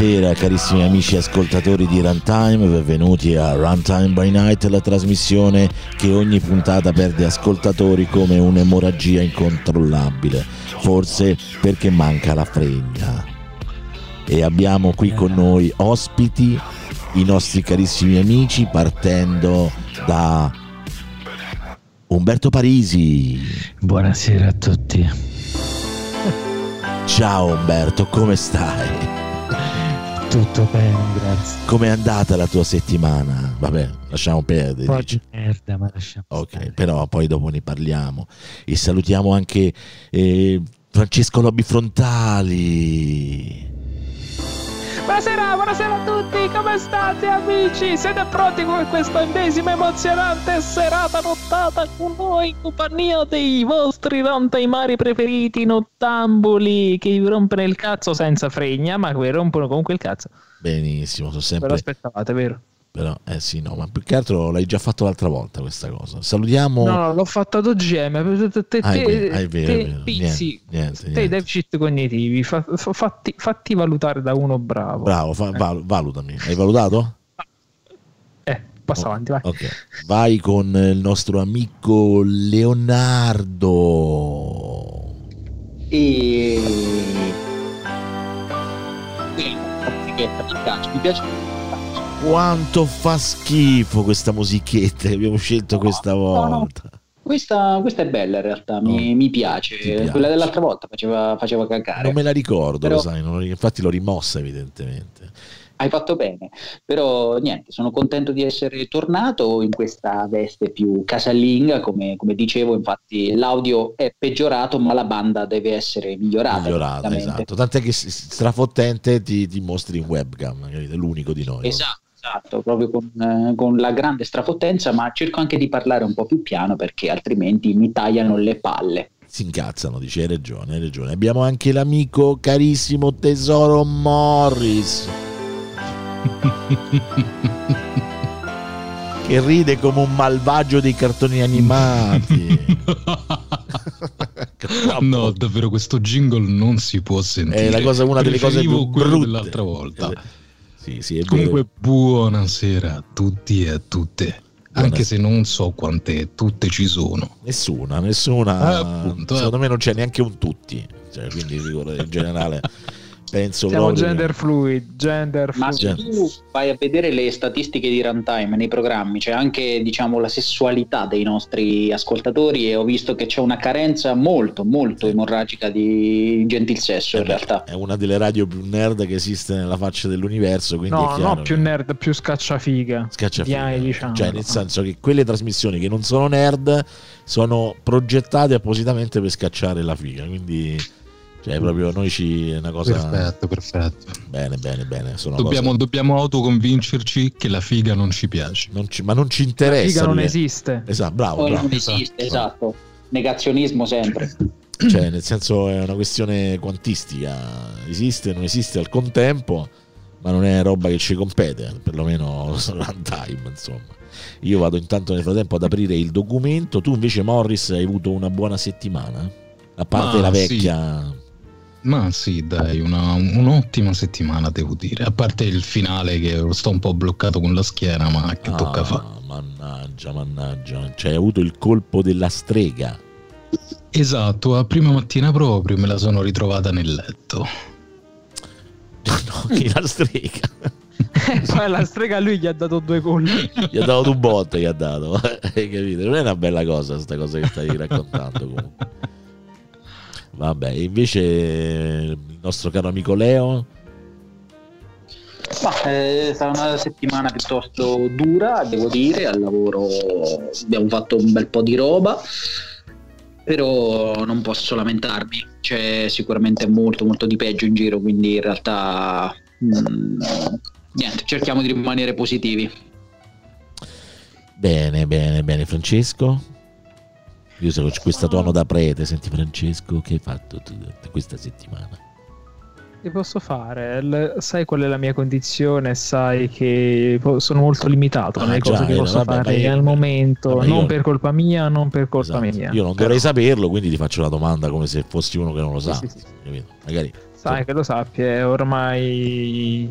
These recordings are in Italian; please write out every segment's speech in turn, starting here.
Buonasera carissimi amici ascoltatori di Runtime, benvenuti a Runtime by Night, la trasmissione che ogni puntata perde ascoltatori come un'emorragia incontrollabile, forse perché manca la fregna. E abbiamo qui con noi ospiti, i nostri carissimi amici, partendo da Umberto Parisi. Buonasera a tutti. Ciao Umberto, come stai? Tutto bene, grazie. Com'è andata la tua settimana? Vabbè, lasciamo perdere. Un po' di merda, ma lasciamo Ok, stare. però poi dopo ne parliamo. E salutiamo anche eh, Francesco Lobby Frontali. Buonasera, buonasera a tutti, come state amici? Siete pronti per questa ennesima emozionante serata nottata con noi in compagnia dei vostri rantaimari preferiti nottambuli che vi rompono il cazzo senza fregna, ma che vi rompono comunque il cazzo. Benissimo, sono Ve sempre... lo aspettavate, vero? Però, eh sì, no, ma più che altro l'hai già fatto l'altra volta questa cosa. Salutiamo... No, no, l'ho fatto ad OGM. Te, te, Ah, è vero, te- è vero, te è vero. pizzi, Niente, niente, te niente. deficit cognitivi, fa- fa- fatti, fatti valutare da uno bravo. Bravo, fa- val- valutami. Hai valutato? Eh, passa avanti, vai. Ok, vai con il nostro amico Leonardo. E... Sì, mi piace, mi piace. Quanto fa schifo questa musichetta che abbiamo scelto questa no, no. volta. Questa, questa è bella in realtà, mi, mi piace. Piace. Quella dell'altra volta faceva, faceva cagare. Non me la ricordo, Però- lo sai, non- infatti l'ho rimossa evidentemente. Hai fatto bene, però niente, sono contento di essere tornato in questa veste più casalinga, come, come dicevo, infatti l'audio è peggiorato, ma la banda deve essere migliorata. Migliorata, esatto. Tant'è che strafottente ti, ti mostri in webcam, è l'unico di noi. Esatto, esatto, proprio con, eh, con la grande strafottenza, ma cerco anche di parlare un po' più piano perché altrimenti mi tagliano le palle. Si incazzano, dice, hai ragione, hai ragione. Abbiamo anche l'amico carissimo tesoro Morris. che ride come un malvagio dei cartoni animati. No, davvero questo jingle non si può sentire. È la cosa, una delle cose Preferivo più quello brutte. dell'altra volta. Eh, Sì, sì, Comunque, buonasera a tutti e a tutte. Buonasera. Anche se non so quante tutte ci sono. Nessuna, nessuna. Eh, appunto, secondo eh. me non c'è neanche un tutti. Cioè, quindi in generale penso Siamo proprio gender fluid, gender Ma fluid. se tu vai a vedere le statistiche di runtime nei programmi, c'è anche diciamo, la sessualità dei nostri ascoltatori e ho visto che c'è una carenza molto, molto emorragica di gentil sesso in Eh beh, realtà. È una delle radio più nerd che esiste nella faccia dell'universo. Quindi No, è chiaro no, più che- nerd, più scacciafiga. Scacciafiga. Diciamo. Cioè, nel senso che quelle trasmissioni che non sono nerd sono progettate appositamente per scacciare la figa. Quindi, cioè, proprio noi ci. È una cosa. Perfetto, perfetto. Bene, bene, bene. Sono Dobbiamo, cose- dobbiamo autoconvincerci che la figa non ci piace. non ci- ma non ci interessa. Figa non esiste. Esatto, bravo, Poi bravo. non esiste, esatto. Negazionismo sempre. Cioè, nel senso, è una questione quantistica. Esiste, non esiste al contempo, ma non è roba che ci compete, perlomeno runtime, insomma. Io vado intanto nel frattempo ad aprire il documento. Tu invece, Morris, hai avuto una buona settimana? A parte Ma la sì. Ma sì, dai, una- un'ottima settimana devo dire. A parte il finale che sto un po' bloccato con la schiena, ma che tocca Ah, fare. Mannaggia, mannaggia. Cioè, hai avuto il colpo della strega. Esatto, a prima mattina proprio me la sono ritrovata nel letto. No, che la strega. E poi alla strega lui gli ha dato due colpi. Gli ha dato un botto, gli ha dato. Hai capito? Non è una bella cosa questa cosa che stai raccontando comunque. Vabbè, invece il nostro caro amico Leo, Ma è stata una settimana piuttosto dura, devo dire, al lavoro abbiamo fatto un bel po' di roba, però non posso lamentarmi, c'è sicuramente molto molto di peggio in giro, quindi in realtà mm, niente, cerchiamo di rimanere positivi. bene, bene, bene. Francesco? Io sono questo tono da prete. Senti, Francesco, che hai fatto questa settimana? Che posso fare? Sai qual è la mia condizione? Sai che sono molto limitato Ah, nelle già, cose che posso vabbè, fare io- al momento, vabbè, non io- per colpa mia, non per colpa Esatto. mia. Io non Però dovrei saperlo, quindi ti faccio la domanda come se fossi uno che non lo sa. Sì, sì, sì. Magari Sai che lo sappia, ormai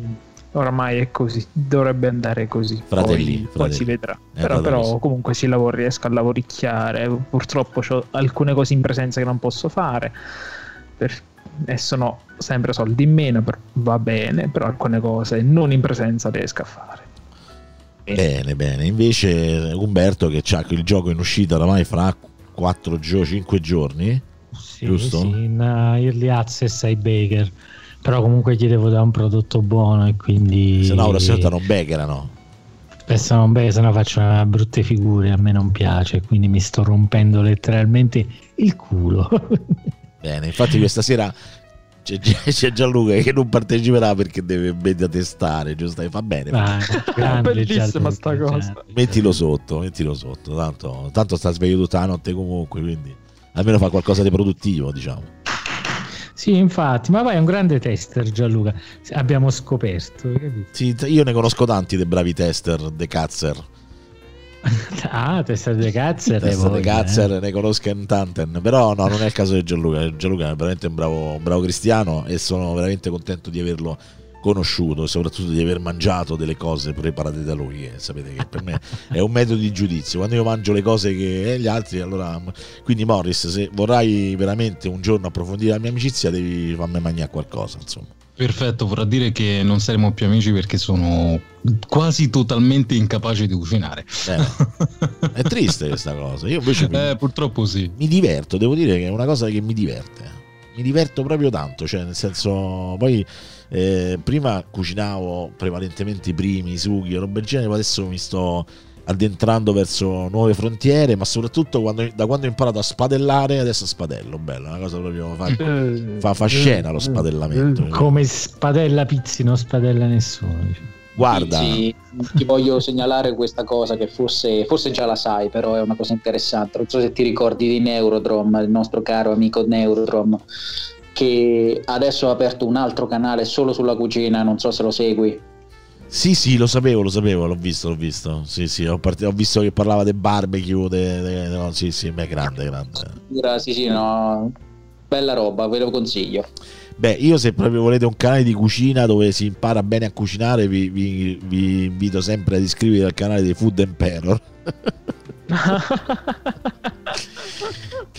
ormai è così, dovrebbe andare così. Fratelli, poi, poi fratelli. si vedrà. Eh, però, però comunque si lavora, riesco a lavoricchiare. Purtroppo ho alcune cose in presenza che non posso fare. per- e sono sempre soldi in meno, per- va bene, però alcune cose non in presenza riesco a fare. Bene, bene. Invece Umberto che ha il gioco in uscita oramai fra 4 giorni, 5 giorni. Sì, Giusto? sì, in uh, early access ai Baker. Però comunque gli devo dare un prodotto buono e quindi... Se no, la prossima volta non beccherano. Spesso non bene, se no faccio una brutte figure, a me non piace, quindi mi sto rompendo letteralmente il culo. Bene, infatti questa sera c'è, c'è Gianluca che non parteciperà perché deve media testare, giusto? E Fa bene. Ah, grande Bellissima Gianluca, sta cosa. Mettilo sotto, mettilo sotto. Tanto, tanto sta sveglio tutta la notte comunque, quindi almeno fa qualcosa di produttivo, diciamo. Sì, infatti, ma vai è un grande tester Gianluca, abbiamo scoperto? Sì, io ne conosco tanti dei bravi tester, dei cazzer. Ah, tester de cazzo, Tester dei cazzer, ne conosco in tanten. Però no, non è il caso di Gianluca. Gianluca è veramente un bravo, un bravo cristiano e sono veramente contento di averlo conosciuto e soprattutto di aver mangiato delle cose preparate da lui che sapete che per me è un metodo di giudizio. Quando io mangio le cose che gli altri allora quindi Morris se vorrai veramente un giorno approfondire la mia amicizia devi farmi mangiare qualcosa insomma. Perfetto, vorrà dire che non saremo più amici perché sono quasi totalmente incapace di cucinare. Eh, è triste questa cosa io invece mi, Eh, purtroppo sì. mi diverto devo dire che è una cosa che mi diverte mi diverto proprio tanto cioè nel senso poi eh, prima cucinavo prevalentemente i primi i sughi e roba del genere ma adesso mi sto addentrando verso nuove frontiere ma soprattutto quando- da quando ho imparato a spadellare adesso spadello bello è una cosa proprio fa, fa, fa scena lo spadellamento Come spadella Pizzi non spadella nessuno. guarda Sì, ti voglio segnalare questa cosa che forse, forse già la sai, però è una cosa interessante. Non so se ti ricordi di Neurodrom, il nostro caro amico Neurodrom, che adesso ha aperto un altro canale solo sulla cucina, non so se lo segui. Sì, sì, lo sapevo, lo sapevo, l'ho visto, l'ho visto. Sì, sì, ho, part- ho visto che parlava del barbecue, de- de- no, sì, sì, beh, grande, grande. Sì, sì, no, bella roba, ve lo consiglio. Beh, io se proprio volete un canale di cucina dove si impara bene a cucinare, vi, vi- vi invito sempre ad iscrivervi al canale di Food Emperor,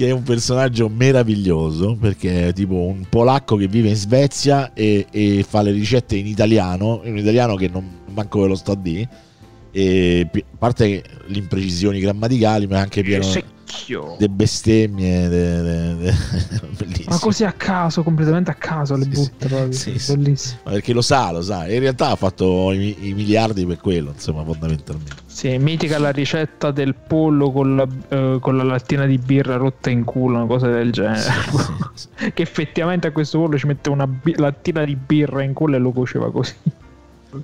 che è un personaggio meraviglioso, perché è tipo un polacco che vive in Svezia e, e fa le ricette in italiano, in un italiano che non manco ve lo sto a dire, e a parte le imprecisioni grammaticali, ma anche pieno secchio. di bestemmie, de- de- de-. Ma così a caso, completamente a caso le Sì, butta proprio. sì, sì. Bellissimo. Ma perché lo sa, lo sa. In realtà ha fatto i, i miliardi per quello, insomma, fondamentalmente. Sì, mitica la ricetta del pollo con la, eh, con la lattina di birra rotta in culo, una cosa del genere. Sì, sì. che effettivamente a questo pollo ci mette una bi- lattina di birra in culo e lo cuoceva così.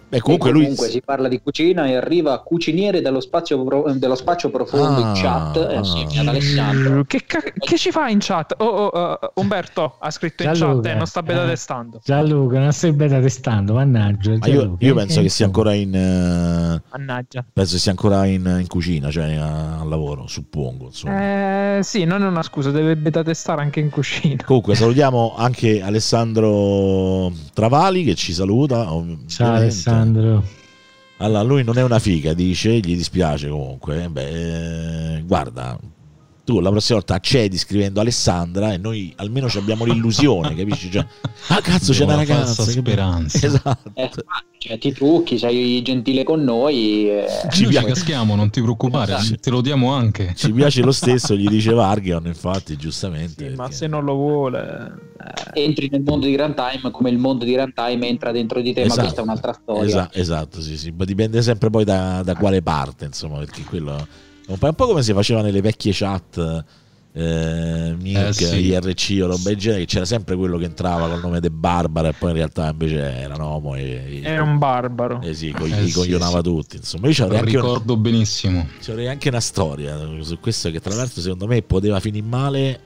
Beh, comunque E lui comunque si parla di cucina e arriva cuciniere dello spazio, pro- dello spazio profondo Ah, in chat eh, assieme ad ah. Alessandro. Che, ca- che ci fa in chat? Oh, oh, eh, Umberto ha scritto in Gianluca, chat e non sta beta eh. testando. Gianluca, non stai beta testando, mannaggia. Ma io, Gianluca, io eh, penso che sia ancora in eh, Mannaggia. penso sia ancora in, in cucina, cioè eh, al lavoro, suppongo. Insomma. Eh, sì, non è una scusa, deve beta testare anche in cucina. Comunque salutiamo anche Alessandro Travali che ci saluta. Ciao. Alessandro. Allora, lui non è una figa, dice, gli dispiace comunque. Eh, Beh, eh, guarda, tu la prossima volta accedi scrivendo Alessandra e noi almeno ci abbiamo l'illusione, capisci? Cioè, ah cazzo c'è una ragazza. che- speranza. Esatto. Eh, cioè, ti trucchi, sei gentile con noi. eh, Ci Noi ci piace. caschiamo, non ti preoccupare, Esatto. te lo diamo anche. Ci piace lo stesso, gli dice Vargion, infatti, giustamente. Sì, ma perché- se non lo vuole... eh, entri nel mondo di Runtime come il mondo di Runtime entra dentro di te, Esatto. ma questa è un'altra storia. Esa- esatto, sì, sì, ma dipende sempre poi da, da quale parte, insomma, perché quello un po', è un po' come si faceva nelle vecchie chat. Eh, Mirk, Eh, sì. IRC o roba del genere, che c'era sempre quello che entrava col nome di Barbara e poi in realtà invece era un uomo e, Era un barbaro. eh sì, co- Eh, li sì, coglionava sì. tutti. Insomma, io Lo ricordo benissimo. c'avrei anche una storia su questo che tra l'altro secondo me poteva finire male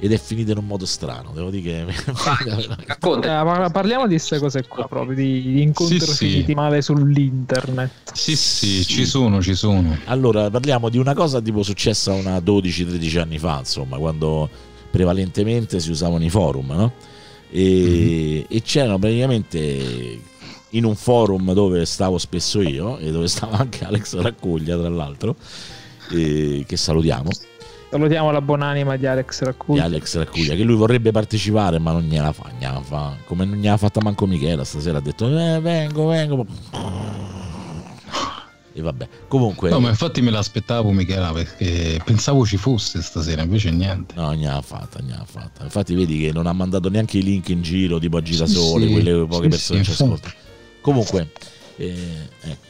ed è finita in un modo strano. Devo dire che Racconta. Eh, par- parliamo di queste cose qua proprio, di, di incontri Sì, sì. finiti male sull'internet. Sì, sì, ci sono, ci sono. Allora, parliamo di una cosa tipo successa una 12-13 anni fa, insomma, quando prevalentemente si usavano i forum, no? E, e c'erano praticamente in un forum dove stavo spesso io e dove stava anche Alex Raccuglia, tra l'altro, e che salutiamo, Salutiamo la buonanima di Alex di Raccuglia. Alex Raccuglia, che lui vorrebbe partecipare ma non gliela fa, gliela fa. come non gliela fatta manco Michela stasera, ha detto eh, vengo, vengo. E vabbè, comunque... No, ma infatti me l'aspettavo, Michela, perché pensavo ci fosse stasera, invece niente. No, ne ha fatta, ne ha fatta. Infatti vedi che non ha mandato neanche i link in giro, tipo a Girasole, Sì, quelle poche sì, persone sì, ci ascoltano. Comunque, eh, ecco.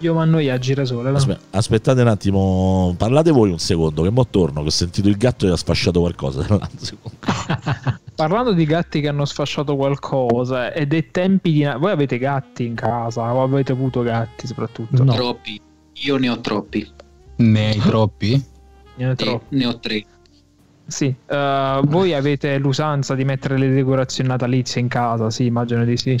Io ma noi a girasole. no? Aspe- aspettate un attimo, parlate voi un secondo, che mo torno, che ho sentito il gatto e ha sfasciato qualcosa. Parlando di gatti che hanno sfasciato qualcosa e dei tempi di... Voi avete gatti in casa o avete avuto gatti soprattutto? No. Troppi. Io ne ho troppi. Ne hai troppi? Ne ho troppi. ne ho tre. Sì. Eh, voi avete l'usanza di mettere le decorazioni natalizie in casa? Sì, immagino di sì.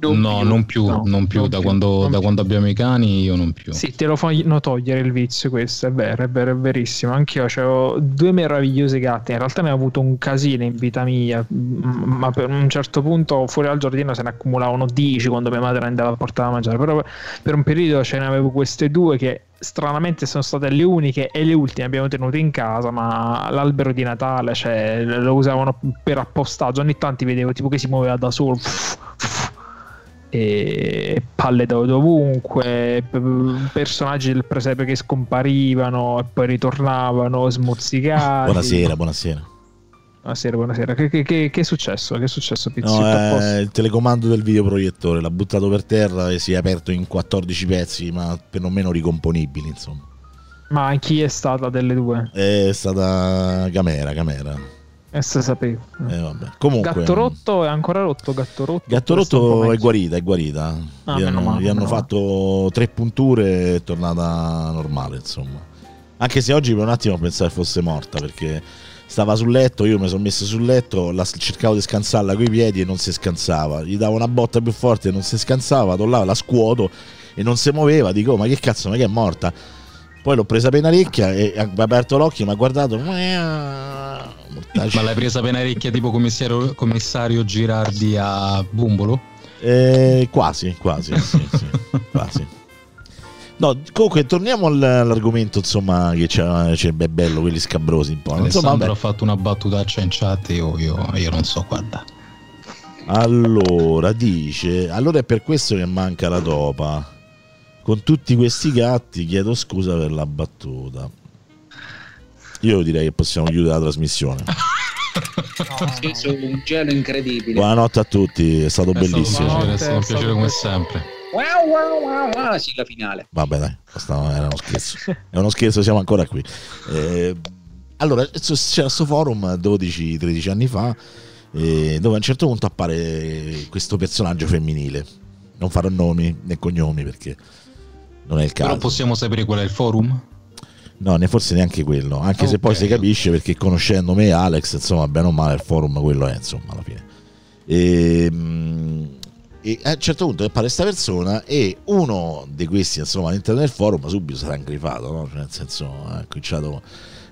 No, non più, No, non più. non da, più, quando, non da più. quando abbiamo i cani io non più. Sì, te lo fanno togliere il vizio questo, è vero, è vero, è verissimo. Anch'io avevo due meravigliosi gatti, in realtà ne ho avuto un casino in vita mia, ma per un certo punto fuori al giardino se ne accumulavano 10 quando mia madre andava a portare a mangiare, però per un periodo ce ne avevo queste due che stranamente sono state le uniche e le ultime abbiamo tenute in casa, ma l'albero di Natale cioè, lo usavano per appostaggio, ogni tanto vedevo tipo che si muoveva da solo. E palle da dovunque, personaggi del presepe che scomparivano e poi ritornavano smozzicati. Buonasera, buonasera. Buonasera, buonasera. Che, che- che- è successo? Che è successo, Pizzi? No, è il telecomando del videoproiettore, l'ha buttato per terra e si è aperto in 14 pezzi, ma per non meno ricomponibili, insomma. Ma chi è stata delle due? È stata Camera, Camera. E se sapevo. Eh. Comunque, Gatto rotto è ancora rotto? Gatto rotto? Gatto rotto è guarita, è guarita. Ah, gli hanno, male, gli hanno fatto tre punture e è tornata normale, insomma. Anche se oggi per un attimo pensavo fosse morta perché stava sul letto, io mi sono messo sul letto, la, cercavo di scansarla coi piedi e non si scansava. Gli davo una botta più forte e non si scansava, là, la scuoto e non si muoveva. Dico, "Oh, ma che cazzo, ma che è morta? Poi l'ho presa penarecchia e ha aperto l'occhio e mi ha guardato. Ma l'hai presa penarecchia tipo commissario, commissario Girardi a Bumbolo? Eh, quasi, quasi, sì, sì, quasi. No, comunque torniamo all- all'argomento, insomma, che c'è, c'è bello quelli scabrosi un po'. Insomma, Alessandro vabbè. ha fatto una battutaccia in chat e io, io, io non so, guarda. Allora, dice, allora è per questo che manca la topa. Con tutti questi gatti chiedo scusa per la battuta. Io direi che possiamo chiudere la trasmissione. Ho sceso un gelo incredibile. Buonanotte a tutti, è stato È stato bellissimo. piacere, è stato un stato piacere come sempre. Wow, wow, wow, wow, la sigla finale. Vabbè, dai, era uno scherzo. È uno scherzo, siamo ancora qui. Eh, allora, c'era questo forum 12-13 anni fa, eh, dove a un certo punto appare questo personaggio femminile, non farò nomi né cognomi perché non è il caso. Però possiamo sapere qual è il forum? No, ne forse neanche quello, anche se Ok. poi si capisce perché conoscendo me Alex, insomma, bene o male il forum quello è, insomma, alla fine. E, mm, e a un certo punto appare questa persona e uno di questi, insomma, all'interno del forum subito sarà ingrifato, no? Cioè, nel senso, ha cominciato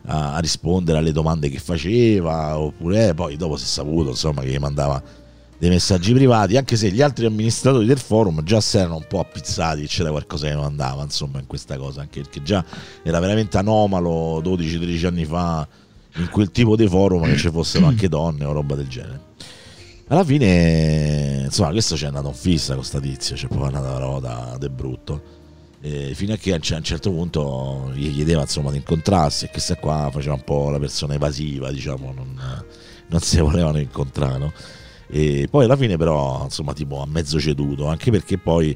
a, a rispondere alle domande che faceva, oppure eh, poi dopo si è saputo, insomma, che gli mandava dei messaggi privati, anche se gli altri amministratori del forum già si erano un po' appizzati, c'era qualcosa che non andava, insomma, in questa cosa, anche perché già era veramente anomalo 12-13 anni fa in quel tipo di forum che ci fossero anche donne o roba del genere. Alla fine, insomma, questo c'è andato in fissa con sta tizia, c'è proprio andata la roba del brutto. E fino a che a un certo punto gli chiedeva insomma di incontrarsi e questa qua faceva un po' la persona evasiva, diciamo, non, non si volevano incontrare. no? E poi alla fine però, insomma, tipo a mezzo ceduto, anche perché poi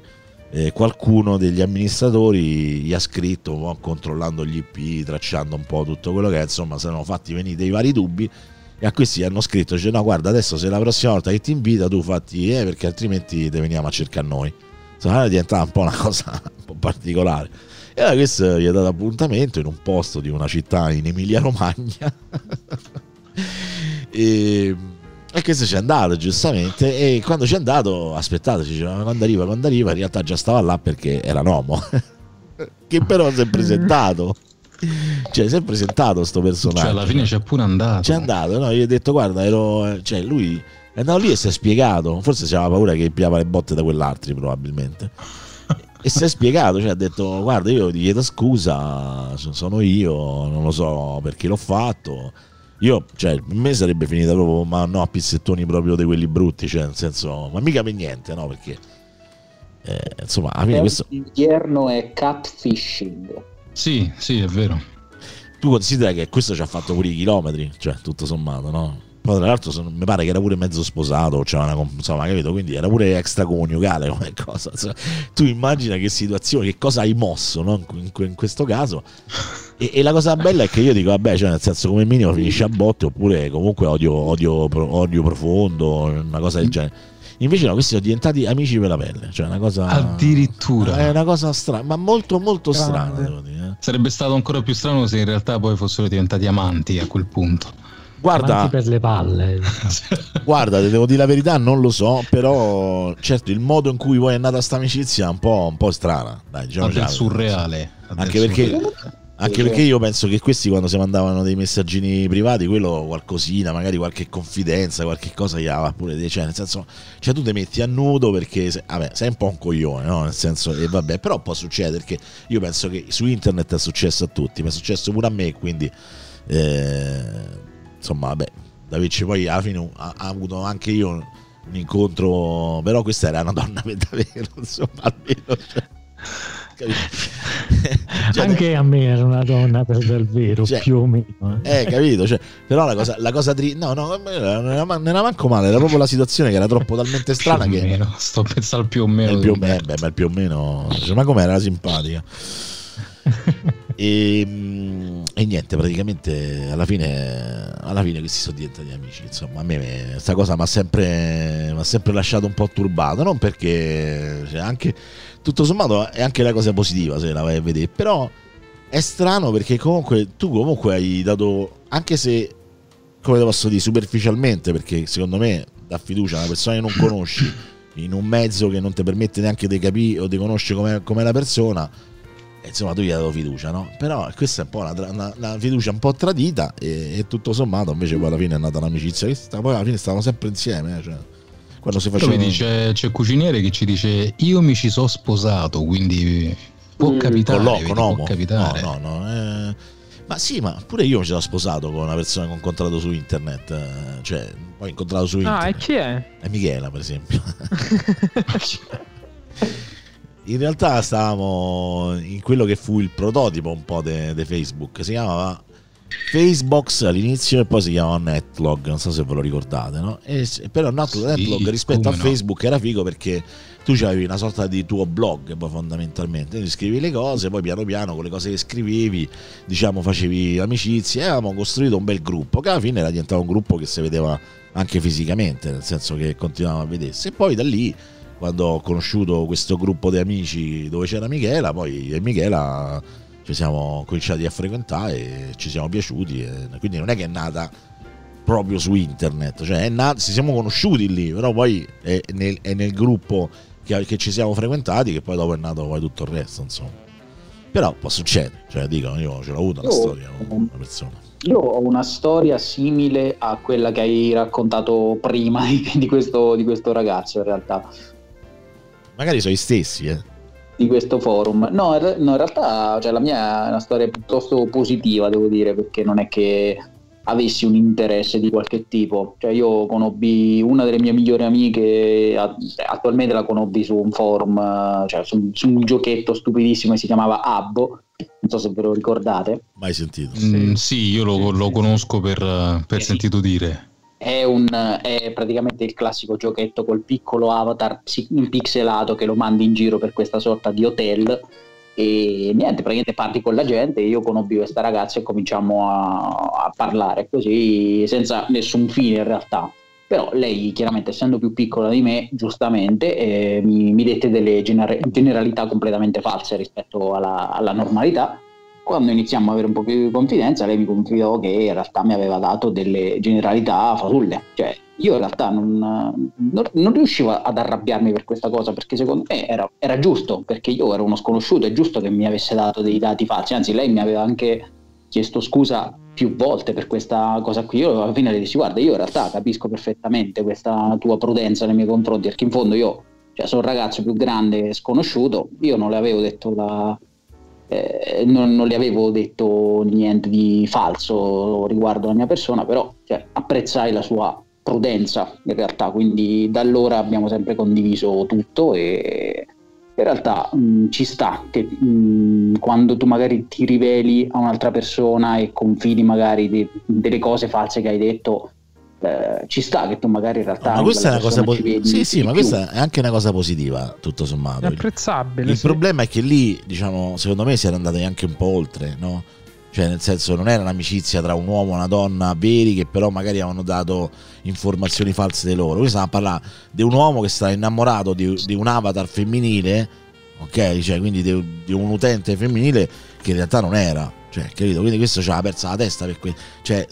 eh, qualcuno degli amministratori gli ha scritto, po' controllando gli IP, tracciando un po' tutto quello che è, insomma, si erano fatti venire dei vari dubbi e a questi hanno scritto, cioè, no guarda adesso se la prossima volta che ti invita tu fatti, eh, perché altrimenti te veniamo a cercare noi. Insomma, diventava un po' una cosa un po' particolare. E allora questo gli ha dato appuntamento in un posto di una città in Emilia Romagna. e, e questo ci è andato giustamente e quando ci è andato aspettate ci diceva quando arriva quando arriva? In realtà già stava là perché era un uomo che però si è presentato. Cioè si è presentato sto personaggio. Cioè, alla fine c'è pure andato. c'è andato no? gli ho detto guarda ero cioè lui è andato lì e si è spiegato. Forse c'aveva paura che piava le botte da quell'altri probabilmente. E si è spiegato cioè ha detto guarda io ti chiedo scusa sono io non lo so perché l'ho fatto io, cioè, per me sarebbe finita proprio, ma no, a pizzettoni proprio di quelli brutti, cioè, nel senso, ma mica per niente, no? Perché, eh, insomma, alla fine questo, L'odierno è catfishing. Sì, sì, è vero. tu considera che questo ci ha fatto pure i chilometri, cioè, tutto sommato, no? Poi tra l'altro mi pare che era pure mezzo sposato, cioè una, insomma, capito? Quindi era pure extraconiugale come cosa. insomma. tu immagina che situazione, che cosa hai mosso, no? In, in- in questo caso. E, e la cosa bella è che io dico, vabbè, cioè nel senso come minimo finisce a botte oppure comunque odio, odio, odio profondo, una cosa del genere. Invece no, questi sono diventati amici per la pelle, cioè una cosa... Addirittura. È una cosa strana, ma molto molto strana, devo dire. eh. Sarebbe stato ancora più strano se in realtà poi fossero diventati amanti a quel punto. Guarda, Avanti per le palle. Guarda, devo dire la verità, non lo so, però certo il modo in cui poi è nata sta amicizia è un po', un po' strana. Dai, Ha diciamoci del surreale. del Anche perché, surreale. anche perché io penso che questi quando si mandavano dei messaggini privati, quello qualcosina, magari qualche confidenza, qualche cosa gli aveva pure, cioè nel senso, cioè tu ti metti a nudo perché se- vabbè, sei un po' un coglione, no? Nel senso, e vabbè, però può succedere perché io penso che su internet è successo a tutti, ma è successo pure a me, quindi eh, insomma, vabbè, da averci poi alla fine ha, ha avuto anche io un, un incontro, però questa era una donna per davvero, insomma, almeno. Cioè? Cioè, Anche a me era una donna per davvero, Cioè, più o meno. eh. eh, capito? Cioè, però la cosa, la cosa tri- no, no, non era, non era manco male, era proprio la situazione che era troppo talmente strana Più o che meno, sto pensando al più o meno. il più, di- eh, beh, ma il più o meno, cioè, ma com'era era simpatica. E, mm, e niente, praticamente alla fine, alla fine questi sono diventati amici. Insomma, a me questa cosa mi ha sempre, sempre lasciato un po' turbato. Non perché cioè, anche tutto sommato è anche la cosa positiva se la vai a vedere, però è strano perché comunque tu comunque hai dato, anche se come te posso dire, superficialmente, perché secondo me dà fiducia a una persona che non conosci in un mezzo che non ti permette neanche di capire o di conoscere com'è, com'è la persona. Insomma, tu gli hai dato fiducia, no? Però questa è un po' una, una- una fiducia un po' tradita e, e tutto sommato invece poi alla fine è nata un'amicizia che sta- poi alla fine stavano sempre insieme, eh, cioè, quando si facevano... vedi, c'è, c'è Cuciniere che ci dice io mi ci sono sposato, quindi può Mm. capitare. con l'o- vedi, con può capitare. No, no, no. eh, ma sì, ma pure io mi ci sono sposato con una persona che ho incontrato su internet. eh, Cioè, poi ho incontrato su Ah, e internet. chi è? È Michela, per esempio. In realtà stavamo in quello che fu il prototipo un po' di Facebook. Si chiamava Facebox all'inizio e poi si chiamava Netlog. Non so se ve lo ricordate, no? E però Net- Sì, Netlog rispetto a no. Facebook era figo perché tu avevi una sorta di tuo blog poi fondamentalmente quindi scrivi le cose poi piano piano con le cose che scrivevi diciamo facevi amicizie e avevamo costruito un bel gruppo che alla fine era diventato un gruppo che si vedeva anche fisicamente nel senso che continuavamo a vedersi e poi da lì quando ho conosciuto questo gruppo di amici dove c'era Michela, poi e Michela ci siamo cominciati a frequentare e ci siamo piaciuti, e quindi non è che è nata proprio su internet, cioè è nata, ci siamo conosciuti lì, però poi è nel, è nel gruppo che, che ci siamo frequentati che poi dopo è nato poi tutto il resto, insomma. Però può succedere, cioè dico, io ce l'ho avuta una Io- storia con una persona. Io ho una storia simile a quella che hai raccontato prima di questo, di questo ragazzo, in realtà, Magari sono gli stessi, eh. di questo forum. No, no, in realtà cioè, la mia è una storia piuttosto positiva, devo dire, perché non è che avessi un interesse di qualche tipo. Cioè, io conobbi una delle mie migliori amiche, attualmente la conobbi su un forum, cioè su, su un giochetto stupidissimo che si chiamava Abbo. Non so se ve lo ricordate. Mai sentito. Mm, sì, io lo, lo conosco per, per sentito dire. È, un, è praticamente il classico giochetto col piccolo avatar pixelato che lo mandi in giro per questa sorta di hotel e niente, praticamente parti con la gente io conobbi questa ragazza e cominciamo a, a parlare così senza nessun fine in realtà. Però lei, chiaramente essendo più piccola di me, giustamente, eh, mi, mi dette delle gener- generalità completamente false rispetto alla, alla normalità quando iniziamo a avere un po' più di confidenza, lei mi confidò che in realtà mi aveva dato delle generalità fasulle. Cioè, io in realtà non, non- non riuscivo ad arrabbiarmi per questa cosa perché secondo me era, era giusto, perché io ero uno sconosciuto, è giusto che mi avesse dato dei dati falsi. Anzi, lei mi aveva anche chiesto scusa più volte per questa cosa qui. Io alla fine le dissi: Guarda, io in realtà capisco perfettamente questa tua prudenza nei miei confronti, perché in fondo io cioè, sono un ragazzo più grande sconosciuto, io non le avevo detto la, eh, non, non le avevo detto niente di falso riguardo la mia persona, però cioè, apprezzai la sua prudenza in realtà, quindi da allora abbiamo sempre condiviso tutto e in realtà mh, ci sta che mh, quando tu magari ti riveli a un'altra persona e confidi magari de- delle cose false che hai detto, eh, ci sta che tu magari in realtà... ma questa è una cosa positiva. Sì, sì, ma più. questa è anche una cosa positiva, tutto È sommato. apprezzabile. Il sì. problema è che lì, diciamo, secondo me si era andati anche un po' oltre, no? Cioè, nel senso, non era un'amicizia tra un uomo e una donna veri che però magari avevano dato informazioni false di loro. Qui stiamo a parlare di un uomo che sta innamorato di, di un avatar femminile, ok? Cioè, quindi di, di un utente femminile che in realtà non era. Cioè, capito? Quindi questo ci ha persa la testa per questo. Cioè,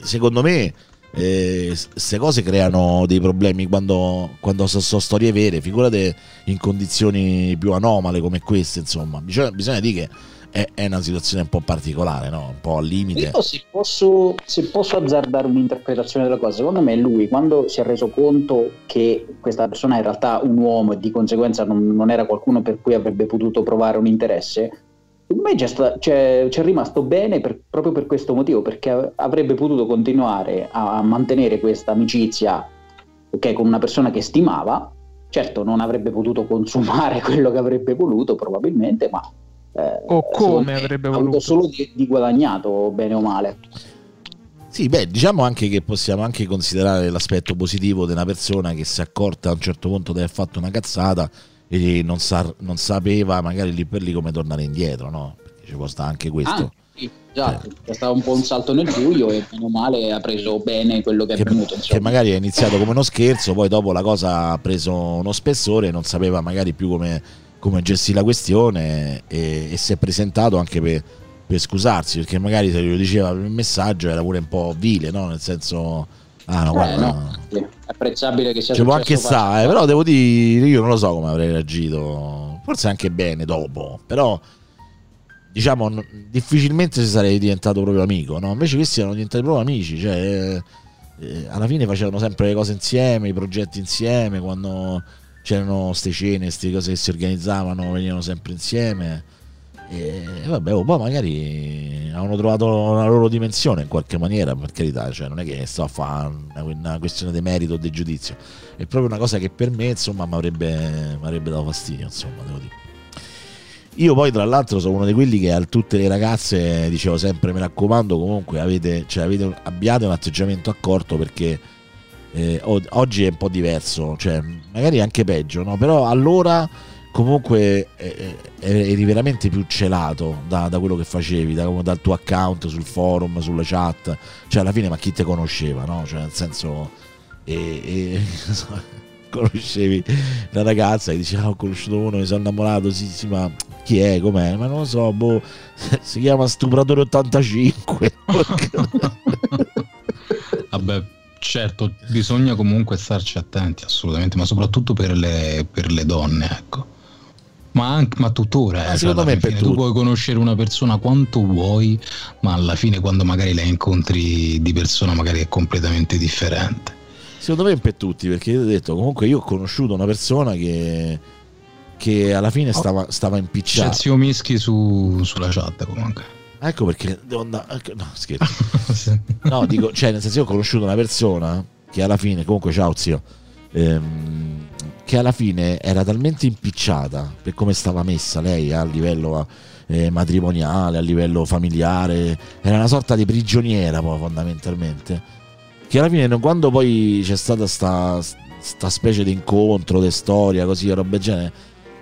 secondo me queste cose creano dei problemi quando, quando so, so storie vere, figurate in condizioni più anomale come queste, insomma, bisogna, bisogna dire che è, è una situazione un po' particolare, no? un po' al limite. Io se posso, se posso azzardare un'interpretazione della cosa, secondo me lui quando si è reso conto che questa persona è in realtà un uomo e di conseguenza non, non era qualcuno per cui avrebbe potuto provare un interesse, me c'è, sta- c'è- c'è rimasto bene per- proprio per questo motivo, perché av- avrebbe potuto continuare a mantenere questa amicizia ok, con una persona che stimava, certo non avrebbe potuto consumare quello che avrebbe voluto probabilmente, ma... eh, O come me avrebbe ha voluto. avuto solo di, di guadagnato bene o male. Sì, beh, diciamo anche che possiamo anche considerare l'aspetto positivo di una persona che si è accorta a un certo punto di aver fatto una cazzata e non, sa- non sapeva magari lì per lì come tornare indietro, no? Perché ci può stare anche questo. Ah, sì, esatto, è stato un po' un salto nel buio e meno male ha preso bene quello che è che, venuto. che magari è iniziato come uno scherzo, poi dopo la cosa ha preso uno spessore, non sapeva magari più come, come gestire la questione e, e si è presentato anche per, per scusarsi, perché magari se glielo diceva il messaggio era pure un po' vile, no? Nel senso, ah no, Eh, guarda, no, sì, è apprezzabile che sia ci può anche stare, facile. però devo dire, io non lo so come avrei reagito, forse anche bene dopo, però diciamo difficilmente si sarei diventato proprio amico, no? Invece questi erano diventati proprio amici, cioè eh, eh, alla fine facevano sempre le cose insieme, i progetti insieme, quando c'erano ste cene, queste cose che si organizzavano, venivano sempre insieme. E vabbè, oh, poi magari hanno trovato la loro dimensione in qualche maniera, per carità, cioè non è che sto a fare una, questione di merito o di giudizio, è proprio una cosa che per me, insomma, mi avrebbe, dato fastidio, insomma, devo dire. Io poi tra l'altro sono uno di quelli che a tutte le ragazze dicevo sempre mi raccomando comunque avete, cioè, avete abbiate un atteggiamento accorto perché eh, oggi è un po' diverso, cioè magari anche peggio, no? però allora comunque eh, eh, eri veramente più celato da, da quello che facevi, da- dal tuo account sul forum, sulle chat, cioè alla fine ma chi te conosceva, no? Cioè nel senso... e- e- conoscevi la ragazza e dici ah ho conosciuto uno, mi sono innamorato, sì sì ma chi è, com'è? Ma non lo so, boh, si chiama Stupratore 85. Vabbè, certo, bisogna comunque starci attenti, assolutamente, ma soprattutto per le, per le donne, ecco. Ma, anche, ma tuttora, eh, secondo cioè, me per fine tu puoi conoscere una persona quanto vuoi, ma alla fine quando magari la incontri di persona magari è completamente differente. Secondo me per tutti, perché io ho detto, comunque io ho conosciuto una persona che, che alla fine stava, stava C'è impicciata. zio Mischi su- sulla chat comunque. Ecco perché devo andare. No, scherzo. No, dico, cioè, nel senso, io ho conosciuto una persona che alla fine, comunque, ciao zio, ehm, che alla fine era talmente impicciata per come stava messa lei a livello eh, matrimoniale, a livello familiare, era una sorta di prigioniera, poi fondamentalmente. Che alla fine, quando poi c'è stata sta, sta specie di incontro, di storia, così, roba del genere,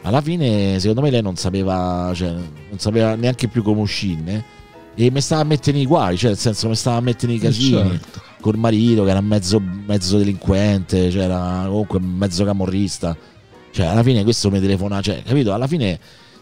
alla fine, secondo me, lei non sapeva, cioè, non sapeva neanche più come uscirne. E mi stava a mettere nei guai, cioè nel senso mi stava a mettere nei casini Certo. col marito che era mezzo, mezzo delinquente, cioè era comunque mezzo camorrista. Cioè, alla fine questo mi telefona, cioè, capito? Alla fine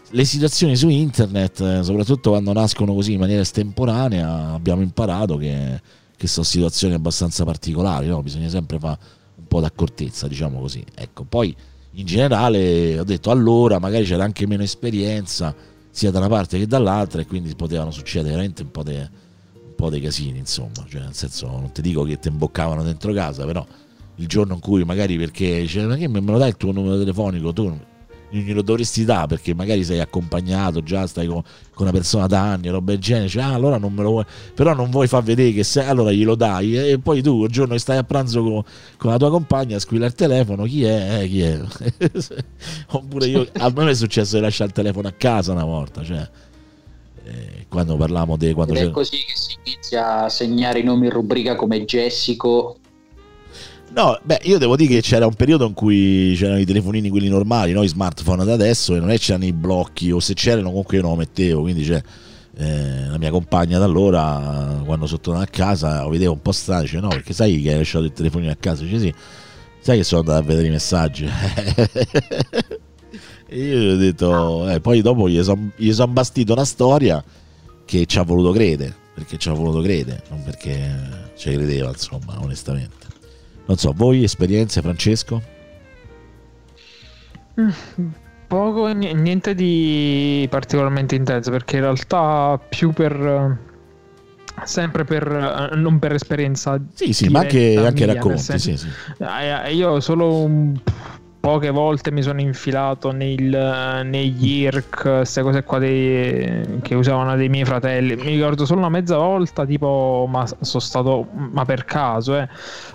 le situazioni su internet, eh, soprattutto quando nascono così in maniera estemporanea, abbiamo imparato che, che sono situazioni abbastanza particolari, no? Bisogna sempre fare un po' d'accortezza, diciamo così. Ecco, poi in generale ho detto allora magari c'era anche meno esperienza sia da una parte che dall'altra e quindi potevano succedere veramente un po' di un po' dei casini, insomma, cioè nel senso non ti dico che ti imboccavano dentro casa, però il giorno in cui magari perché dice ma che me lo dai il tuo numero telefonico, tu glielo dovresti dare perché magari sei accompagnato, già stai con, con una persona da anni, roba del genere, dice, ah allora non me lo vuoi, però non vuoi far vedere che sei, allora glielo dai e poi tu il giorno che stai a pranzo con, con la tua compagna squilla il telefono, chi è? Eh, chi è? Oppure io, a me è successo di lasciare il telefono a casa una volta, cioè eh, quando parlavamo di quando Ed è così che si inizia a segnare i nomi in rubrica come Jessico. No, beh, io devo dire che c'era un periodo in cui c'erano i telefonini quelli normali, no? i smartphone da adesso e non è che c'erano i blocchi o se c'erano comunque io non lo mettevo, quindi c'è eh, la mia compagna da allora quando sono tornato a casa lo vedevo un po' strano, dice no perché sai che hai lasciato il telefonino a casa, dice sì, sai che sono andato a vedere i messaggi. e io gli ho detto, eh, poi dopo gli sono son bastito una storia che ci ha voluto credere, perché ci ha voluto credere, non perché ci credeva insomma, onestamente. Non so, voi esperienze, Francesco? Poco, ni- niente di particolarmente intenso perché in realtà più per... Sempre per... eh, non per esperienza Sì, sì, ma anche, anche mia, racconti, sì, sì. Eh, Io solo un- poche volte mi sono infilato nel- negli IRC, queste cose qua dei- che usavano dei miei fratelli. Mi ricordo solo una mezza volta, tipo, ma sono stato, ma per caso, eh,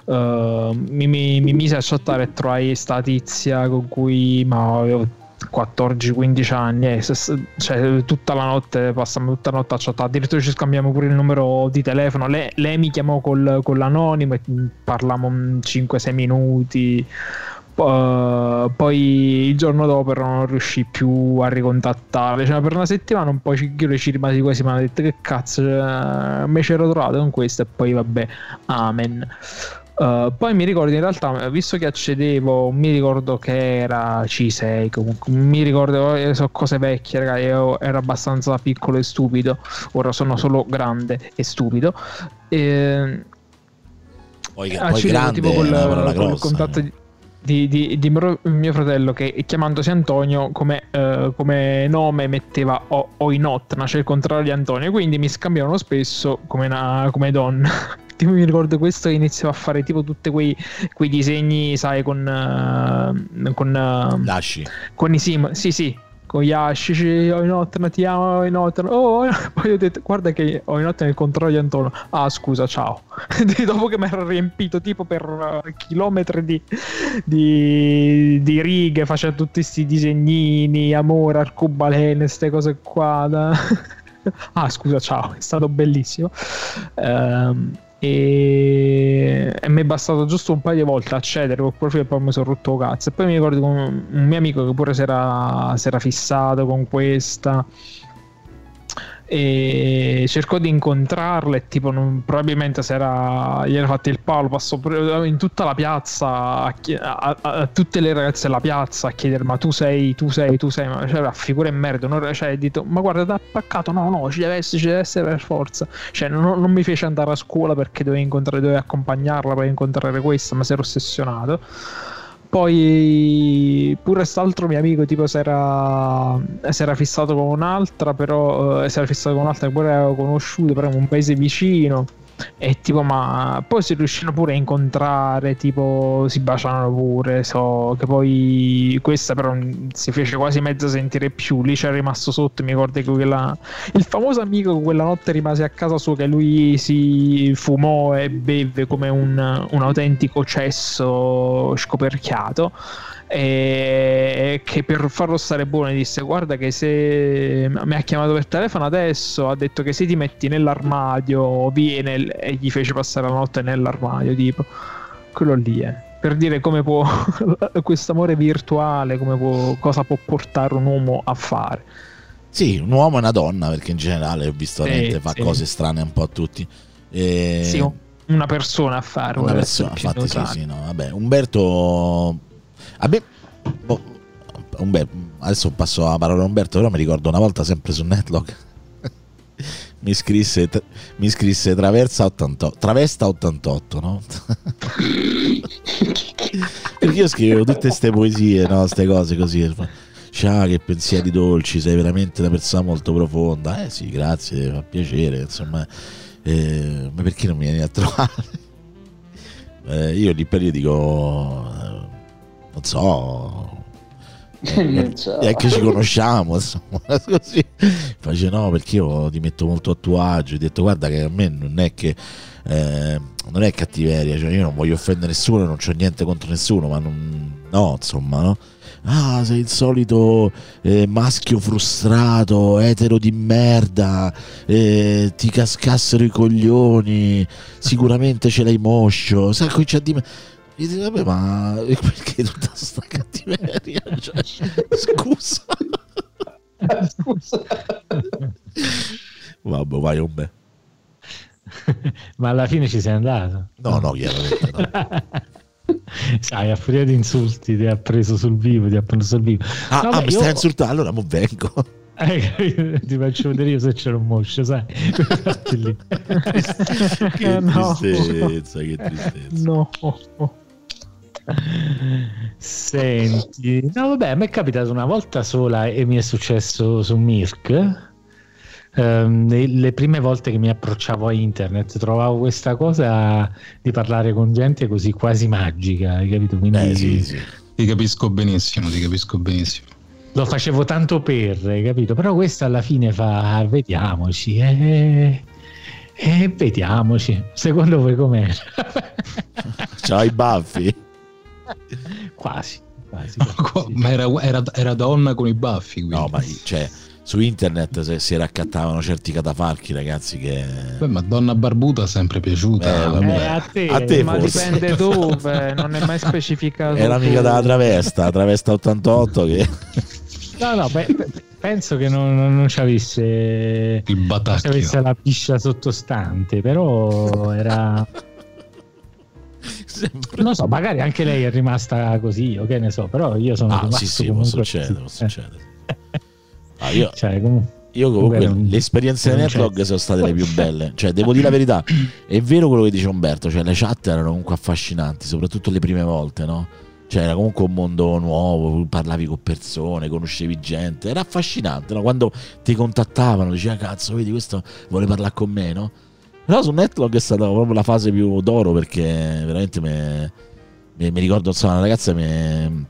eh, mi, mi, mi mise a chattare e trovai sta tizia con cui ma avevo 14-15 anni, eh, cioè tutta la notte, passammo tutta la notte a chattare, addirittura ci scambiamo pure il numero di telefono, lei, lei mi chiamò col, con l'anonimo e parlammo 5-6 minuti, poi il giorno dopo però non riuscì più a ricontattarle, cioè per una settimana un po' ci, io ci rimasi quasi, ma ho detto che cazzo, cioè, me ci ero trovato con questo e poi vabbè, amen. Uh, poi mi ricordo in realtà, visto che accedevo, mi ricordo che era C6, comunque mi ricordo, eh, so cose vecchie, raga, io ero abbastanza piccolo e stupido, ora sono solo grande e stupido. E, Poi, poi grande tipo col, parola col grossa. contatto eh. di, di, di- di mio, fratello che chiamandosi Antonio come, eh, come nome metteva o, Oinotna, cioè il contrario di Antonio, quindi mi scambiavano spesso come, una, come donna. tipo mi ricordo questo che iniziava a fare tipo tutti quei, quei disegni, sai, con... eh, con eh, Lasci. con i sim, sì sì, con gli ascici, Oinotna ti amo, Oinotna, oh, poi ho detto guarda che Oinotna è il contrario di Antonio, ah scusa ciao, dopo che mi ero riempito tipo per eh, chilometri di, di, di righe, faceva tutti questi disegnini, amore, arcobalene, queste cose qua, da- ah scusa ciao, è stato bellissimo. Ehm, e, e mi è bastato giusto un paio di volte accedere col profilo e poi mi sono rotto cazzo. E poi mi ricordo un mio amico che pure si era, si era fissato con questa. E cercò di incontrarla e tipo non- probabilmente se era gli era fatto il palo passò pr- in tutta la piazza a, a- a- tutte le ragazze della piazza a chiedere ma tu sei tu sei tu sei? Ma cioè, figura e merda non, cioè, dito, ma guarda ti ha attaccato? No no ci deve essere ci deve essere per forza. Cioè non, non mi fece andare a scuola perché dovevo incontrare dovevo accompagnarla per incontrare questa ma si era ossessionato poi pure quest'altro mio amico tipo si era, fissato con un'altra, però eh, si era fissato con un'altra che pure avevo conosciuto, però in un paese vicino. E tipo, ma poi si riuscirono pure a incontrare, tipo, si baciarono pure. So che poi questa però si fece quasi mezza sentire più. Lì c'era rimasto sotto. Mi ricordo che quella, il famoso amico che quella notte rimase a casa sua, che lui si fumò e beve come un, un autentico cesso scoperchiato. E che per farlo stare buono disse: Guarda, che se mi ha chiamato per telefono adesso, ha detto che se ti metti nell'armadio, viene e gli fece passare la notte nell'armadio. Tipo, quello lì è per dire come può questo amore virtuale, come può, cosa può portare un uomo a fare. Sì, un uomo e una donna, perché in generale ho visto Sì, veramente fa sì. cose strane un po' a tutti. E... Sì, una persona a fare una persona, infatti sì, sì, no, vabbè, Umberto a me boh, Umberto, adesso passo la parola a Umberto, però mi ricordo una volta sempre su Netlog mi scrisse mi scrisse Traversa 88, Travesta 88, no? Perché io scrivevo tutte queste poesie, no, queste cose così. Ciao, che pensieri dolci, sei veramente una persona molto profonda. Eh sì, grazie, fa piacere, insomma. Eh, ma perché non mi vieni a trovare? Eh, io lì per lì dico, non so, Non so. è che ci conosciamo, insomma, così. Face no, perché io ti metto molto a tuo agio. Ho detto, guarda, che a me non è che eh, non è cattiveria, cioè io non voglio offendere nessuno, non c'ho niente contro nessuno, ma non, no, insomma, no. Ah, sei il solito eh, maschio frustrato, etero di merda, eh, ti cascassero i coglioni, sicuramente ce l'hai moscio, sai, comincia a dire... Io dico, vabbè, ma perché tutta sta cattiveria? Cioè, scusa. Scusa. Vabbè, vai, un beh. Ma alla fine ci sei andato. No, no, chiaramente no. Sai, a furia di insulti ti ha preso sul vivo, ti ha preso sul vivo. Ah, Vabbè, ah, mi io- stai insultando? Allora, mo vengo. Eh, ti faccio vedere io se c'era un moscio, sai? Lì. che No. tristezza, che tristezza. No. Senti, no, vabbè, a me è capitato una volta sola e mi è successo su Mirk. Ehm, le, prime volte che mi approcciavo a internet trovavo questa cosa di parlare con gente così quasi magica, hai capito? Quindi Eh, sì, sì. Ti capisco benissimo, ti capisco benissimo. lo facevo tanto per, hai capito? Però questo alla fine fa, "Ah, vediamoci, eh, eh, vediamoci. Secondo voi com'è? C'ha i baffi. Quasi, quasi. Qua- Ma era, era- era donna con i baffi. Quindi. No, ma cioè, su internet se- si raccattavano certi catafalchi, ragazzi, che... Beh, ma donna barbuta è sempre piaciuta. Eh, vabbè. Eh, a te, A te Ma forse. dipende dove, non è mai specificato. Era mica dalla dove. travesta, la travesta 88 che... No, no, pe- penso che non, non, ci avesse, Il ci batacchio. avesse la piscia sottostante, però era... Sempre... Non so, magari anche lei è rimasta così, o che ne so, però io sono Ah, rimasto sì, sì, può comunque succedere, può così. Eh, succedere. Ah, io, Cioè, comunque... io comunque non- le esperienze di non Netlog sono state le più belle. Cioè, devo dire la verità, è vero quello che dice Umberto, cioè le chat erano comunque affascinanti, soprattutto le prime volte, no? Cioè, era comunque un mondo nuovo, parlavi con persone, conoscevi gente, era affascinante, no? Quando ti contattavano, diceva cazzo, vedi, questo vuole parlare con me, no? Però su Netlog è stata proprio la fase più d'oro perché veramente me- me- mi ricordo, insomma, una ragazza mi,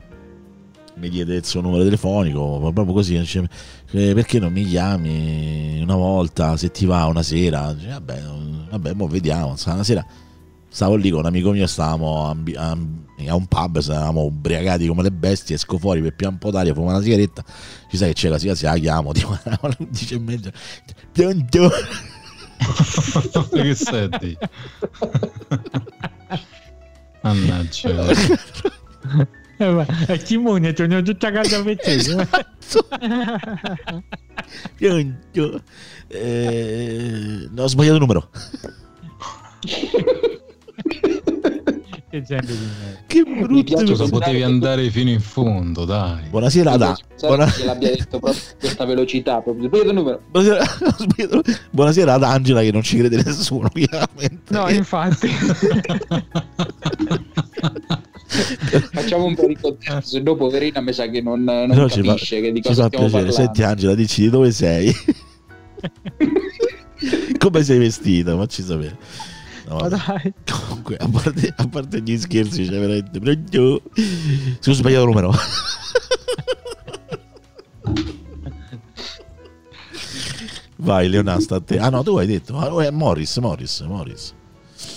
mi diede il suo numero telefonico, proprio così, dice, eh, perché non mi chiami una volta, se ti va una sera? Dice, vabbè, vabbè, mo vediamo, una sera stavo lì con un amico mio, stavamo a, a- a un pub, stavamo ubriacati come le bestie, esco fuori per pian po' d'aria, fumo una sigaretta, ci sai che c'è la sigla, la chiamo, tipo alle 11 e mezza, pronto? Che senti? Mannaggia. Eh, ma- eh, Timone, torno tutta casa per te. Pronto. Eh, no, ho sbagliato il numero. Che gente di me. Che Mi brutto. piace Cosa potevi andare fino in fondo, dai. Buonasera, Ada. Buona- Che l'abbia detto proprio a questa velocità, proprio. Sbagliato il numero. Buonasera, Buonasera ad Angela che non ci crede nessuno, chiaramente. No, infatti. Facciamo un po' di contesto, se no poverina mi sa che non, non Però ci fa, capisce che di cosa fa stiamo piacere. parlando. Senti Angela, dici di dove sei? Come sei vestita? Facci sapere. No, Ma dai. Comunque, a parte, a parte gli scherzi, c'è veramente. Pronto? Si ho sbagliato il numero. Vai, Leonasta, a te. Ah, no, tu hai detto. Ah, è Morris, Morris, Morris.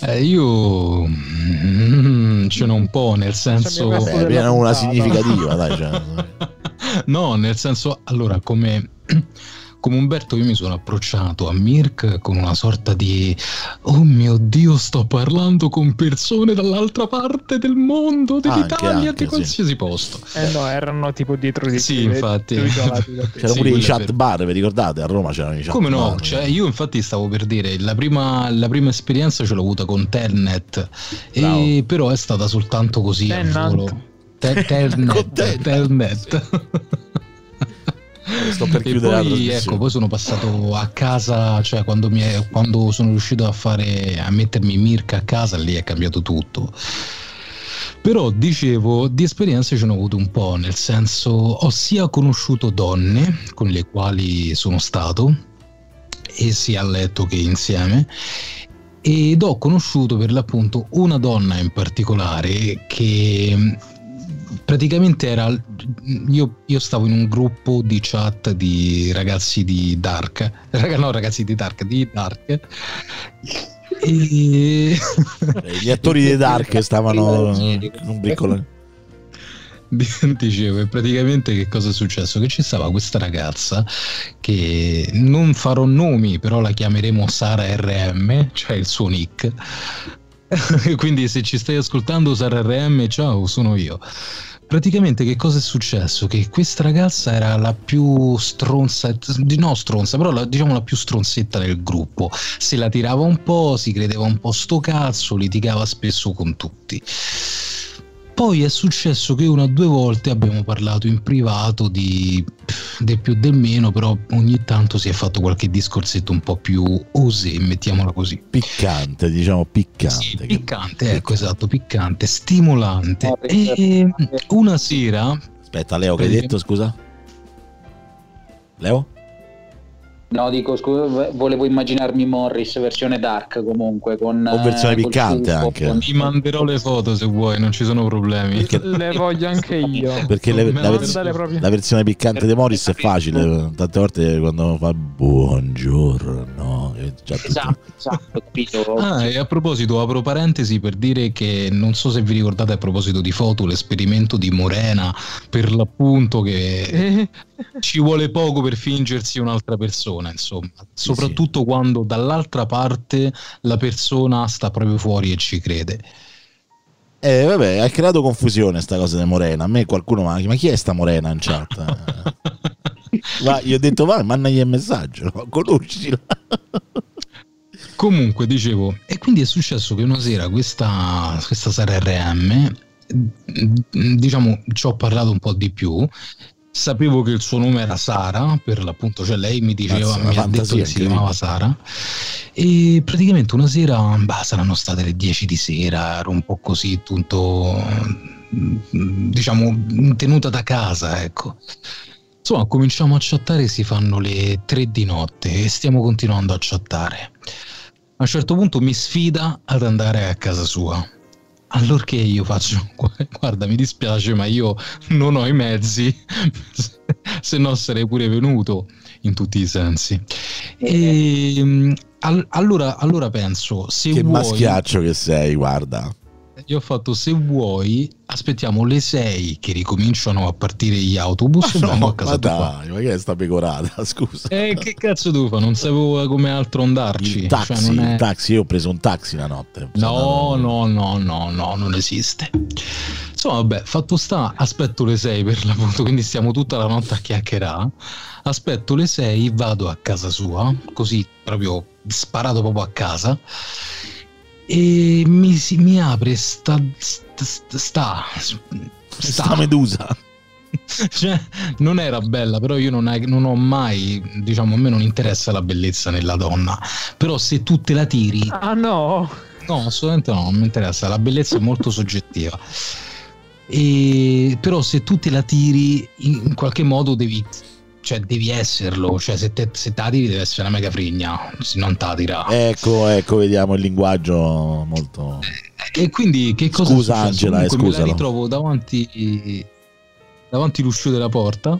Eh, io mm, ce n'ho un po', nel senso... Beh, una puntata. significativa, dai. Cioè. No, nel senso, allora, come, come Umberto io mi sono approcciato a Mirk con una sorta di oh mio Dio, sto parlando con persone dall'altra parte del mondo, dell'Italia, Anche, anche, di qualsiasi posto. Eh no, erano tipo dietro di Sì, te, infatti. Sì, pure i chat bar, vi ricordate? A Roma c'erano i chat Come no? bar. Cioè, io infatti stavo per dire, la prima, la prima esperienza ce l'ho avuta con Telnet, e però è stata soltanto così Telnet, Tennant. Telnet. Sto per chiudere poi, ecco, poi sono passato a casa, cioè quando, mi è- quando sono riuscito a fare a mettermi Mirka a casa, lì è cambiato tutto. Però dicevo, di esperienze ce ne ho avuto un po', nel senso ho sia conosciuto donne con le quali sono stato, e sia a letto che insieme, ed ho conosciuto per l'appunto una donna in particolare che praticamente era io, io stavo in un gruppo di chat di ragazzi di Dark raga, no ragazzi di Dark di Dark e Eh, Gli attori dei Dark stavano un briccolo. dicevo e praticamente che cosa è successo che ci stava questa ragazza che non farò nomi però la chiameremo Sara RM cioè il suo nick quindi se ci stai ascoltando Sara RM ciao sono io. Praticamente che cosa è successo? Che questa ragazza era la più stronza no stronza però la, diciamo la più stronzetta del gruppo. Se la tirava un po' si credeva un po' sto cazzo litigava spesso con tutti poi è successo che una o due volte abbiamo parlato in privato di del più del meno, però ogni tanto si è fatto qualche discorsetto un po' più osè, mettiamola così. Piccante, diciamo piccante. Sì, che- piccante, ecco esatto, piccante, stimolante. No, perché- E una sera, Aspetta, Leo, che hai detto, scusa? Leo? No, dico, scusa, volevo immaginarmi Morris versione dark comunque con O versione eh, piccante anche. ti manderò le foto se vuoi, non ci sono problemi. Perché, Le voglio anche io. perché le- la, vers- proprio. la versione piccante di Morris è facile. Tante volte quando fa buongiorno, è già tutto- Esatto, esatto, capito? Ah, e a proposito, apro parentesi per dire che non so se vi ricordate a proposito di foto, l'esperimento di Morena, per l'appunto che Eh, ci vuole poco per fingersi un'altra persona, insomma, soprattutto quando dall'altra parte la persona sta proprio fuori e ci crede. Eh, vabbè, ha creato confusione sta cosa di Morena. A me qualcuno ma, ma chi è sta Morena in chat? Va, gli ho detto vai, mandagli il messaggio, no? conoscila. Comunque, dicevo, e quindi è successo che una sera questa, questa Sara RM, diciamo, ci ho parlato un po' di più. Sapevo che il suo nome era Sara, per l'appunto, cioè lei mi diceva, Cazzo, mi ha detto che si chiamava Sara. E praticamente una sera, bah, saranno state le 10 di sera, ero un po' così, tutto, diciamo, tenuta da casa, ecco. Insomma, cominciamo a chattare, si fanno le 3 di notte e stiamo continuando a chattare. A un certo punto mi sfida ad andare a casa sua. Allorché io faccio, guarda, mi dispiace, ma io non ho i mezzi, se no sarei pure venuto in tutti i sensi. E mm, al- allora, allora penso, se Che vuoi, maschiaccio che sei, guarda. Io ho fatto, se vuoi, aspettiamo le 6 che ricominciano a partire gli autobus vengo No, a casa ma tua. dai, ma che è sta pecorata? Scusa. E che cazzo devo fare? Non sapevo come altro andarci. il taxi, Cioè, è- il taxi, io ho preso un taxi la notte. No, no, no, no, no, non esiste. Insomma, vabbè, fatto sta, aspetto le 6 per l'appunto, quindi stiamo tutta la notte a chiacchierare. Aspetto le 6, vado a casa sua, così proprio sparato proprio a casa. E mi, si- mi apre sta, sta, sta, sta, Sta medusa. cioè, non era bella, però io non, hai- non ho mai, diciamo, a me non interessa la bellezza nella donna. Però se tu te la tiri, Ah no! no, assolutamente no, non mi interessa. La bellezza è molto soggettiva. E, però se tu te la tiri, in, in qualche modo devi, cioè, devi esserlo. Cioè, se te, se te la tiri, deve essere una mega frigna, se non te la tira. Ecco, ecco, vediamo il linguaggio molto... E quindi che cosa Scusa? Angela, eh, la scusalo. ritrovo davanti davanti l'uscio della porta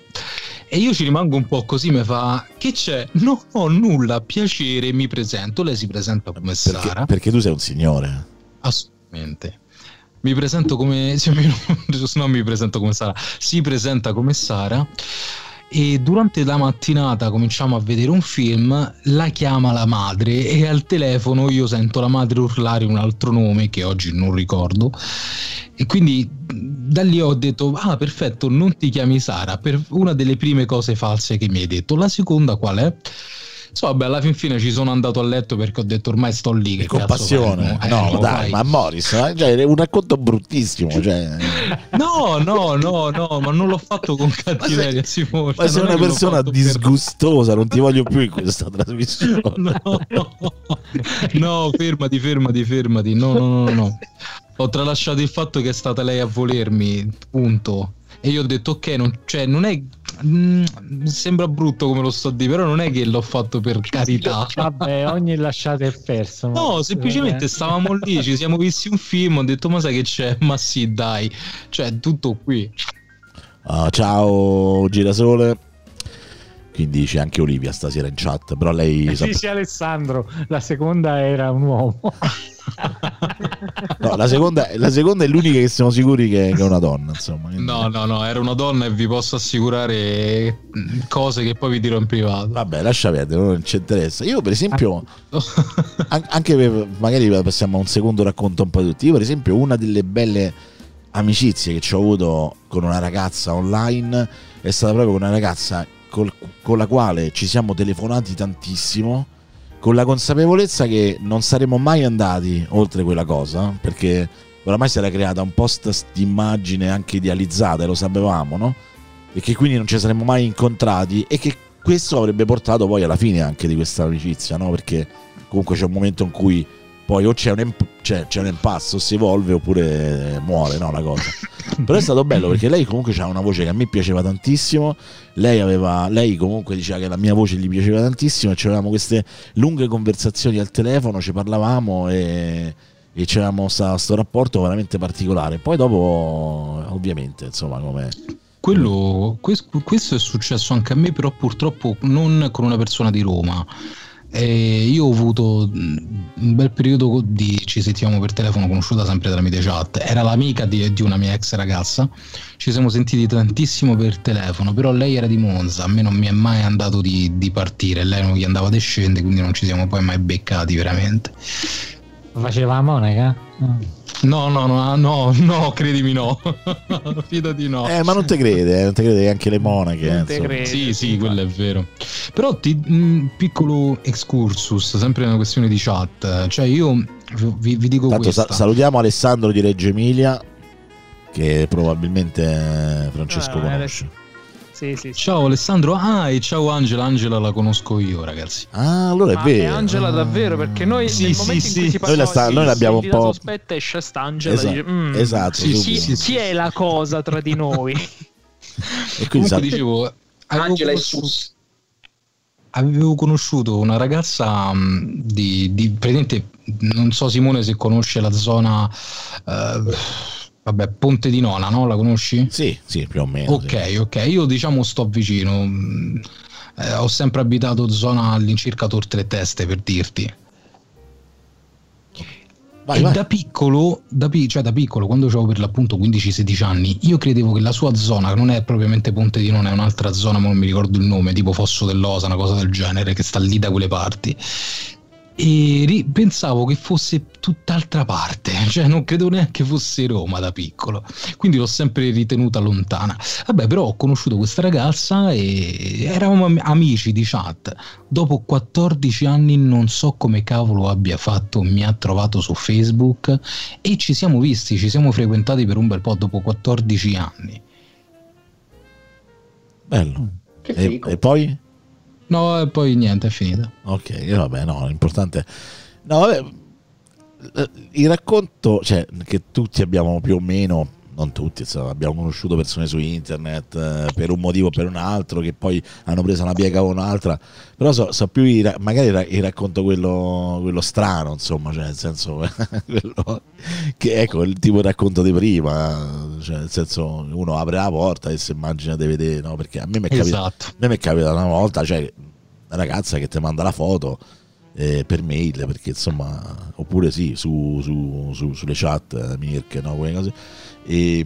e io ci rimango un po' così mi fa che c'è? No, no, nulla, piacere, mi presento. Lei si presenta come Perché, Sara. perché tu sei un signore. Assolutamente. Mi presento come cioè, mi- non mi presento come Sara, si presenta come Sara e durante la mattinata cominciamo a vedere un film, la chiama la madre e al telefono io sento la madre urlare un altro nome che oggi non ricordo e quindi da lì ho detto ah perfetto non ti chiami Sara per una delle prime cose false che mi hai detto la seconda qual è? So, vabbè, alla fin fine ci sono andato a letto perché ho detto ormai sto lì. Che Con passione. Eh, no, dai, fai. ma Morris, eh, cioè, è un racconto bruttissimo. Cioè, No, no, no, no, ma non l'ho fatto con cattiveria, Simone. ma sei non è una persona fatto per- disgustosa, non ti voglio più in questa trasmissione. No, no, fermati, fermati, fermati. No, no, no, no. Ho tralasciato il fatto che è stata lei a volermi, punto. E io ho detto, ok, non, cioè, non è. mm, sembra brutto come lo sto a dire, però non è che l'ho fatto per carità. Vabbè, ogni lasciata è perso. No, semplicemente stavamo lì, ci siamo visti un film, ho detto, ma sai che c'è? Ma sì, dai. Cioè, tutto qui. Ah, ciao Girasole. Quindi c'è anche Olivia stasera in chat, però lei Dice Alessandro, la seconda era un uomo. no, la, seconda, la seconda è l'unica che siamo sicuri che, che è una donna, insomma. No, no, no, era una donna e vi posso assicurare cose che poi vi dirò in privato. Vabbè, lascia perdere, non ci interessa. Io, per esempio, an- anche per, magari passiamo a un secondo racconto un po' di tutti. Io, per esempio, una delle belle amicizie che ho avuto con una ragazza online è stata proprio con una ragazza col- con la quale ci siamo telefonati tantissimo. Con la consapevolezza che non saremmo mai andati oltre quella cosa, perché oramai si era creata un post di immagine anche idealizzata, e lo sapevamo, no? E che quindi non ci saremmo mai incontrati e che questo avrebbe portato poi alla fine anche di questa amicizia, no? Perché comunque c'è un momento in cui poi o c'è un, imp- c'è, c'è un impasse o si evolve oppure muore, no? La cosa. Però è stato bello perché lei comunque ha una voce che a me piaceva tantissimo. Lei aveva, lei comunque diceva che la mia voce gli piaceva tantissimo e avevamo queste lunghe conversazioni al telefono, ci parlavamo e, e c'avevamo questo rapporto veramente particolare. Poi dopo, ovviamente, insomma, come Quello, quest- questo è successo anche a me, però purtroppo non con una persona di Roma. E io ho avuto mm, un bel periodo di ci sentivamo per telefono, conosciuta sempre tramite chat. Era l'amica di, di una mia ex ragazza. Ci siamo sentiti tantissimo per telefono, però lei era di Monza. A me non mi è mai andato di, di partire, lei non gli andava a scendere, quindi non ci siamo poi mai beccati veramente. Faceva la monaca? No, no, no, no, no, credimi no. Fidati no. Eh, ma non te crede, eh, non te crede che anche le monache. eh, Non te credo. Sì, sì, quello è vero. Però ti, mh, piccolo excursus, sempre una questione di chat. Cioè, io vi, vi dico Tanto sa- salutiamo Alessandro di Reggio Emilia, che probabilmente eh, Francesco Ah, conosce. Sì, sì, sì. Ciao Alessandro, ah e ciao Angela, Angela la conosco io ragazzi. Ah, allora è Ma è vero. Angela davvero perché noi Sì, nel sì, momento sì. in cui si Noi la sta- parla noi l'abbiamo un po'- sospetta esce st'Angela Esa- dice, "Mm, esatto, Sì, subito. sì, chi è la cosa tra di noi E quindi Comunque sa- dicevo, avevo Angela e conosciuto- Sus. avevo conosciuto una ragazza mh, di, di praticamente, non so Simone se conosce la zona, eh, vabbè, Ponte di Nona, no? La conosci? Sì, sì, più o meno. Ok, sì. ok, io diciamo sto vicino, mh, eh, ho sempre abitato zona all'incirca Tor Tre Teste per dirti. Vai, e vai. da piccolo, da, cioè da piccolo, quando avevo per l'appunto 15-16 anni, io credevo che la sua zona, che non è propriamente Ponte di Nona, è un'altra zona, ma non mi ricordo il nome, tipo Fosso dell'Osa, una cosa del genere, che sta lì da quelle parti. E ri- pensavo che fosse tutt'altra parte, cioè non credo neanche fosse Roma da piccolo, quindi l'ho sempre ritenuta lontana. Vabbè, però ho conosciuto questa ragazza e eravamo am- amici di chat. Dopo 14 anni non so come cavolo abbia fatto, mi ha trovato su Facebook e ci siamo visti, ci siamo frequentati per un bel po' dopo 14 anni. Bello. Che E, figo. e poi? No, e poi niente, è finita. Ok, vabbè, no, l'importante... No, vabbè, il racconto, cioè, che tutti abbiamo più o meno, non tutti, insomma, abbiamo conosciuto persone su internet eh, per un motivo o per un altro, che poi hanno preso una piega o un'altra, però so, so più, i magari ra- il racconto quello, quello strano, insomma, cioè, nel senso, che ecco, il tipo di racconto di prima, cioè, nel senso, uno apre la porta e si immagina di vedere, no, perché a me mi è capitato... Esatto. Capitato una volta, cioè, una ragazza che ti manda la foto eh, per mail, perché insomma, oppure sì, su, su- su- sulle chat, eh, Mirk, no, quelle cose. E,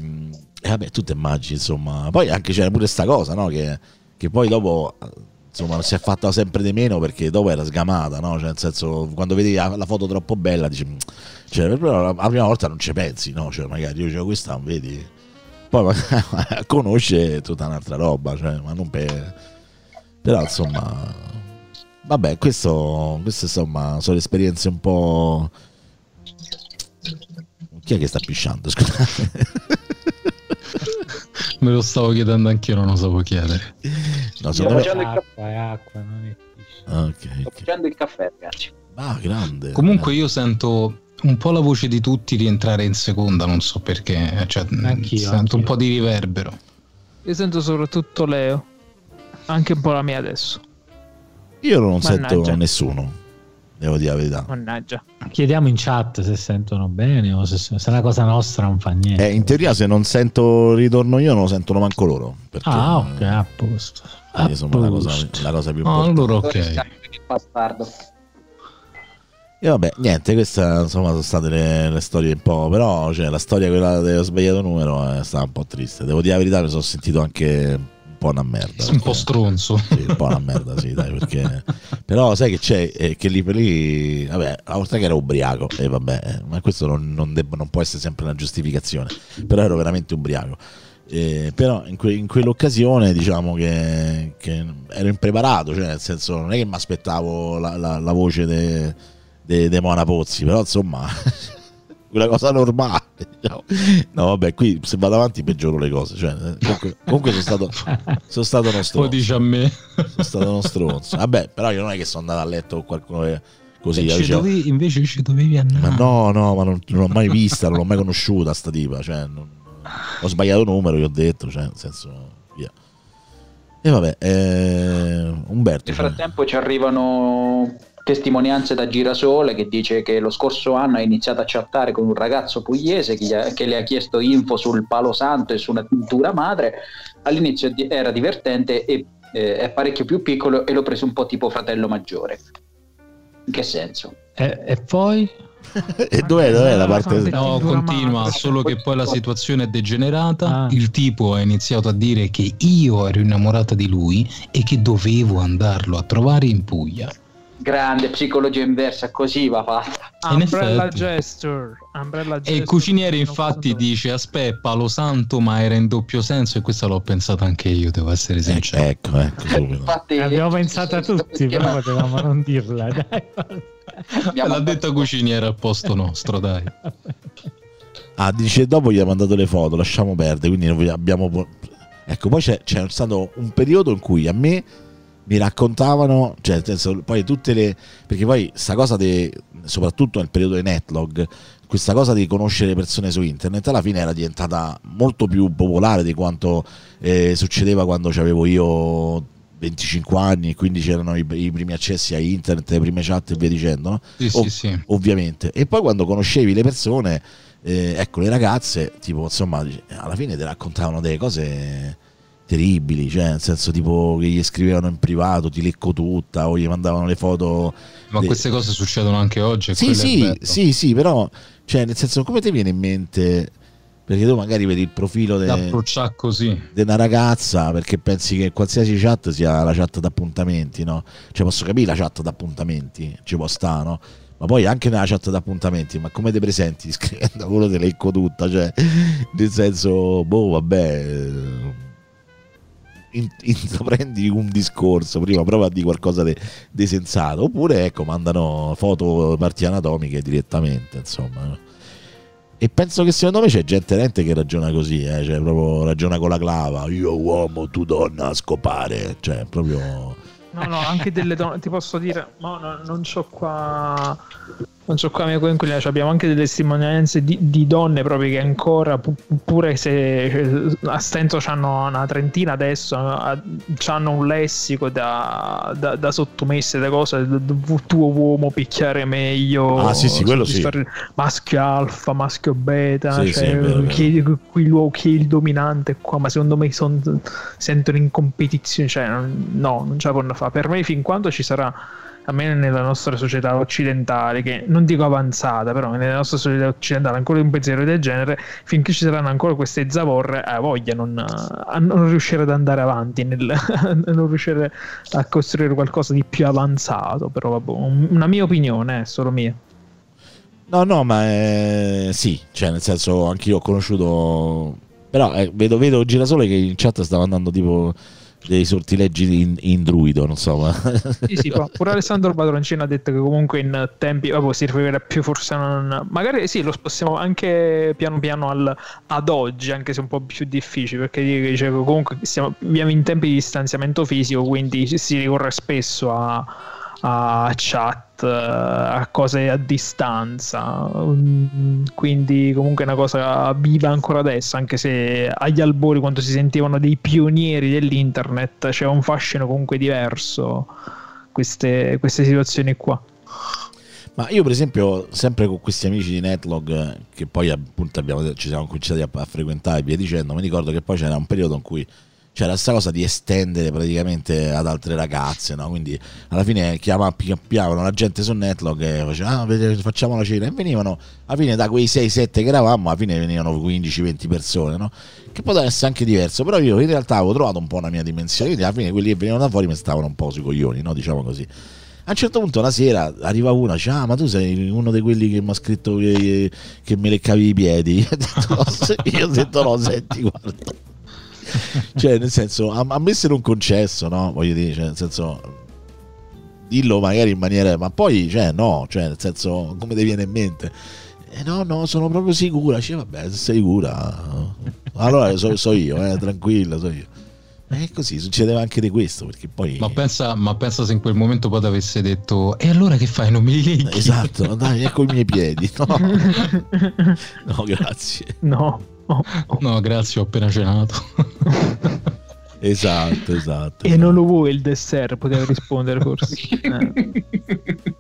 e vabbè, tu ti immagini, insomma. Poi anche c'era pure sta cosa, no? Che, che poi dopo, eh, insomma, si è fatta sempre di meno perché dopo era sgamata, no? Cioè, nel senso, quando vedi la, foto troppo bella, dici, "Mm", cioè, la, la prima volta non ci pensi, no? Cioè, magari io dicevo, questa non vedi. Poi magari conosce tutta un'altra roba, cioè, ma non per... Però insomma, vabbè, questo, questo insomma sono esperienze un po'... Chi è che sta pisciando? Scusate. Me lo stavo chiedendo anch'io, non lo sapevo chiedere. No, Sto facendo il caffè. Acqua, è acqua, non è. Ah, Ok, Sto facendo il caffè, ragazzi. Ah, grande. Comunque io sento un po' la voce di tutti rientrare in seconda, non so perché, cioè, Anch'io, sento anch'io. un po' di riverbero. Io sento soprattutto Leo. Anche un po' la mia adesso. Io non sento Mannaggia. nessuno, devo dire la verità. Mannaggia. Chiediamo in chat se sentono bene o se, se è una cosa nostra non fa niente. Eh, in teoria se non sento ritorno io non lo sentono manco loro. Perché, ah, ok, a posto. eh, A insomma, la cosa, la cosa più importante. allora ok. bastardo. E vabbè, niente, queste insomma sono state le, le storie un po', però cioè, la storia quella dello sbagliato numero è stata un po' triste. Devo dire la verità, mi sono sentito anche po' una merda. Un po' stronzo. Sì, un po' una merda, sì, dai, perché... Però sai che c'è? Eh, che lì per lì... Vabbè, la volta che ero ubriaco, e vabbè, eh, ma questo non, non deb- non può essere sempre una giustificazione, però ero veramente ubriaco. Eh, però in, que- in quell'occasione diciamo che, che ero impreparato, cioè nel senso non è che mi aspettavo la, la- la voce di De Mona Pozzi, però insomma una cosa normale. diciamo. No vabbè, qui se vado avanti peggioro le cose, cioè, eh, comunque, comunque sono stato, sono stato uno stronzo dice a me. sono stato uno stronzo. Vabbè, però io non è che sono andato a letto con qualcuno che così. io Ci dovevi- invece ci dovevi andare. ma no, no, ma non, non l'ho mai vista, non l'ho mai conosciuta sta tipa. Cioè, non- ho sbagliato numero, gli ho detto, cioè, nel senso, via. E vabbè, eh, Umberto. Nel cioè, frattempo ci arrivano testimonianze da Girasole che dice che lo scorso anno ha iniziato a chattare con un ragazzo pugliese che, gli ha- che le ha chiesto info sul palo santo e su una tintura madre. All'inizio di- era divertente e eh, è parecchio più piccolo e l'ho preso un po' tipo fratello maggiore. In che senso? E, e poi? e dov'è, dov'è la parte? No, continua, solo che poi la situazione è degenerata. Ah. Il tipo ha iniziato a dire che io ero innamorata di lui e che dovevo andarlo a trovare in Puglia. Grande psicologia inversa, così va fatta. In Umbrella effetti. gesture. Umbrella E il gesture. cuciniere infatti dice aspetta palo santo ma era in doppio senso e questa l'ho pensata anche io devo essere sincero Ecco, ecco, subito. Infatti, Abbiamo pensato a tutti, però potevamo non dirla. Dai. l'ha detta cuciniere al posto nostro dai Ah, dice dopo gli ha mandato le foto, lasciamo perdere, quindi abbiamo... Ecco, poi c'è, c'è stato un periodo in cui a me mi raccontavano, cioè nel senso, poi tutte le... perché poi sta cosa di, soprattutto nel periodo di Netlog, questa cosa di conoscere persone su internet alla fine era diventata molto più popolare di quanto eh, succedeva quando avevo io 25 anni e quindi c'erano i, i primi accessi a internet, le prime chat e via dicendo, no? sì Oh, sì sì ovviamente. E poi quando conoscevi le persone, eh, ecco, le ragazze, tipo, insomma, alla fine ti raccontavano delle cose terribili, cioè, nel senso, tipo, che gli scrivevano in privato, ti lecco tutta, o gli mandavano le foto. ma Sì. queste cose succedono anche oggi Sì, sì, sì, sì, però, cioè, nel senso, come ti viene in mente Perché tu magari vedi il profilo Da de- di una ragazza perché pensi che qualsiasi chat sia la chat d'appuntamenti, no? Cioè posso capire la chat d'appuntamenti, ci può stare, no? Ma poi anche nella chat d'appuntamenti, ma come ti presenti scrivendo quello te leggo tutta, cioè nel senso, boh, vabbè, in- intraprendi un discorso prima, prova a dire qualcosa di sensato, oppure ecco, mandano foto parti anatomiche direttamente, insomma. E penso che secondo me c'è gente veramente che ragiona così, eh, cioè proprio ragiona con la clava, io uomo, tu donna a scopare, cioè proprio... No, no, anche delle donne, ti posso dire, ma no, non c'ho qua, non c'ho qua mia coinquilina, cioè abbiamo anche delle testimonianze di, di donne proprio che ancora, pu- pure se a stento hanno una trentina adesso, hanno un lessico da, da, da sottomesse, da cose, tuo uomo picchiare meglio, Ah, sì, sì, quello sì. maschio alfa, maschio beta, Sì, cioè, sì, vero, chi, qui l'uomo- chi è il dominante qua, ma secondo me son- sentono in competizione, cioè no, non ce la fanno fare. Per me fin quando ci sarà, almeno nella nostra società occidentale, che non dico avanzata, però nella nostra società occidentale ancora un pensiero del genere, finché ci saranno ancora queste zavorre, ha voglia non, a non riuscire ad andare avanti, nel, a non riuscire a costruire qualcosa di più avanzato, però vabbè, un- una mia opinione, è solo mia. No, no, ma eh, sì, cioè nel senso anch'io ho conosciuto, però eh, vedo, vedo Girasole che in chat stava andando tipo dei sortileggi in, in druido, non so. Sì, sì, pure Alessandro Padroncino ha detto che comunque in tempi vabbè, si riferiva più forse a non... magari sì, lo spostiamo anche piano piano al- ad oggi, anche se un po' più difficile, perché dice comunque siamo, viviamo in tempi di distanziamento fisico, quindi si ricorre spesso a, a chat, eh, a cose a distanza, Mm, quindi comunque è una cosa viva ancora adesso, anche se agli albori quando si sentivano dei pionieri dell'internet c'era un fascino comunque diverso queste, queste situazioni qua. Ma io per esempio, sempre con questi amici di Netlog, che poi appunto abbiamo, ci siamo cominciati a, a frequentare e via dicendo, mi ricordo che poi c'era un periodo in cui c'era questa cosa di estendere praticamente ad altre ragazze, no? quindi alla fine chiama- chiamavano la gente su Netlog e facevano ah, facciamo la cena e venivano, alla fine da quei 6-7 che eravamo, alla fine venivano 15-20 persone, no? che poteva essere anche diverso, però io in realtà avevo trovato un po' una mia dimensione, quindi alla fine quelli che venivano da fuori mi stavano un po' sui coglioni, no? diciamo così. A un certo punto una sera arriva una, dice, ah ma tu sei uno di quelli che mi ha scritto che, che me leccavi i piedi. Io ho detto no, senti, guarda. Cioè, nel senso, a, a me se non concesso, no? Voglio dire, cioè, nel senso, dillo magari in maniera, ma poi, cioè, no, cioè, nel senso, come ti viene in mente? Eh, no, no, sono proprio sicura. Dice, vabbè, se sei sicura, allora so, so io, eh, tranquilla, so io. E così succedeva anche di questo, perché poi... Ma pensa, ma pensa se in quel momento poi ti avesse detto E allora che fai? Non mi li leghi? Esatto, dai, ecco i miei piedi. No, no grazie. No. no. Grazie, ho appena cenato. Esatto, esatto. E non lo vuoi il dessert, poteva rispondere forse. Eh.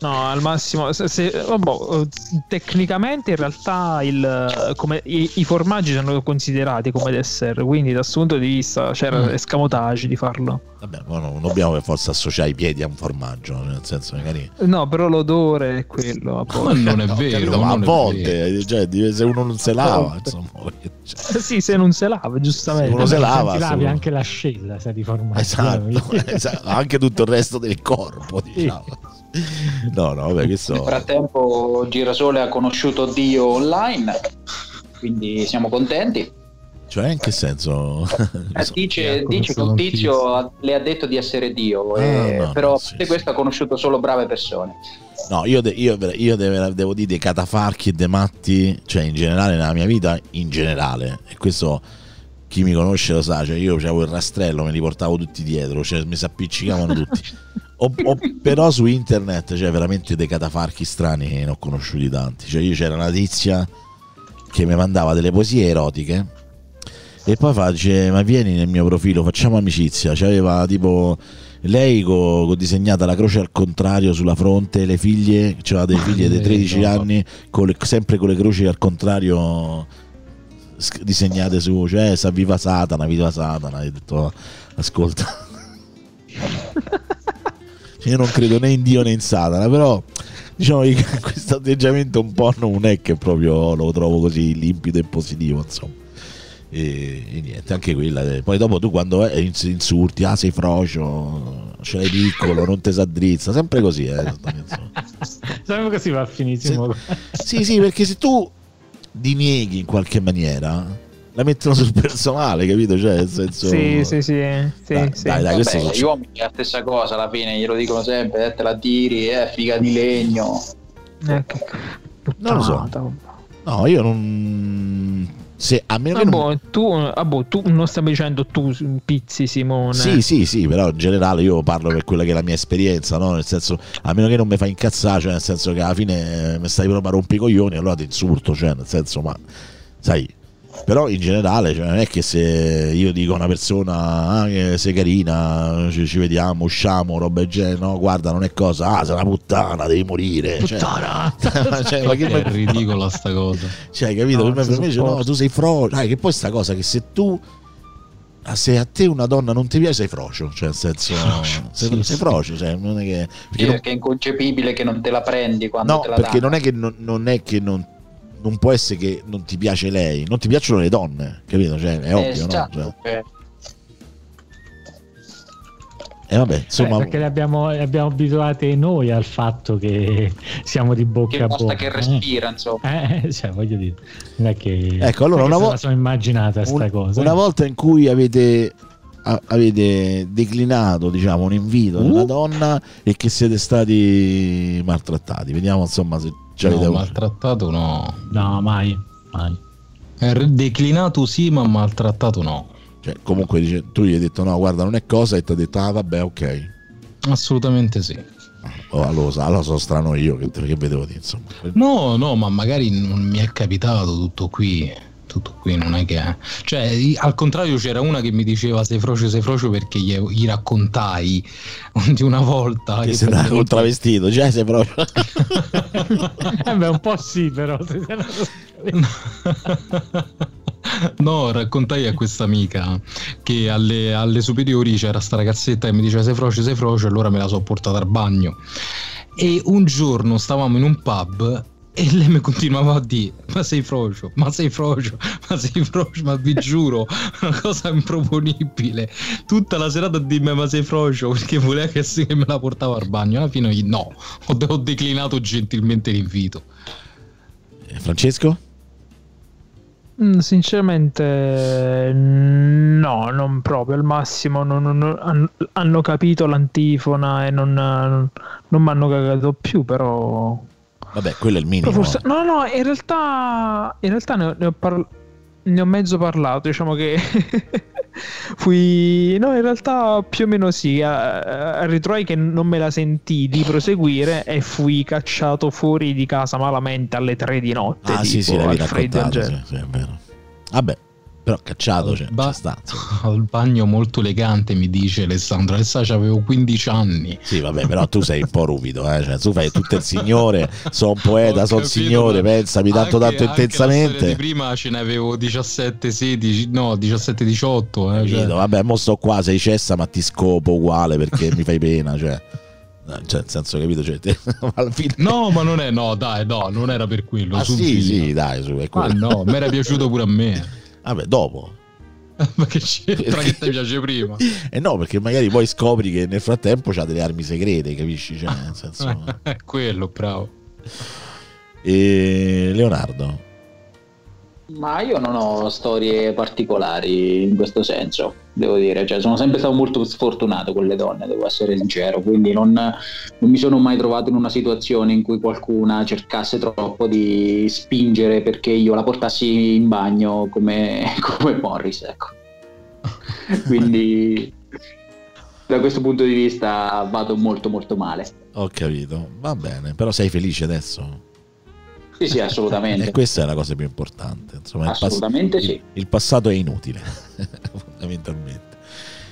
No, al massimo, se, se- vabbè, eh, tecnicamente in realtà il, come, i, i formaggi sono considerati come dessert, quindi da questo punto di vista c'era Mm. escamotage di farlo. Vabbè, ma non dobbiamo per forza associare i piedi a un formaggio, nel senso magari... No, però l'odore è quello. a Ma non è No, vero, capito, ma a volte, cioè, di- se uno non se lava, insomma... cioè, sì, se non se lava, giustamente. Se uno se lava, Ti lavi se- anche l'ascella se di formaggio. Esatto, esatto, anche tutto il resto del corpo, diciamo. No, no, vabbè, questo... Nel frattempo Girasole ha conosciuto Dio online, quindi siamo contenti. Cioè, in che senso? Eh, dice dice che un tizio le ha detto di essere Dio, Ah, eh, no, però sì, sì. questo ha conosciuto solo brave persone. No, io, de- io, io deve- devo dire dei catafarchi e dei matti, cioè in generale nella mia vita, in generale, e questo chi mi conosce lo sa, cioè io avevo il rastrello, me li portavo tutti dietro, cioè mi si appiccicavano tutti. O- o- però su internet, cioè veramente dei catafarchi strani ne ho conosciuti tanti. Cioè io c'era una tizia che mi mandava delle poesie erotiche e poi fa, dice, ma vieni nel mio profilo, facciamo amicizia. C'aveva tipo lei con co disegnata la croce al contrario sulla fronte, le figlie, c'aveva delle figlie di 13 anni, con le- sempre con le croci al contrario disegnate su, cioè sa viva Satana, viva Satana. Hai detto, ascolta. Io non credo né in Dio né in Satana, però diciamo che questo atteggiamento un po' non è che proprio lo trovo così limpido e positivo, insomma. E, e niente, anche quella. eh. Poi dopo tu quando eh, ins- insulti, ah sei frocio, ce l'hai piccolo, non te sa drizza, sempre così. Eh. Sempre così va a finissimo. Sì, sì, perché se tu dinieghi in qualche maniera, la mettono sul personale, capito? Cioè, nel senso... Sì, sì, sì. sì, Dai, sì. dai, dai, Vabbè, gli uomini è la stessa cosa alla fine, glielo dicono sempre, eh, te la tiri, eh, figa di legno. Eh, che Non lo so. No, io non... Se, a meno che Ah, non... boh, tu, ah, boh, tu non stavi dicendo tu pizzi Simone. Sì, sì, sì, però in generale io parlo per quella che è la mia esperienza, no? Nel senso, a meno che non mi fai incazzare, cioè nel senso che alla fine mi stai proprio a rompi i coglioni, allora ti insulto, cioè nel senso, ma sai, però in generale cioè, non è che se io dico a una persona ah, sei carina, ci, ci vediamo, usciamo, roba del genere, no, guarda, non è cosa, ah, sei una puttana, devi morire. cioè- Puttana! cioè, ma che È ridicola sta cosa. cioè, hai capito? No, per me, dice, no, tu sei frocio. Dai, che poi sta cosa che se tu. ah, Se a te una donna non ti piace, sei frocio. Cioè, nel senso. Sei, Sì, sei sì. frocio. Cioè, non è che. Sì, Perché non- perché è inconcepibile che non te la prendi quando no, te la perché danno. non è che non, non è che non. Non può essere che non ti piace lei, non ti piacciono le donne, capito? Cioè, è Eh, ovvio, no? esatto, Cioè, eh. vabbè, Eh, insomma, perché le abbiamo, le abbiamo abituate noi al fatto che siamo di bocca che a bocca. che respira, insomma. Eh, eh, cioè, voglio dire, non è che, Ecco, allora, una che se vo- la sono immaginata sta un- cosa. una eh. volta in cui avete, a- avete declinato diciamo, un invito di Uh. una donna e che siete stati maltrattati, vediamo insomma se avete No, maltrattato no. No, mai, mai. Eh, Declinato sì, ma maltrattato no. Cioè, comunque dice, tu gli hai detto no, guarda, non è cosa e ti ha detto ah vabbè, ok. Assolutamente sì. Oh, allora, sa- allora sono strano io che, che vedevo di insomma. No, no, ma magari non mi è capitato tutto qui. Tutto qui non è che. Cioè, i- al contrario, c'era una che mi diceva sei frocio, sei frocio perché gli, gli raccontai di una volta Che che sei praticamente- travestito, cioè sei proprio. Eh beh, un po' sì, però. No, raccontai a questa amica che alle, alle superiori c'era sta ragazzetta che mi diceva sei frocio, sei frocio, allora me la so portata al bagno. E un giorno stavamo in un pub e lei mi continuava a dire ma sei frocio, ma sei frocio, ma sei frocio, ma vi giuro, una cosa improponibile. Tutta la serata a dirmi ma sei frocio perché voleva che, me la portava al bagno. Alla fine gli- no, ho, ho declinato gentilmente l'invito. Eh, Francesco? Mm, Sinceramente, no, non proprio. Al massimo non- non- non- han- hanno capito l'antifona e non, non, non mi hanno cagato più. Però, Vabbè, quello è il minimo. forse, no, no, in realtà, in realtà ne, ho, ne ho par- ne ho mezzo parlato. Diciamo che fui, no, in realtà più o meno sì. A, ritrovai che non me la sentii di proseguire e fui cacciato fuori di casa malamente alle 3 di notte. Ah, sì, tipo, sì, l'avevi freddo del raccontato, sì, sì, è vero. Vabbè, però cacciato, cioè, Ba- insomma. Al bagno molto elegante mi dice Alessandro, adesso avevo 15 anni. Sì, vabbè, però tu sei un po' ruvido, eh? cioè, tu fai tutto il signore, sono un poeta, sono signore, pensami tanto anche- tanto intensamente. prima ce ne avevo 17, 16, no, 17, 18. Eh, cioè. Vabbè, mo sto qua, sei cessa, ma ti scopo uguale perché mi fai pena, cioè. Cioè, nel senso, capito? Cioè, te- fine... No, ma non è, no, dai, no, non era per quello. Ah, sì, sì, dai, su, è Ah, quello. no, mi era piaciuto pure a me. Vabbè, dopo. ma che c'entra che ti piace prima? E no, perché magari poi scopri che nel frattempo c'ha delle armi segrete, capisci? Cioè, nel senso... È quello, bravo. E Leonardo? Ma io non ho storie particolari in questo senso, devo dire, cioè, sono sempre stato molto sfortunato con le donne, devo essere sincero, quindi non, non mi sono mai trovato in una situazione in cui qualcuna cercasse troppo di spingere perché io la portassi in bagno come, come Morris, ecco. Quindi da questo punto di vista vado molto molto male. Ho capito, va bene, però sei felice adesso? Sì, sì, assolutamente. E questa è la cosa più importante. Insomma, il pass- Assolutamente il- sì. Il, passato è inutile, fondamentalmente.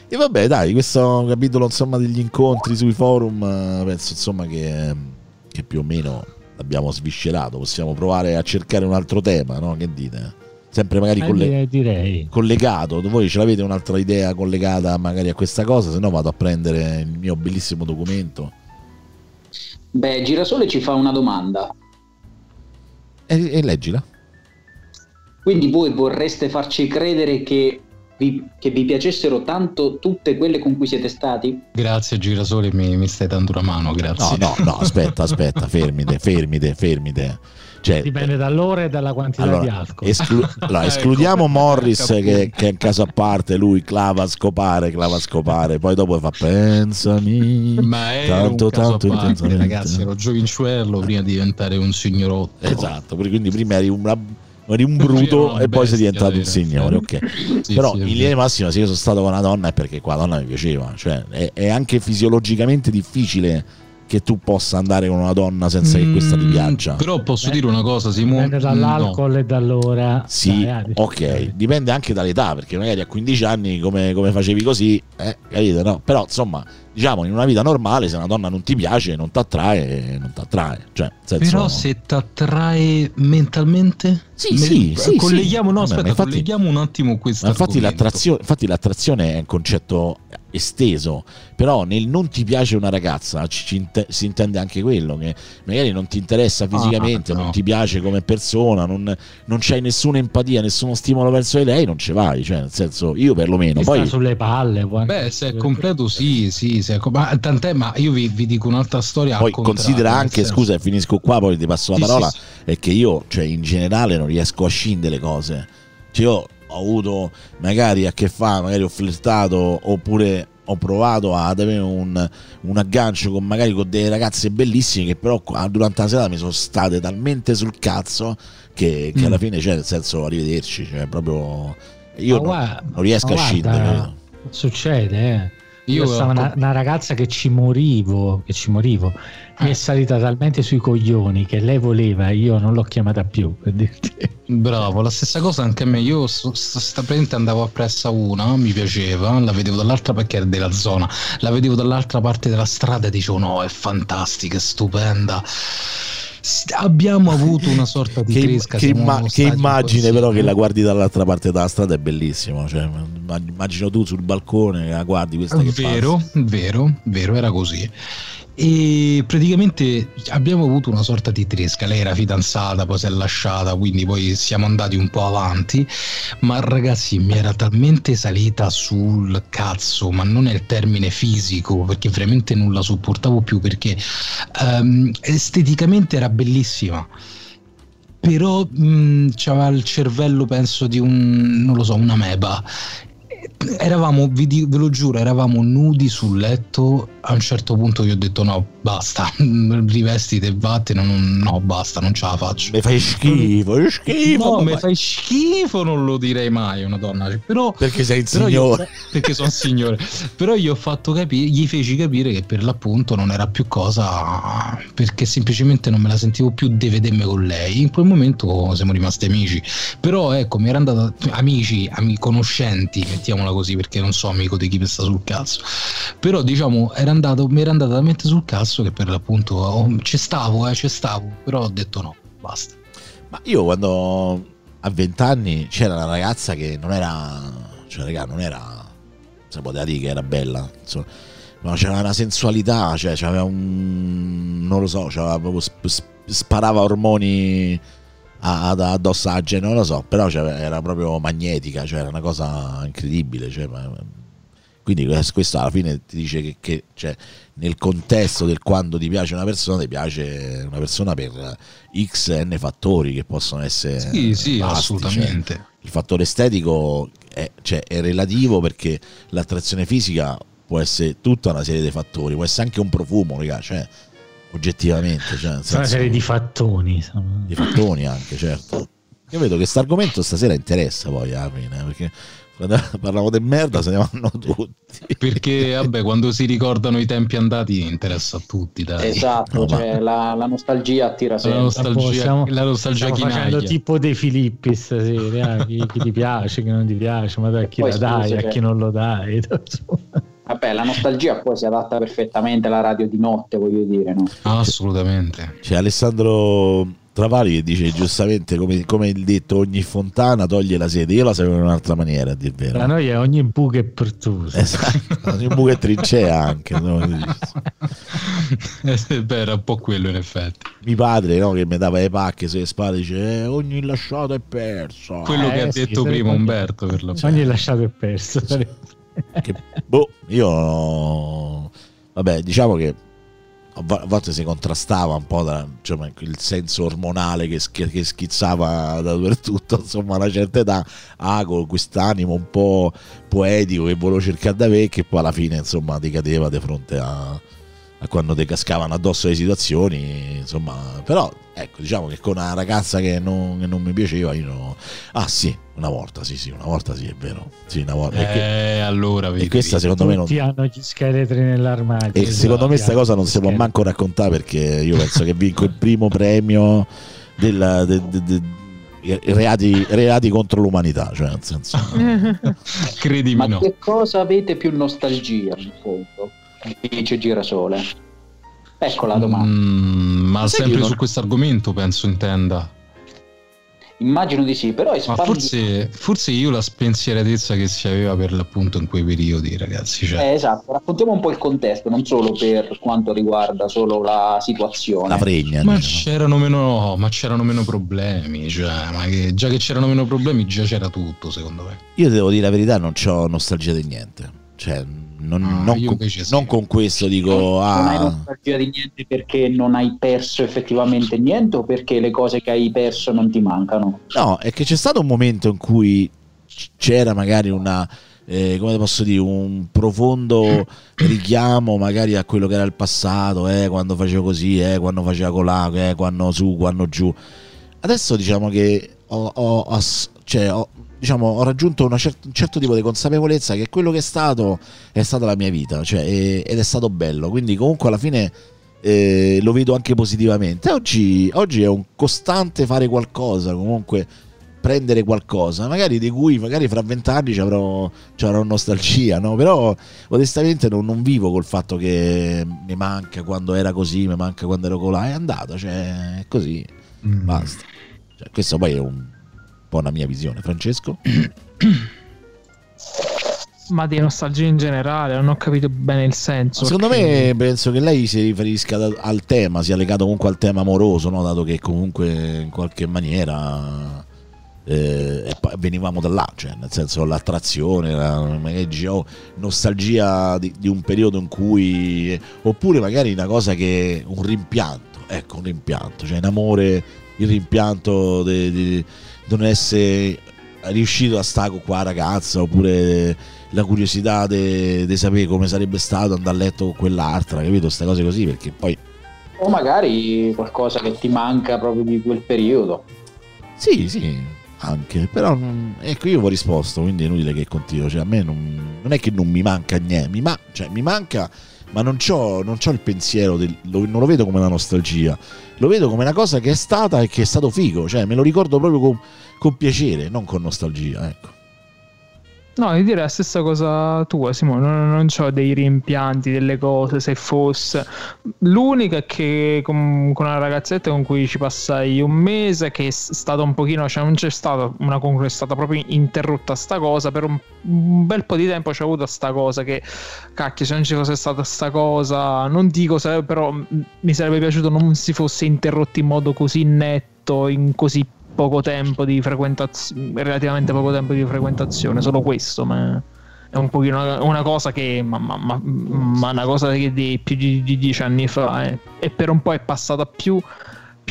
E vabbè, dai, questo capitolo insomma, degli incontri sui forum, eh, penso insomma che, che più o meno l'abbiamo sviscerato. Possiamo provare a cercare un altro tema, no? Che dite? Sempre magari Eh, colle- direi- direi. collegato. Voi ce l'avete un'altra idea collegata magari a questa cosa? Se no vado a prendere il mio bellissimo documento. Beh, Girasole ci fa una domanda. E, e leggila. Quindi voi vorreste farci credere che vi, che vi piacessero tanto tutte quelle con cui siete stati? Grazie Girasole, mi, mi stai dando una mano, No, grazie. no, no, aspetta, aspetta, fermite, fermite, fermite. Cioè, Dipende dall'ora e dalla quantità allora, di alcol. esclu- allora, escludiamo Morris che, che è un caso a parte, lui clava a scopare, clava a scopare, poi dopo fa pensami. Ma era tanto, un caso tanto a parte, ragazzi, ero giovincello prima di diventare un signorotto. Esatto, quindi prima eri un, eri un bruto e poi sei diventato un signore, ok. Sì, Però sì, in linea di massima se io sono stato con una donna è perché qua la donna mi piaceva, cioè è, è anche fisiologicamente difficile che tu possa andare con una donna senza che questa ti Mm, piaccia. Però posso Beh, dire una cosa, Simone. Dipende dall'alcol e dall'ora. Sì, Dai, ok, dipende anche dall'età, perché magari a 15 anni come, come facevi così, eh, capite, no? Però insomma, diciamo, in una vita normale se una donna non ti piace, non ti attrae, non ti attrae. Cioè, senso- Però se ti attrae mentalmente, Sì, Me- sì, sì, colleghiamo, sì. no, aspetta, infatti- colleghiamo un attimo questo. Ma infatti l'attrazione, infatti l'attrazione è un concetto esteso, però nel non ti piace una ragazza ci- ci si intende anche quello, che magari non ti interessa fisicamente, Ah, no. non ti piace come persona, non, non c'hai nessuna empatia, nessuno stimolo verso di lei, non ci vai, cioè nel senso io perlomeno. Ti Poi sulle palle. può anche Beh, se è completo, sì, sì, se è ma tant'è, ma io vi, vi dico un'altra storia. Poi considera anche, senso- scusa, e finisco qua, poi ti passo la Sì, parola, sì, sì. è che io, cioè, in generale non riesco a scindere le cose. Cioè, io ho avuto magari a che fare, magari ho flirtato oppure ho provato ad avere un, un aggancio con magari con delle ragazze bellissime che però qua- durante la serata mi sono state talmente sul cazzo che, che Mm. alla fine, cioè, nel senso, arrivederci, cioè, proprio... Io non, guarda- non riesco a guarda, scindere. Succede, eh. Io, Io stavo una, una ragazza che ci morivo, che ci morivo, mi è Eh. salita talmente sui coglioni che lei voleva, io non l'ho chiamata più. Per dirti. Bravo, la stessa cosa anche a me. Io sta presente andavo appresso a una, mi piaceva, la vedevo dall'altra perché era della zona, la vedevo dall'altra parte della strada e dicevo no, è fantastica, è stupenda. Abbiamo avuto una sorta di Che, cresca. che imma- che immagine però che la guardi dall'altra parte della strada è bellissimo cioè, immag- immagino tu sul balcone la guardi questa che Vero, passa. vero, vero, era così. E praticamente abbiamo avuto una sorta di tresca. Lei era fidanzata, poi si è lasciata, quindi poi siamo andati un po' avanti. Ma ragazzi, mi era talmente salita sul cazzo, ma non è il termine fisico, perché veramente non la sopportavo più. Perché ehm, esteticamente era bellissima. Però mh, c'aveva il cervello, penso, di un non lo so, una meba eravamo, vi ve lo giuro, eravamo nudi sul letto. A un certo punto io ho detto: no, basta, rivestite e vattene. Non, no, basta, non ce la faccio. mi fai schifo fai schifo No, mi fai schifo, non lo direi mai una donna. Però, perché sei il però io- signore perché sono signore. Però gli ho fatto capire, gli feci capire che per l'appunto non era più cosa, perché semplicemente non me la sentivo più di vedermi con lei. In quel momento siamo rimasti amici. Però ecco, mi era andata amici, ami, conoscenti, mettiamola così, perché non so amico di chi mi sta sul cazzo. Però diciamo, era andato, mi era andata talmente sul cazzo che per l'appunto oh, ci stavo, eh, ci stavo, però ho detto no, basta. ma io quando a vent'anni c'era una ragazza che non era cioè raga non era si poteva dire che era bella insomma ma c'era una sensualità cioè c'aveva un non lo so c'aveva proprio sp- sp- sparava ormoni ad- addosso a gente, non lo so, però era proprio magnetica, cioè era una cosa incredibile. cioè, quindi questo alla fine ti dice che, che, cioè, nel contesto del quando ti piace una persona, ti piace una persona per x n fattori che possono essere Sì, sì, vasti, assolutamente. cioè, il fattore estetico è, cioè, è relativo perché l'attrazione fisica può essere tutta una serie di fattori, può essere anche un profumo, raga, cioè, oggettivamente. Cioè, Sono una senso- serie di fattoni. di fattoni anche, certo. Io vedo che questo argomento stasera interessa poi alla fine, eh, perché parliamo di merda se ne vanno tutti. Perché, vabbè, quando si ricordano i tempi andati interessa a tutti, dai. Esatto, No, ma- cioè, la, la nostalgia attira La sempre. nostalgia, Stiamo- la nostalgia Stiamo facendo chinaglia. tipo dei Filippi stasera, chi, chi ti piace, chi non ti piace, ma dai, a chi Poi la dai, scusa, a cioè- chi non lo dai. Vabbè, la nostalgia poi si adatta perfettamente alla radio di notte, voglio dire, no? Assolutamente. C'è Alessandro Travali che dice giustamente come, come il detto ogni fontana toglie la sede, io la sapevo in un'altra maniera a dir Da vero. noi è ogni buca è pertusa. Esatto, ogni buco e trincea anche. no? Eh, Beh, era un po' quello in effetti. Mi padre no, che mi dava le pacche sulle spalle dice eh, ogni lasciato è perso. Quello Eh, che ha sì, detto prima Umberto per la Ogni lasciato e perso. Che, boh, io vabbè, diciamo che a vo- a volte si contrastava un po' da, insomma, il senso ormonale che, sch- che schizzava dappertutto, insomma, a una certa età, ah, con quest'animo un po' poetico che volevo cercare da me, che poi alla fine, insomma, decadeva di fronte a, a quando ti cascavano addosso le situazioni, insomma, però ecco, diciamo che con una ragazza che non, che non mi piaceva, io no- ah sì, una volta, sì, sì, una volta sì, è vero, sì, una volta. e che- Eh, allora e vedi, questa vedi. secondo me non, Tutti hanno gli scheletri nell'armadio. e secondo me questa cosa non si può manco raccontare perché io penso che vinco il primo premio del, de- de- de- reati, reati contro l'umanità, cioè nel senso Credimi Ma no. che cosa avete più nostalgia in fondo? Dice Girasole. Ecco la domanda. Mm, ma Sai sempre su questo argomento penso intenda. Immagino di sì, però Ma espandi- forse, forse io la spensieratezza che si aveva per l'appunto in quei periodi, ragazzi. Cioè, Eh, esatto, raccontiamo un po' il contesto, non solo per quanto riguarda solo la situazione. la fregna. ma diciamo. c'erano meno, ma c'erano meno problemi. Cioè, ma che- già che c'erano meno problemi, già c'era tutto, secondo me. Io devo dire la verità, non ho nostalgia di niente. Cioè, non, Ah, non con, non con questo dico, non hai ah, nostalgia di niente perché non hai perso effettivamente niente o perché le cose che hai perso non ti mancano? No, è che c'è stato un momento in cui c'era magari una, eh, come posso dire, un profondo richiamo magari a quello che era il passato, eh, quando facevo così, eh, quando faceva colà, eh, quando su, quando giù. Adesso diciamo che ho, ho- ho cioè, ho- diciamo, ho raggiunto una cer- un certo tipo di consapevolezza che quello che è stato è stata la mia vita, cioè, e- ed è stato bello. Quindi comunque alla fine eh, lo vedo anche positivamente. Oggi, oggi è un costante fare qualcosa, comunque prendere qualcosa, magari di cui magari fra vent'anni ci avrò, ci avrò nostalgia, no? Però onestamente non, non vivo col fatto che mi manca quando era così, mi manca quando ero colà, è andata, cioè è così, Mm. basta. Cioè, questa poi è un po' una mia visione, Francesco. Ma di nostalgia in generale, non ho capito bene il senso. Secondo perché- me penso che lei si riferisca al tema, sia legato comunque al tema amoroso, no? dato che comunque in qualche maniera eh, venivamo da là, cioè nel senso l'attrazione, la, oh, nostalgia di, di un periodo in cui, oppure magari una cosa che, un rimpianto, ecco un rimpianto, cioè in amore il rimpianto di di non essere riuscito a stare con qua ragazza oppure la curiosità di sapere come sarebbe stato andare a letto con quell'altra, capito? Queste cose così, perché poi O magari qualcosa che ti manca proprio di quel periodo. sì, sì, anche, però ecco io ho risposto, quindi è inutile che continuo, cioè a me non, non è che non mi manca niente, mi, ma- cioè, mi manca, ma non c'ho il pensiero, del- lo- non lo vedo come una nostalgia, lo vedo come una cosa che è stata e che è stato figo, cioè me lo ricordo proprio con, con piacere, non con nostalgia, ecco. No, io direi la stessa cosa tua, Simone. Non, non ho dei rimpianti delle cose. Se fosse l'unica è che con, con una ragazzetta con cui ci passai un mese, che è stata un pochino, cioè non c'è stata una conclusione, è stata proprio interrotta sta cosa. Per un, un bel po' di tempo c'è avuto sta cosa. Che cacchio, se non ci fosse stata sta cosa, non dico però mi sarebbe piaciuto non si fosse interrotto in modo così netto, in così poco tempo di frequentazione, relativamente poco tempo di frequentazione, solo questo, ma è un pochino una, una cosa che, ma, ma, ma, ma una cosa che di più di, di dieci anni fa, eh. e per un po' è passata più,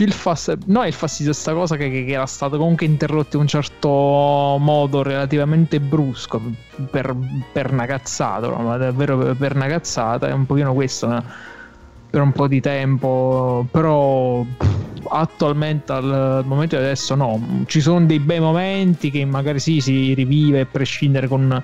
il fastidio, no il fastidio sta cosa che, che- era stato comunque interrotto in un certo modo relativamente brusco per, per una cazzata, ma davvero per, una cazzata, è un pochino questo, no? Per un po' di tempo, però attualmente al, momento di adesso no, ci sono dei bei momenti che magari sì si rivive a prescindere con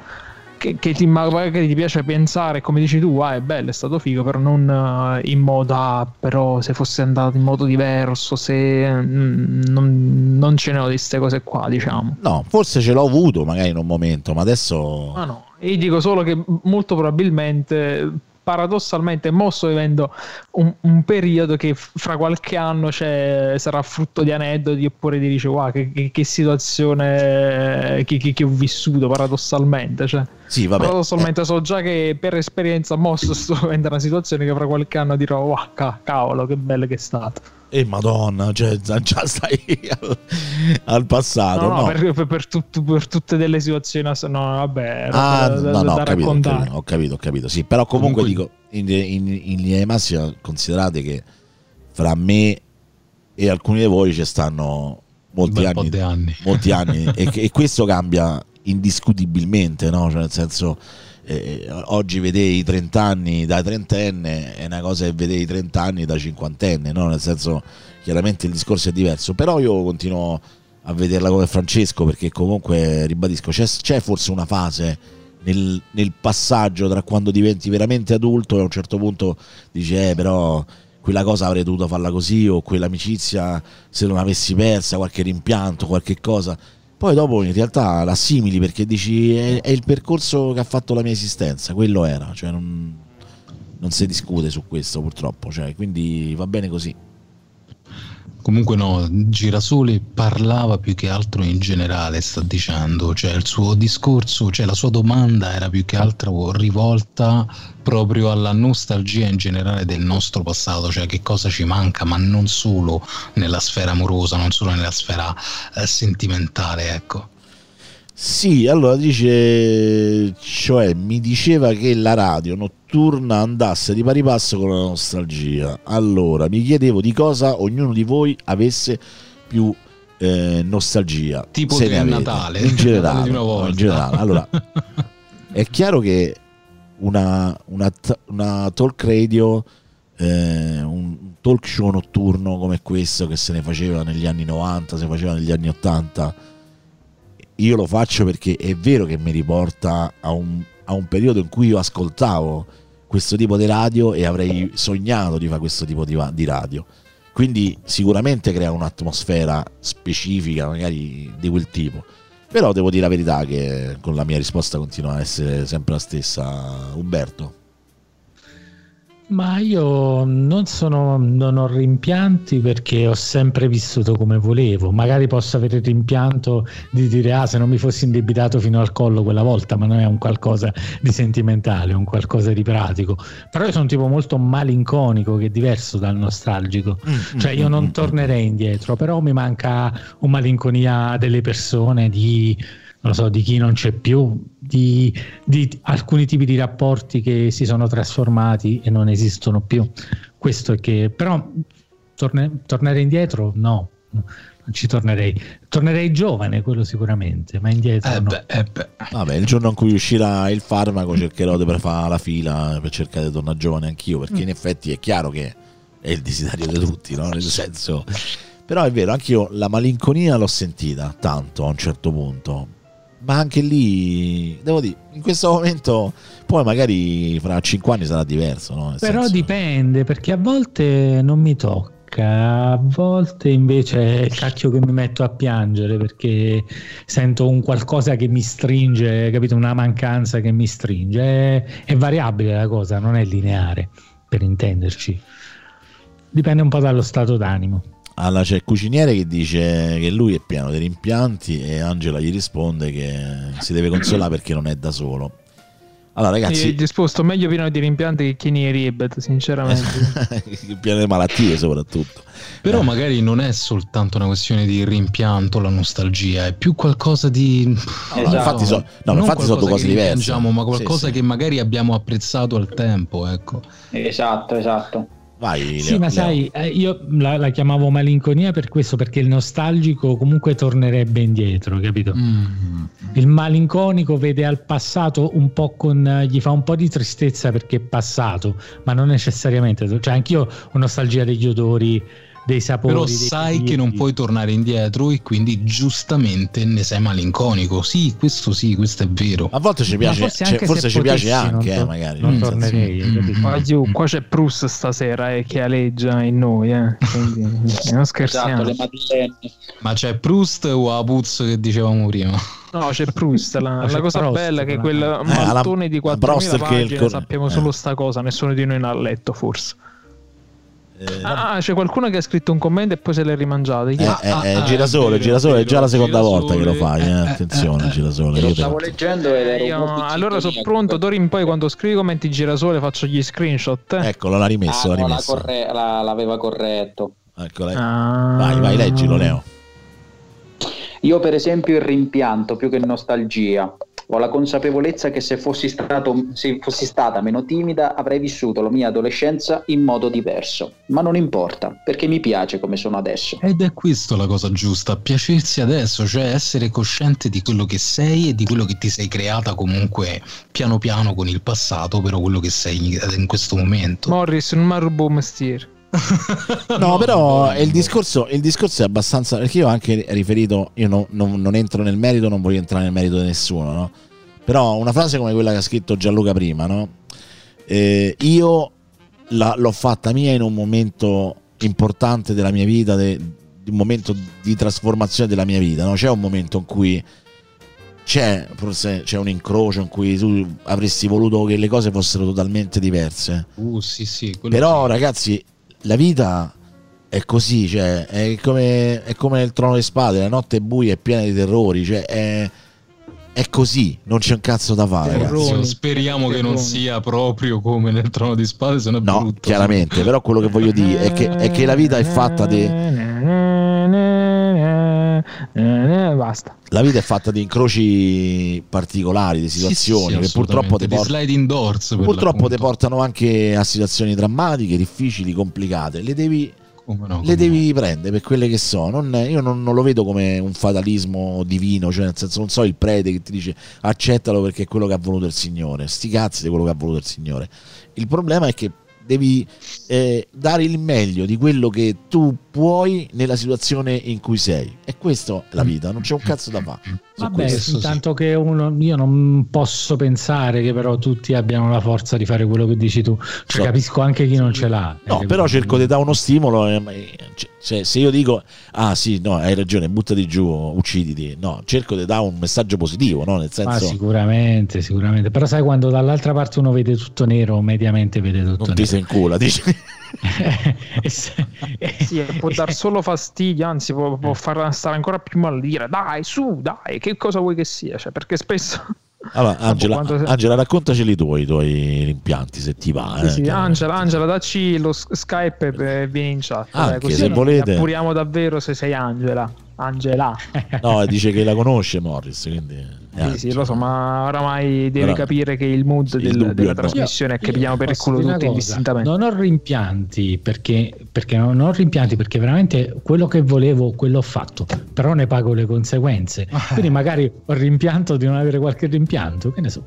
che, che ti, magari ti piace pensare come dici tu, ah è bello, è stato figo, però non eh, in modo ah, però se fosse andato in modo diverso, se mm, non, non ce ne ho di queste cose qua, diciamo. No, forse ce l'ho avuto magari in un momento, ma adesso... Ma no, io dico solo che molto probabilmente, paradossalmente, mo sto vivendo un, un periodo che fra qualche anno sarà frutto di aneddoti oppure ti dice, wow, che, che- che situazione che- che ho vissuto paradossalmente. Cioè. Sì, vabbè. Paradossalmente so già che per esperienza mosso sto vivendo una situazione che fra qualche anno dirò wow, ca- cavolo che bello che è stato. E eh, madonna, cioè, già stai al, al passato. No, no, no. Per, per- per tut- per tutte delle situazioni no vabbè Ah, da, no, no, da ho capito, ho raccontare. capito, ho capito, ho capito, sì, però comunque, Comunque- dico, in, in, in linea di massima considerate che fra me e alcuni di voi ci stanno molti anni, anni. molti anni e, e questo cambia indiscutibilmente, no? Cioè, nel senso, eh, oggi vedere i 30 anni da trentenne è una cosa che vedere i 30 anni da cinquantenne, no? Nel senso, chiaramente il discorso è diverso, però io continuo a vederla come Francesco perché comunque, ribadisco, c'è, c'è forse una fase nel, nel passaggio tra quando diventi veramente adulto e a un certo punto dici, eh, però quella cosa avrei dovuto farla così o quell'amicizia se non avessi persa, qualche rimpianto, qualche cosa. Poi dopo in realtà l'assimili perché dici è, è il percorso che ha fatto la mia esistenza, quello era, cioè non, non si discute su questo purtroppo, cioè, quindi va bene così. Comunque no, Girasoli parlava più che altro in generale, sta dicendo, cioè il suo discorso, cioè la sua domanda era più che altro rivolta proprio alla nostalgia in generale del nostro passato, cioè che cosa ci manca, ma non solo nella sfera amorosa, non solo nella sfera eh, sentimentale, ecco. Sì, allora dice, cioè mi diceva che la radio notturna andasse di pari passo con la nostalgia. Allora mi chiedevo di cosa ognuno di voi avesse più eh, nostalgia. Tipo Se ne avete. Natale, in Natale generale. volta. in generale. Allora, è chiaro che una, una una talk radio, eh, un talk show notturno come questo che se ne faceva negli anni 90, se faceva negli anni 80 io lo faccio perché è vero che mi riporta a un, a un periodo in cui io ascoltavo questo tipo di radio e avrei sognato di fare questo tipo di, di radio. Quindi sicuramente crea un'atmosfera specifica, magari di quel tipo. Però devo dire la verità che con la mia risposta continua a essere sempre la stessa, Umberto. Ma io non, sono, non ho rimpianti perché ho sempre vissuto come volevo. Magari posso avere il rimpianto di dire ah se non mi fossi indebitato fino al collo quella volta, ma non è un qualcosa di sentimentale, è un qualcosa di pratico. Però io sono un tipo molto malinconico che è diverso dal nostalgico. Cioè io non tornerei indietro, però mi manca un malinconia delle persone, di, non lo so, di chi non c'è più, di, di alcuni tipi di rapporti che si sono trasformati e non esistono più. Questo è che, però torne- tornare indietro no, non ci tornerei. Tornerei giovane, quello sicuramente, ma indietro Eh no. beh, eh beh. Vabbè, il giorno in cui uscirà il farmaco cercherò di fare la fila per cercare di tornare giovane anch'io, perché in effetti è chiaro che è il desiderio di tutti, no? Nel senso... Però è vero, anch'io la malinconia l'ho sentita tanto a un certo punto. Ma anche lì, devo dire, in questo momento, poi magari fra cinque anni sarà diverso, no? Però senso- dipende, perché a volte non mi tocca, a volte invece cacchio che mi metto a piangere perché sento un qualcosa che mi stringe, capito? Una mancanza che mi stringe. È, è variabile la cosa, non è lineare, per intenderci. Dipende un po' dallo stato d'animo. Allora c'è il cuciniere che dice che lui è pieno di rimpianti e Angela gli risponde che si deve consolare perché non è da solo. Allora ragazzi, ho disposto meglio pieno di rimpianti che Kenny e Ribbet, sinceramente. pieno di malattie soprattutto. Però Eh. magari non è soltanto una questione di rimpianto, la nostalgia, è più qualcosa di... Esatto. infatti so- no, non infatti sono due qualcosa cose che diverse. ma qualcosa Sì, sì. che magari abbiamo apprezzato al tempo, ecco. Esatto, esatto. Vai, Sì, Leo- ma Leo. sai, eh, io la, la chiamavo malinconia per questo, perché il nostalgico comunque tornerebbe indietro, capito? Il malinconico vede al passato un po' con eh, gli fa un po' di tristezza perché è passato, ma non necessariamente. Cioè, anch'io ho nostalgia degli odori, dei sapori. Però dei sai che non puoi tornare indietro e quindi giustamente ne sei malinconico. Sì, questo sì, questo è vero. A volte ci piace, forse cioè, anche forse se ci piace potessi, non anche, eh, magari. Non senso- tornerei, Mm. Ma giù, qua c'è Bruce stasera eh, che aleggia in noi, eh. Quindi non Esatto, scherziamo. le madrelene. Ma c'è Proust o la Puz che dicevamo prima? No, c'è Proust. La, c'è la cosa Proust, bella è che quel Eh, maltone di la Proust 4000 che il pagine cor- sappiamo eh. solo sta cosa, nessuno di noi ne ha letto forse. Eh, Ah, c'è qualcuno che ha scritto un commento e poi se l'è rimangiato. Eh, Ah, eh, ah, eh, ah, girasole, è vero, girasole, è già la seconda volta che lo girasole. fai, eh, Eh, eh, attenzione, eh, girasole. Lo stavo leggendo ed ero allora sono pronto, d'ora in poi quando scrivo commenti girasole faccio gli screenshot. eh. Eccolo, l'ha rimesso, Ah, l'ha no, la rimesso. corre- la- l'aveva corretto. Ecco, lei- Ah. Vai, vai, leggilo, Leo. Io, per esempio, il rimpianto più che nostalgia. Ho la consapevolezza che se fossi, stato, se fossi stata meno timida avrei vissuto la mia adolescenza in modo diverso. Ma non importa, perché mi piace come sono adesso. Ed è questa la cosa giusta, piacersi adesso, cioè essere cosciente di quello che sei e di quello che ti sei creata comunque piano piano con il passato, però quello che sei in- questo momento. Morris, non mi rubo un mestiere. No, però il discorso, il discorso è abbastanza. Perché io ho anche riferito. Io non, non- non entro nel merito, non voglio entrare nel merito di nessuno, no? Però una frase come quella che ha scritto Gianluca prima, no? Eh, io la- l'ho fatta mia in un momento importante della mia vita, de- di un momento di trasformazione della mia vita, no? C'è un momento in cui c'è, forse c'è un incrocio in cui tu avresti voluto che le cose fossero totalmente diverse. Uh, sì, sì, Però, sì. ragazzi, la vita è così, cioè, è come, è come il trono di spade, la notte è buia e piena di terrori, cioè, è, è così, non c'è un cazzo da fare, ragazzi. Sì, speriamo che non Terroni. sia proprio come nel trono di spade, se no è No, brutto. chiaramente, però quello che voglio dire è che, è che la vita è fatta di... Basta. La vita è fatta di incroci particolari, di Sì, sì, situazioni sì, che purtroppo ti per Purtroppo portano anche a situazioni drammatiche, difficili, complicate. Le devi, Come no, le come devi prendere per quelle che sono. Non- io non, non lo vedo come un fatalismo divino, cioè nel senso non so il prete che ti dice accettalo perché è quello che ha voluto il Signore. Sti cazzi di quello che ha voluto il Signore. Il problema è che devi eh, dare il meglio di quello che tu puoi nella situazione in cui sei. E questa è la vita, non c'è un cazzo da fare. Vabbè, questo. sì. intanto che uno, io non posso pensare che però tutti abbiano la forza di fare quello che dici tu. Cioè, So. capisco anche chi non ce l'ha. No, Eh, però cerco di dare uno stimolo. eh, ma- eh, cioè, se io dico, ah sì, no, hai ragione, buttati giù, ucciditi. No, cerco di dare un messaggio positivo, no? Nel Ma senso, sicuramente, sicuramente. Però sai quando dall'altra parte uno vede tutto nero, mediamente vede tutto non ti nero. sei in culo, dici. E se- Sì, e può dar solo fastidio, anzi può, può far stare ancora più male dire dai, su, dai, che cosa vuoi che sia? Cioè, perché spesso Allora, Angela, quando- Angela, raccontaceli tuoi, i tuoi rimpianti, se ti va. Sì, eh, sì, che- Angela, Angela, dacci lo Skype e vieni in chat. Anche, dai, così se volete. Appuriamo davvero se sei Angela. Angela. No, dice che la conosce Morris, quindi... Sì, sì, lo so, ma oramai devi Ora- capire che il mood sì, il del- dubbio della è no. trasmissione è che pigliamo per il culo tutti indistintamente. Non ho rimpianti perché, perché non ho rimpianti perché veramente quello che volevo, quello ho fatto, però ne pago le conseguenze. Quindi magari ho il rimpianto di non avere qualche rimpianto, che ne so.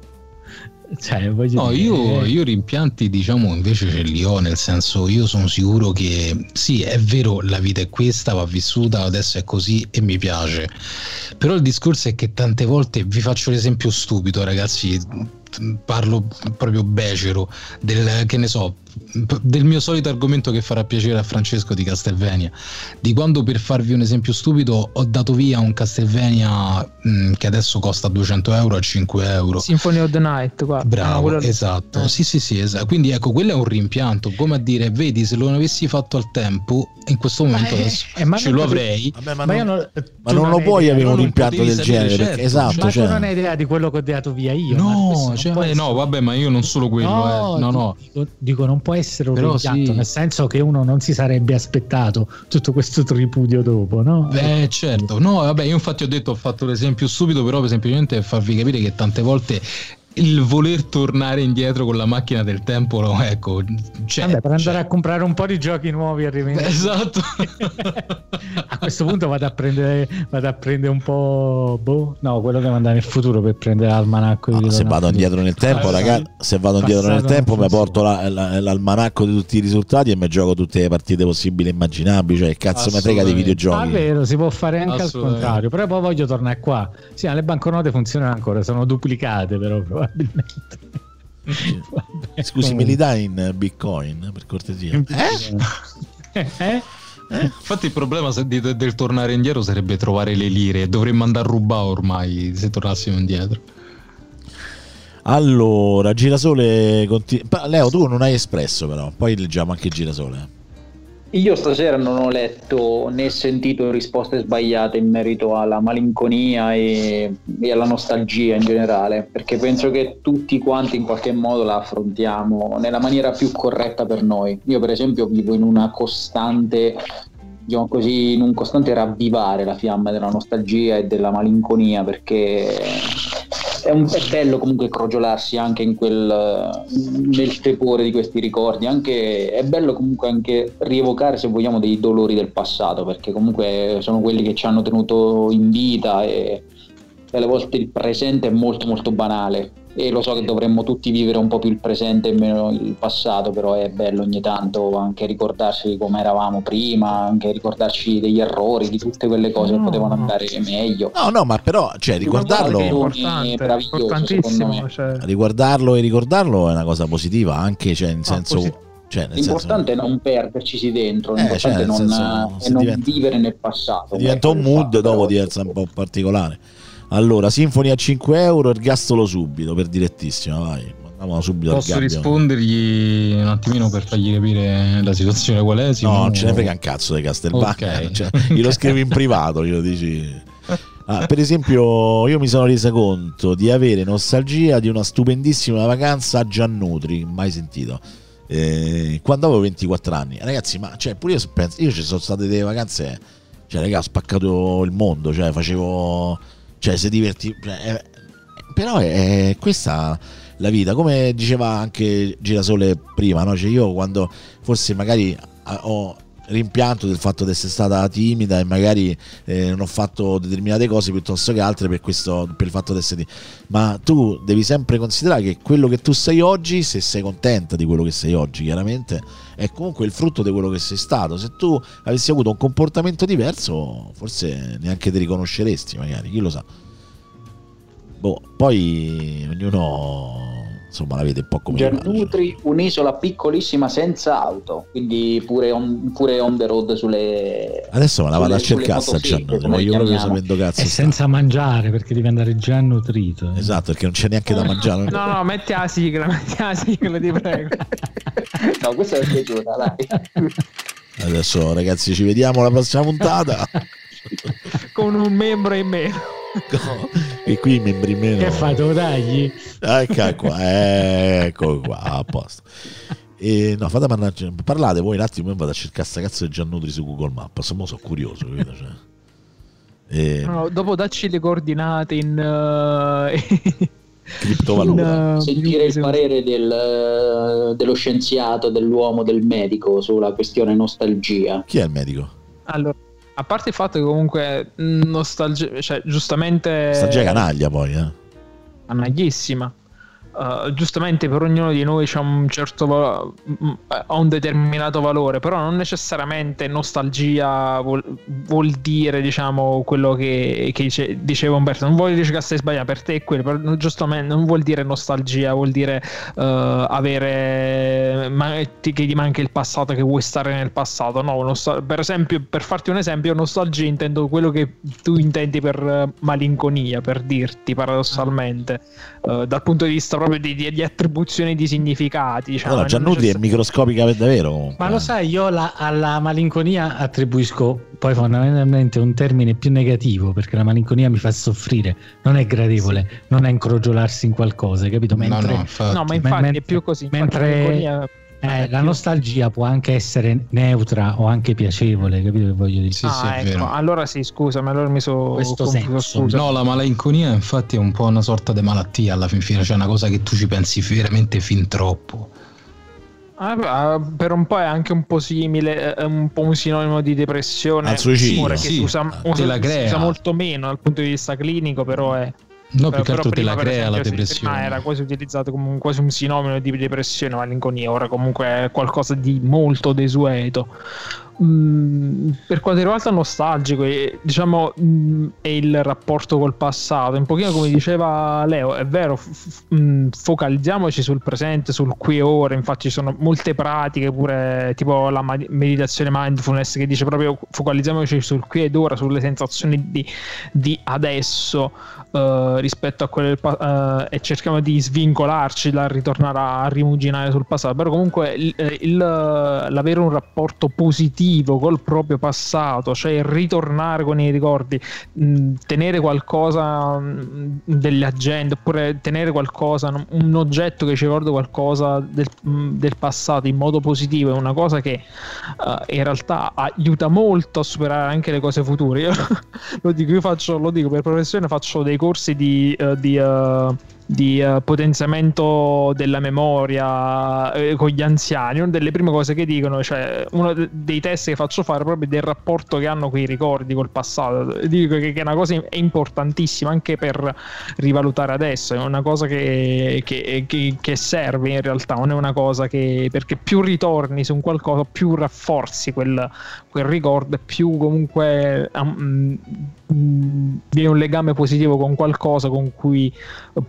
Cioè, No, io, eh, io rimpianti diciamo invece ce li ho, nel senso io sono sicuro che sì, è vero, la vita è questa, va vissuta, adesso è così e mi piace. Però il discorso è che tante volte, vi faccio l'esempio stupido ragazzi, parlo proprio becero, del, che ne so, del mio solito argomento che farà piacere a Francesco di Castelvania, di quando per farvi un esempio stupido ho dato via un Castelvania mh, che adesso costa 200 euro a 5 euro. Symphony of the Night. No, Bravo, quello- esatto. eh. Sì, sì, sì, esatto. Quindi ecco, quello è un rimpianto, come a dire, vedi, se lo avessi fatto al tempo, in questo momento eh, adesso eh, ma ce lo avrei. Vabbè, ma, Ma non, non, ma tu non lo puoi avere un rimpianto del genere, certo, esatto, Ma cioè, tu non hai idea di quello che ho dato via io. ma No, può eh, no, vabbè, ma io non solo quello, eh. no, no. Dico, dico, non può essere un Però rimpianto, sì. nel senso che uno non si sarebbe aspettato tutto questo tripudio dopo, no? Eh certo, no vabbè io infatti ho detto ho fatto l'esempio stupido però per semplicemente per farvi capire che tante volte il voler tornare indietro con la macchina del tempo no, ecco cioè, Vabbè, per andare cioè- a comprare un po' di giochi nuovi e rivendere. esatto a questo punto vado a prendere, vado a prendere un po'. Boh, no, quello devo andare nel futuro per prendere l'almanacco. di no, se vado indietro nel tempo, ragazzi, se vado indietro nel tempo mi porto la- la- l'almanacco di tutti i risultati e mi gioco tutte le partite possibili e immaginabili, cioè cazzo me frega dei Assolutamente. Ah, videogiochi. vero, si può fare anche al contrario, però poi voglio tornare qua. Sì, ma le banconote funzionano ancora, sono duplicate, però probabilmente. Vabbè, Scusi, me li dai in bitcoin per cortesia? Eh? Eh? infatti il problema di- del tornare indietro sarebbe trovare le lire dovremmo andare a rubare ormai se tornassimo indietro Allora, girasole. conti- Pa- Leo, tu non hai espresso, però. Poi leggiamo anche girasole. Io stasera non ho letto né sentito risposte sbagliate in merito alla malinconia e, e alla nostalgia in generale, perché penso che tutti quanti in qualche modo la affrontiamo nella maniera più corretta per noi. Io per esempio vivo in una costante diciamo così, in un costante ravvivare la fiamma della nostalgia e della malinconia perché è, un, è bello comunque crogiolarsi anche in quel, nel tepore di questi ricordi, anche, è bello comunque anche rievocare se vogliamo dei dolori del passato perché comunque sono quelli che ci hanno tenuto in vita e, e alle volte il presente è molto molto banale e lo so che dovremmo tutti vivere un po' più il presente e meno il passato, però è bello ogni tanto anche ricordarsi di come eravamo prima, anche ricordarci degli errori, di tutte quelle cose No, che potevano no. andare meglio. No, no, ma però, cioè, riguardarlo, È meraviglioso, importantissimo. secondo me. Cioè, riguardarlo e ricordarlo è una cosa positiva, anche, cioè, in Ah, senso... posi- Cioè, nel L'importante senso, è non perderci dentro, Eh, l'importante cioè, è non, nel senso, è non diventa- vivere nel passato. diventa un Ecco, mood, infatti, dopo diventa un po' particolare. Allora, Sinfonia a 5 euro, ergastolo subito, per direttissima, vai. Mandiamo subito Posso rispondergli un attimino per fargli capire la situazione qual è? No, Simone? non ce ne frega un cazzo di Castelvania. Ok. Cioè, glielo scrivi in privato, glielo dici. Ah, per esempio, io mi sono resa conto di avere nostalgia di una stupendissima vacanza a Giannutri, mai sentito. eh, quando avevo 24 anni, ragazzi, ma cioè, pure io penso, io ci sono state delle vacanze, cioè, raga, ho spaccato il mondo, cioè, facevo, cioè, se diverti, cioè, eh, però è, questa la vita, come diceva anche Girasole prima, no? Cioè, io quando forse magari ah, ho rimpianto del fatto di essere stata timida e magari eh, non ho fatto determinate cose piuttosto che altre per, questo, per il fatto di essere timida. ma tu devi sempre considerare che quello che tu sei oggi se sei contenta di quello che sei oggi chiaramente è comunque il frutto di quello che sei stato se tu avessi avuto un comportamento diverso forse neanche ti riconosceresti magari chi lo sa boh poi ognuno insomma la vede un po' come Giannutri, un'isola piccolissima senza auto, quindi pure on, pure on the road sulle... adesso me la vado a cercare sta motoseghe, Giannutri voglio proprio sapendo cazzo E sta. senza mangiare perché devi andare già nutrito. eh. esatto perché non c'è neanche da mangiare no, no, metti la sigla, metti la sigla, ti prego. No, questa è piaciuta, dai. Adesso ragazzi ci vediamo alla prossima puntata. Con un membro in meno. e qui i membri in meno. Che fai, te lo tagli? Ecco qua, ecco qua, a posto. E, no, fate parlare, parlate voi un attimo, io vado a cercare sta cazzo di Giannutri su Google Maps, mo sono curioso, capito? Cioè. E, No, dopo dacci le coordinate in... eh, criptovaluta. eh, Sentire il parere del- dello scienziato, dell'uomo, del medico sulla questione nostalgia. Chi è il medico? Allora, a parte il fatto che comunque mh, nostalgia, cioè giustamente Sta già canaglia poi, eh. canaglissima. Uh, giustamente per ognuno di noi c'è un certo va- m- ha un determinato valore, però non necessariamente nostalgia vuol, vuol dire, diciamo, quello che, che dice- diceva Umberto. Non voglio dire che stai sbagliando, per te è quello, però giustamente non vuol dire nostalgia, vuol dire uh, avere ma- che ti manca il passato, che vuoi stare nel passato. No, nostal- per esempio, per farti un esempio, nostalgia intendo quello che tu intendi per eh, malinconia, per dirti paradossalmente, eh, dal punto di vista proprio di, di- di attribuzione di significati. Diciamo, Allora, non Giannutri è microscopica per davvero. comunque. Ma lo sai, io la- alla malinconia attribuisco poi fondamentalmente un termine più negativo perché la malinconia mi fa soffrire, non è gradevole, non è incrogiolarsi in qualcosa, hai capito? Mentre, no, no, infatti. No, ma infatti mentre- è più così. mentre- malinconia- eh, la nostalgia può anche essere neutra o anche piacevole, capito che voglio dire? Sì, Ah, sì, è ecco, vero. allora sì, scusami, allora mi sono Questo confuso, senso. scusa. No, la malinconia infatti è un po' una sorta di malattia alla fin fine, cioè una cosa che tu ci pensi veramente fin troppo. Ah, ah, per un po' è anche un po' simile, è un po' un sinonimo di depressione. Al suicidio. Ora che Sì, si usa, usa- la si usa molto meno dal punto di vista clinico, però è. No, più che altro te la crea la depressione. prima era quasi utilizzato come un, quasi un sinonimo di depressione, malinconia, ora comunque è qualcosa di molto desueto. Mm, per quanto riguarda nostalgico, eh, diciamo, mm, è il rapporto col passato. Un pochino come diceva Leo, è vero, f- f- mm, focalizziamoci sul presente, sul qui e ora. Infatti, ci sono molte pratiche, pure tipo la meditazione mindfulness, che dice proprio focalizziamoci sul qui ed ora, sulle sensazioni di, di adesso. Eh, eh, rispetto a quelle del pa- eh, e cerchiamo di svincolarci dal ritornare a rimuginare sul passato, però comunque il- eh, il- l'avere un rapporto positivo col proprio passato, cioè ritornare con i ricordi, mh, tenere qualcosa mh, delle agende oppure tenere qualcosa, un oggetto che ci ricorda qualcosa del, mh, del passato in modo positivo è una cosa che eh, in realtà aiuta molto a superare anche le cose future. Io lo dico, io faccio, lo dico per professione, faccio dei corsi di, eh, di, eh, di, eh, potenziamento della memoria eh, con gli anziani. Una delle prime cose che dicono, cioè uno de- dei test che faccio fare proprio del rapporto che hanno con i ricordi, col passato. Dico che, che è una cosa importantissima anche per rivalutare adesso. È una cosa che, che- che- serve in realtà, non è una cosa che perché più ritorni su un qualcosa, più rafforzi quel, quel ricordo, più comunque um, mm, viene un legame positivo con qualcosa con cui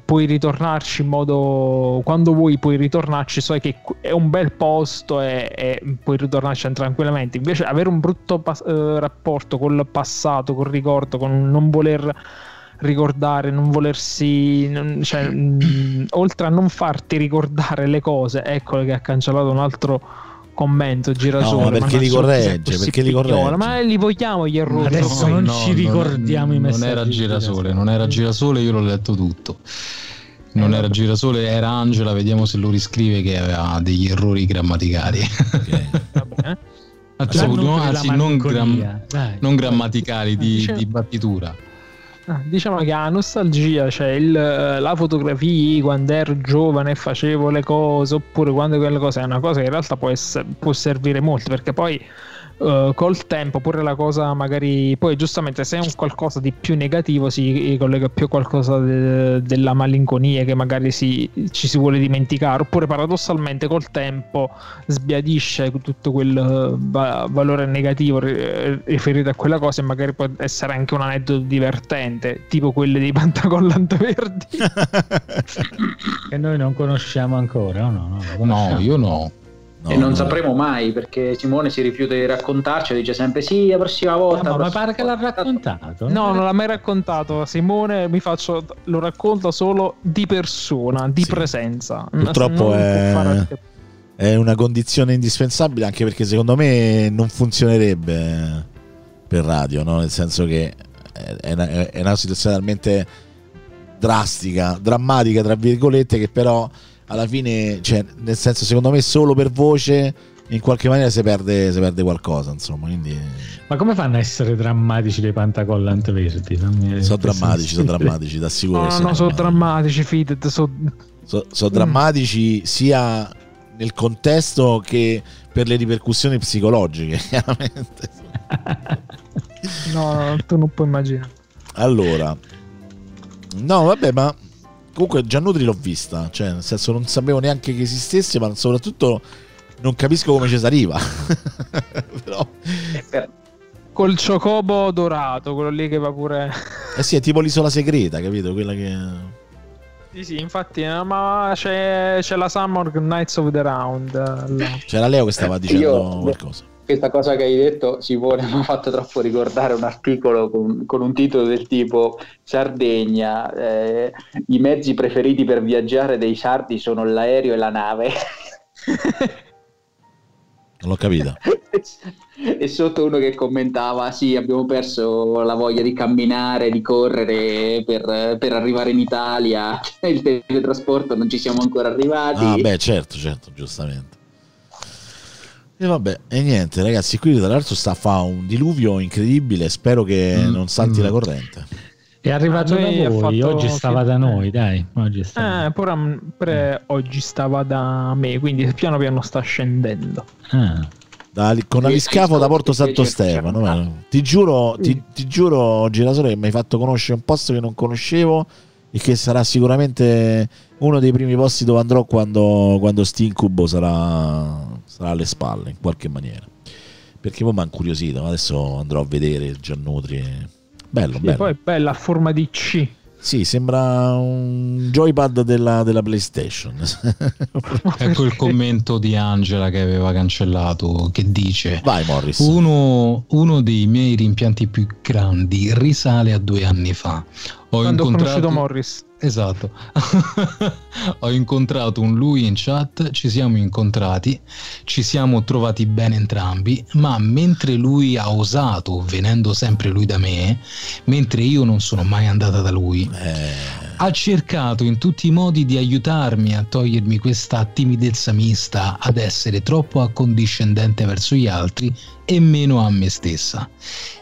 puoi ritornarci in modo quando vuoi puoi ritornarci sai che è un bel posto e, e puoi ritornarci tranquillamente. Invece avere un brutto pas- eh, rapporto col passato col ricordo con non voler ricordare non volersi cioè, mh, oltre a non farti ricordare le cose eccolo che ha cancellato un altro commento girasole No, ma perché non li corregge, perché li corregge. ma li vogliamo gli errori Adesso noi? non ci ricordiamo i non messaggi era di girasole, non era girasole, io l'ho letto tutto. Non era girasole, era Angela, vediamo se lo riscrive che aveva degli errori grammaticali. Va bene. Anzi, no, non anzi, non, gram- non grammaticali, di, di battitura. Ah, Diciamo che la nostalgia, cioè il- la fotografia quando ero giovane e facevo le cose, oppure quando quelle cose è una cosa che in realtà può, essere- può servire molto perché poi eh, col tempo pure la cosa magari poi giustamente se è un qualcosa di più negativo si collega più a qualcosa de- della malinconia che magari si- ci si vuole dimenticare oppure paradossalmente col tempo sbiadisce tutto quel eh, va- valore negativo ri- riferito a quella cosa e magari può essere anche un aneddoto divertente tipo quelli dei pantacollant verdi Che noi non conosciamo ancora, o no? no. No, io no. No, e non no. sapremo mai perché Simone si rifiuta di raccontarci, dice sempre sì, la prossima volta. Ah, la ma prossima pare che l'ha volta." raccontato. no non l'ha mai raccontato Simone mi faccio lo racconta solo di persona di Sì. presenza Purtroppo è- fare- È una condizione indispensabile anche perché secondo me non funzionerebbe per radio, no? nel senso che è una, è una situazione talmente drastica, drammatica tra virgolette che però alla fine, cioè, nel senso secondo me solo per voce in qualche maniera si perde, si perde qualcosa, insomma, quindi Ma come fanno a essere drammatici dei pantacollant verdi? Fammi- sono drammatici, sono drammatici, ti assicuro. no no, no sono drammatici fidati sono So- sono drammatici sia nel contesto che per le ripercussioni psicologiche, chiaramente. no, no tu non puoi immaginare Allora, no, vabbè, ma comunque Giannutri l'ho vista, cioè, nel senso, non sapevo neanche che esistesse, ma soprattutto non capisco come ci si arriva. Però, E per- col ciocobo dorato quello lì che va pure eh sì, è tipo l'isola segreta, capito? Quella che. sì sì infatti eh, ma c'è, c'è la Summer Nights of the Round eh, là. C'era Leo che stava dicendo Io- qualcosa. Questa cosa che hai detto, Simone, mi ha fatto troppo ricordare un articolo con, con un titolo del tipo Sardegna, eh, i mezzi preferiti per viaggiare dei sardi sono l'aereo e la nave. Non l'ho capita. e sotto uno che commentava: Sì, abbiamo perso la voglia di camminare, di correre per, per arrivare in Italia. Il teletrasporto non ci siamo ancora arrivati. Ah, beh, certo, certo, giustamente. E vabbè, e niente, ragazzi, qui tra l'altro sta a fare un diluvio incredibile. Spero che Mm, non salti mm. la corrente. È arrivato Ah, da voi, fatto- oggi stava da noi, dai. Oggi stava. Eh, pure, pure oggi stava da me, quindi piano piano sta scendendo. Ah. Da- con Sì, aliscafo da Porto Santo Stefano. eh. Ti giuro, ti, ti giuro, Girasole, che mi hai fatto conoscere un posto che non conoscevo e che sarà sicuramente uno dei primi posti dove andrò quando, quando sti incubo sarà, sarà alle spalle, in qualche maniera. Perché poi mi ha incuriosito, adesso andrò a vedere il Giannutri. Bello, Sì, bello. poi è bella a forma di C. Sì, sembra un joypad della, della PlayStation. Ecco il commento di Angela che aveva cancellato che dice Vai Morris. uno, uno dei miei rimpianti più grandi risale a due anni fa. Ho Quando ho incontrato conosciuto Morris. Esatto. Ho incontrato un lui in chat, ci siamo incontrati, ci siamo trovati bene entrambi, ma mentre lui ha osato, venendo sempre lui da me, mentre io non sono mai andata da lui, Eh, ha cercato in tutti i modi di aiutarmi a togliermi questa timidezza mista ad essere troppo accondiscendente verso gli altri e meno a me stessa.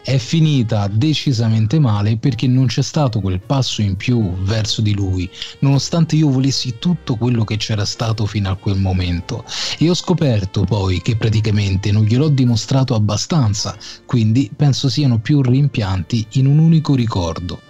È finita decisamente male perché non c'è stato quel passo in più verso di lui, nonostante io volessi tutto quello che c'era stato fino a quel momento. E ho scoperto poi che praticamente non gliel'ho dimostrato abbastanza, quindi penso siano più rimpianti in un unico ricordo.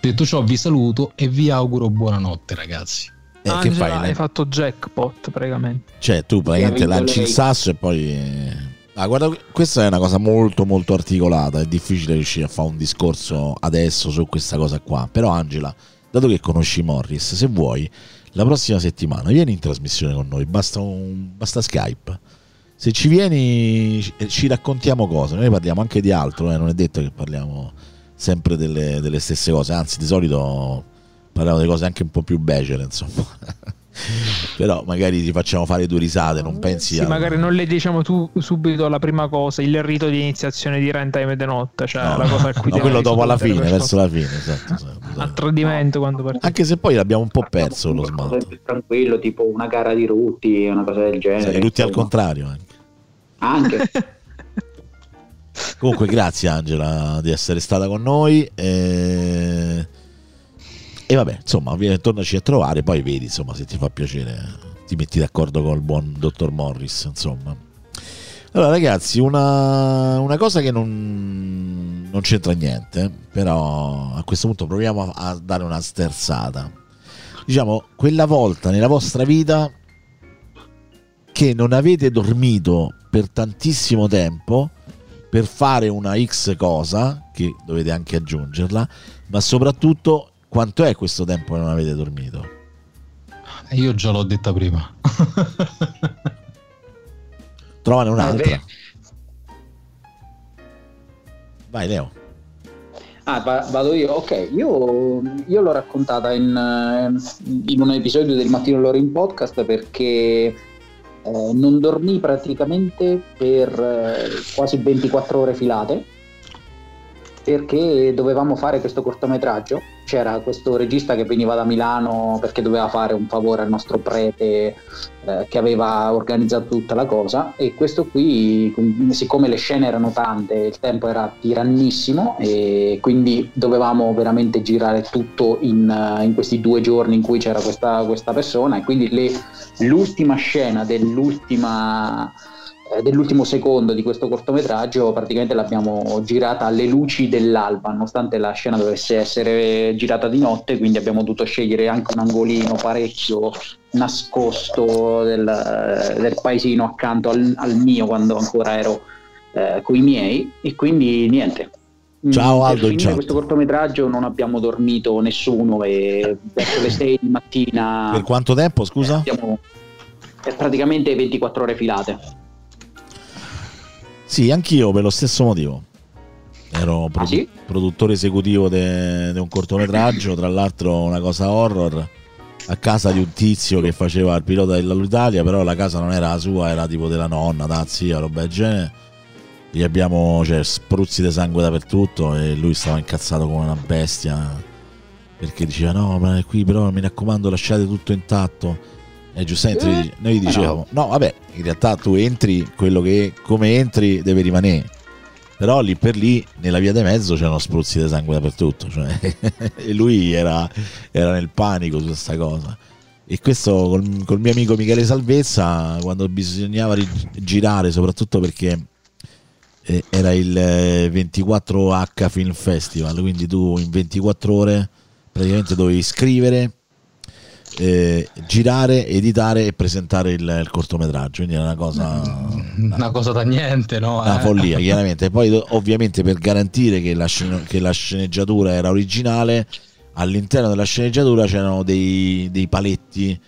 Detto ciò, vi saluto e vi auguro buonanotte, ragazzi. eh, che Angela, fai? hai fatto jackpot praticamente. Cioè, tu praticamente Che lanci il sasso e poi. eh, Ah, guarda, questa è una cosa molto molto articolata. È difficile riuscire a fare un discorso adesso su questa cosa qua. Però, Angela, dato che conosci Morris, se vuoi, la prossima settimana vieni in trasmissione con noi. Basta, un, basta Skype. Se ci vieni, ci- ci raccontiamo cose. Noi parliamo anche di altro, eh, non è detto che parliamo sempre delle, delle stesse cose. Anzi, di solito parliamo di cose anche un po' più becere, insomma. Però magari ti facciamo fare due risate, non pensi Sì, a... magari non le diciamo tu subito la prima cosa, il rito di iniziazione di Runtime de notte, cioè No, la cosa a cui no, quello dopo alla fine, verso la fine, esatto, esatto, forza. esatto. a tradimento quando parti. Anche se poi l'abbiamo un po' perso lo smalto. tranquillo, tipo una gara di rutti, una cosa del genere. Sì, tutti al contrario. anche. Anche. Comunque, grazie Angela di essere stata con noi. E, e vabbè, insomma, tornaci a trovare. Poi vedi, insomma, se ti fa piacere, ti metti d'accordo con il buon dottor Morris. Insomma, allora, ragazzi, una, una cosa che non, non c'entra niente, però a questo punto proviamo a, a dare una sterzata. Diciamo, quella volta nella vostra vita che non avete dormito per tantissimo tempo per fare una X cosa, che dovete anche aggiungerla, ma soprattutto quanto è questo tempo che non avete dormito? Io già l'ho detta prima. Trovane un'altra. Vai Leo. Ah, va- vado io. Ok, io, io l'ho raccontata in, eh, in un episodio del Mattino Loro in podcast perché eh, non dormì praticamente per eh, quasi 24 ore filate perché dovevamo fare questo cortometraggio. C'era questo regista che veniva da Milano perché doveva fare un favore al nostro prete eh, che aveva organizzato tutta la cosa e questo qui, com- siccome le scene erano tante, il tempo era tirannissimo e quindi dovevamo veramente girare tutto in, in questi due giorni in cui c'era questa, questa persona e quindi le- l'ultima scena dell'ultima dell'ultimo secondo di questo cortometraggio praticamente l'abbiamo girata alle luci dell'alba nonostante la scena dovesse essere girata di notte quindi abbiamo dovuto scegliere anche un angolino parecchio nascosto del, eh, del paesino accanto al, al mio quando ancora ero eh, con i miei. E quindi niente. Ciao, Mm, Aldo, per in questo cortometraggio non abbiamo dormito nessuno e verso le 6 di mattina Per quanto tempo, scusa? eh, praticamente 24 ore filate Sì, anch'io per lo stesso motivo. Ero produ- Ah, sì? produttore esecutivo di un cortometraggio, tra l'altro una cosa horror, a casa di un tizio che faceva il pilota dell'Italia, però la casa non era la sua, era tipo della nonna, da zia, roba del genere. Gli abbiamo cioè, spruzzi di sangue dappertutto e lui stava incazzato come una bestia perché diceva no, ma qui però mi raccomando lasciate tutto intatto. E giustamente Eh, noi- noi gli ma dicevamo no. vabbè, in realtà tu entri, quello che come entri deve rimanere. Però lì per lì, nella via di mezzo, c'erano spruzzi di sangue dappertutto. Cioè, e lui era, era nel panico su questa cosa. E questo col, col mio amico Michele Salvezza, quando bisognava girare, soprattutto perché eh, era il eh, 24H Film Festival, quindi tu in 24 ore praticamente dovevi scrivere, eh, girare, editare e presentare il, il cortometraggio. Quindi era una cosa Una cosa da niente, no? una Eh. follia chiaramente poi ovviamente per garantire che la, scen- che la sceneggiatura era originale all'interno della sceneggiatura c'erano dei, dei paletti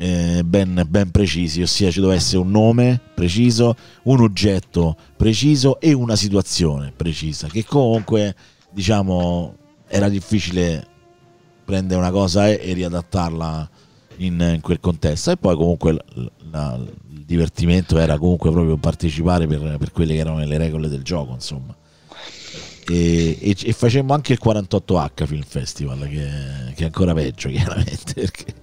eh, ben, ben precisi, ossia ci doveva essere un nome preciso, un oggetto preciso e una situazione precisa, che comunque diciamo era difficile prendere una cosa e, e riadattarla in, in quel contesto. E poi comunque l- la- il divertimento era comunque proprio partecipare per, per quelle che erano le regole del gioco insomma. E, e, e facemmo anche il 48H Film Festival che, che è ancora peggio chiaramente perché,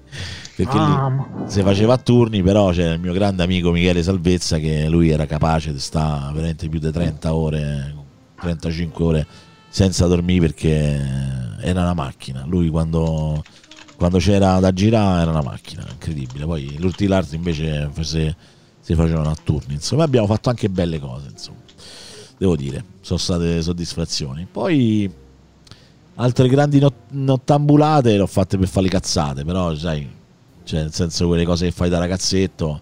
perché Ah, lì si faceva a turni però c'era il mio grande amico Michele Salvezza che lui era capace di stare veramente più di 30 ore 35 ore senza dormire perché era una macchina. Lui quando, quando c'era da girare era una macchina incredibile. Poi l'Urti l'Art invece si, si facevano a turni insomma. Abbiamo fatto anche belle cose insomma. Devo dire sono state soddisfazioni. Poi altre grandi not- nottambulate le ho fatte per fare le cazzate però sai cioè nel senso quelle cose che fai da ragazzetto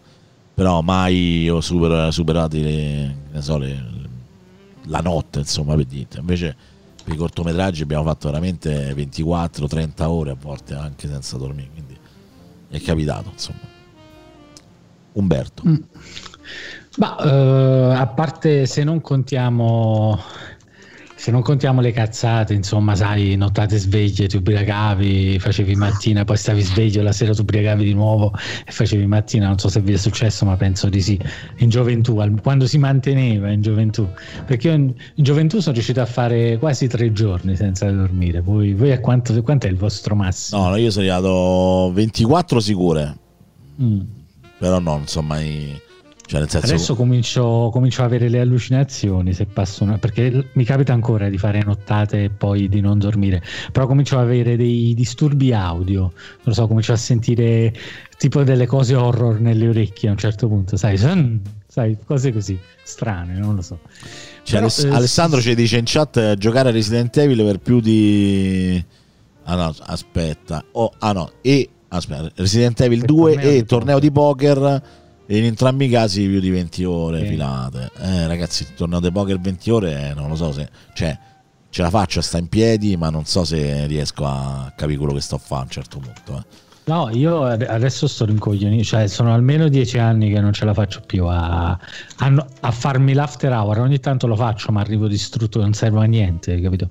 però mai ho super- superato le, so, le- la notte insomma per dire invece per i cortometraggi abbiamo fatto veramente 24-30 ore a volte anche senza dormire quindi è capitato insomma Umberto Mm. Ma eh, a parte se non contiamo se non contiamo le cazzate, insomma, sai, nottate sveglie, ti ubriacavi, facevi mattina, poi stavi sveglio, la sera ti ubriacavi di nuovo e facevi mattina, non so se vi è successo, ma penso di sì, in gioventù, quando si manteneva in gioventù, perché io in, in gioventù sono riuscito a fare quasi tre giorni senza dormire, voi, voi a quanto, quanto è il vostro massimo? no io sono arrivato 24 sicure. Mm. però no non so mai cioè senso Adesso comincio, comincio a avere le allucinazioni se passo una, perché mi capita ancora di fare nottate e poi di non dormire, però comincio ad avere dei disturbi audio, non lo so, comincio a sentire tipo delle cose horror nelle orecchie a un certo punto, sai, sai cose così strane, non lo so. Cioè, Però, Aless- eh, Alessandro ci dice in chat eh, giocare a Resident Evil per più di ah no aspetta. Oh, ah no e aspetta Resident Evil Per 2 torneo e torneo di poker in entrambi i casi più di 20 ore Sì. filate eh ragazzi di poker 20 ore eh, non lo so se cioè ce la faccio a sta in piedi ma non so se riesco a capire quello che sto a fare a un certo punto eh. No, io ad- adesso sto rincoglionito, cioè sono almeno dieci anni che non ce la faccio più a, a a farmi l'after hour, ogni tanto lo faccio ma arrivo distrutto, non serve a niente, capito?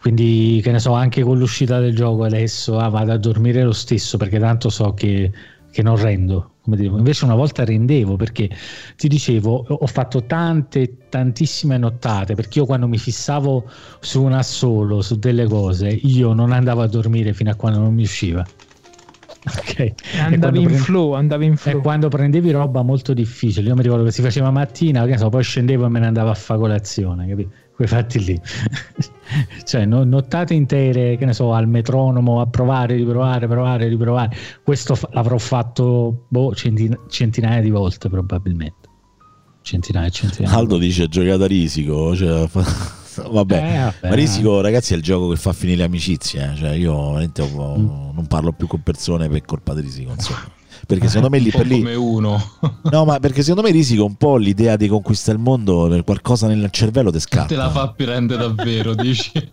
Quindi che ne so, anche con l'uscita del gioco adesso ah, vado a dormire lo stesso perché tanto so che, che non rendo. Come dicevo. Invece una volta rendevo perché ti dicevo ho fatto tante tantissime nottate perché io quando mi fissavo su una solo, su delle cose, io non andavo a dormire fino a quando non mi usciva. Ok. E Andavi in prend- flow, andavi in e flow. quando prendevi roba molto difficile, io mi ricordo che si faceva mattina, so, poi scendevo e me ne andavo a fare colazione, capito? Quei fatti lì, cioè no- nottate intere, che ne so, al metronomo a provare, riprovare, provare, riprovare. Questo fa- l'avrò fatto boh, centina- centinaia di volte probabilmente. Centinaia e centinaia. Aldo dice giocata a risico cioè, fa- vabbè Eh, vabbè. Ma Risico, ragazzi, è il gioco che fa finire le amicizie. eh. Cioè, io veramente ho- Mm. non parlo più con persone per colpa di Risico. Insomma. Perché secondo me lì per lì. come uno. No, ma perché secondo me Risico un po' l'idea di conquistare il mondo per qualcosa nel cervello ti scatta. Te la fa prendere davvero, dici?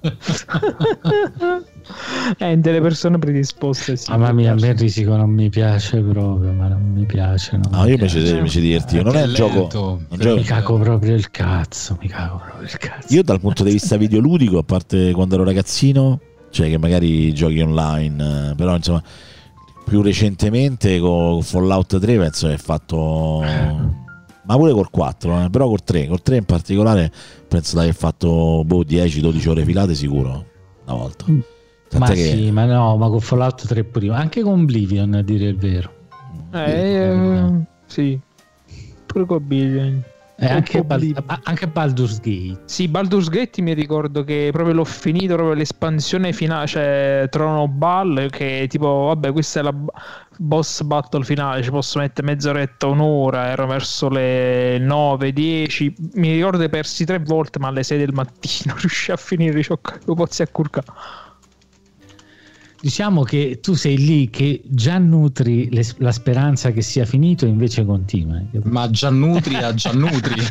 Eh, delle persone predisposte. Sì, Mamma mia, a me il risico non mi piace proprio, ma non mi piace. Non No, mi io piace. invece, invece divertito. Non è un gioco. però- gioco- Mi cago proprio il cazzo, mi cago proprio il cazzo. Io dal punto di vista videoludico, a parte quando ero ragazzino, cioè che magari giochi online, eh, però insomma, più recentemente con Fallout 3 penso che è fatto... Ma pure col 4, eh, però col 3, col 3 in particolare penso di aver fatto boh, 10-12 ore filate sicuro una volta. Mm. Tant'è ma che sì, ma no, ma con Fallout 3 pure io, anche con Oblivion a dire il vero. Eh, eh, sì. Pure con Billion. E anche, Bal- Oblivion. a- anche Baldur's Gate. Sì, Baldur's Gate mi ricordo che proprio l'ho finito, proprio l'espansione finale, cioè Trono Ball, che tipo, vabbè, questa è la boss battle finale, ci posso mettere mezz'oretta, un'ora, ero verso le 9, 10, mi ricordo che persi tre volte, ma alle 6 del mattino riuscì a finire, ciò che lo pozzi a curca. Diciamo che tu sei lì che già nutri le- la speranza che sia finito e invece continua. eh. Ma Giannutri a Giannutri.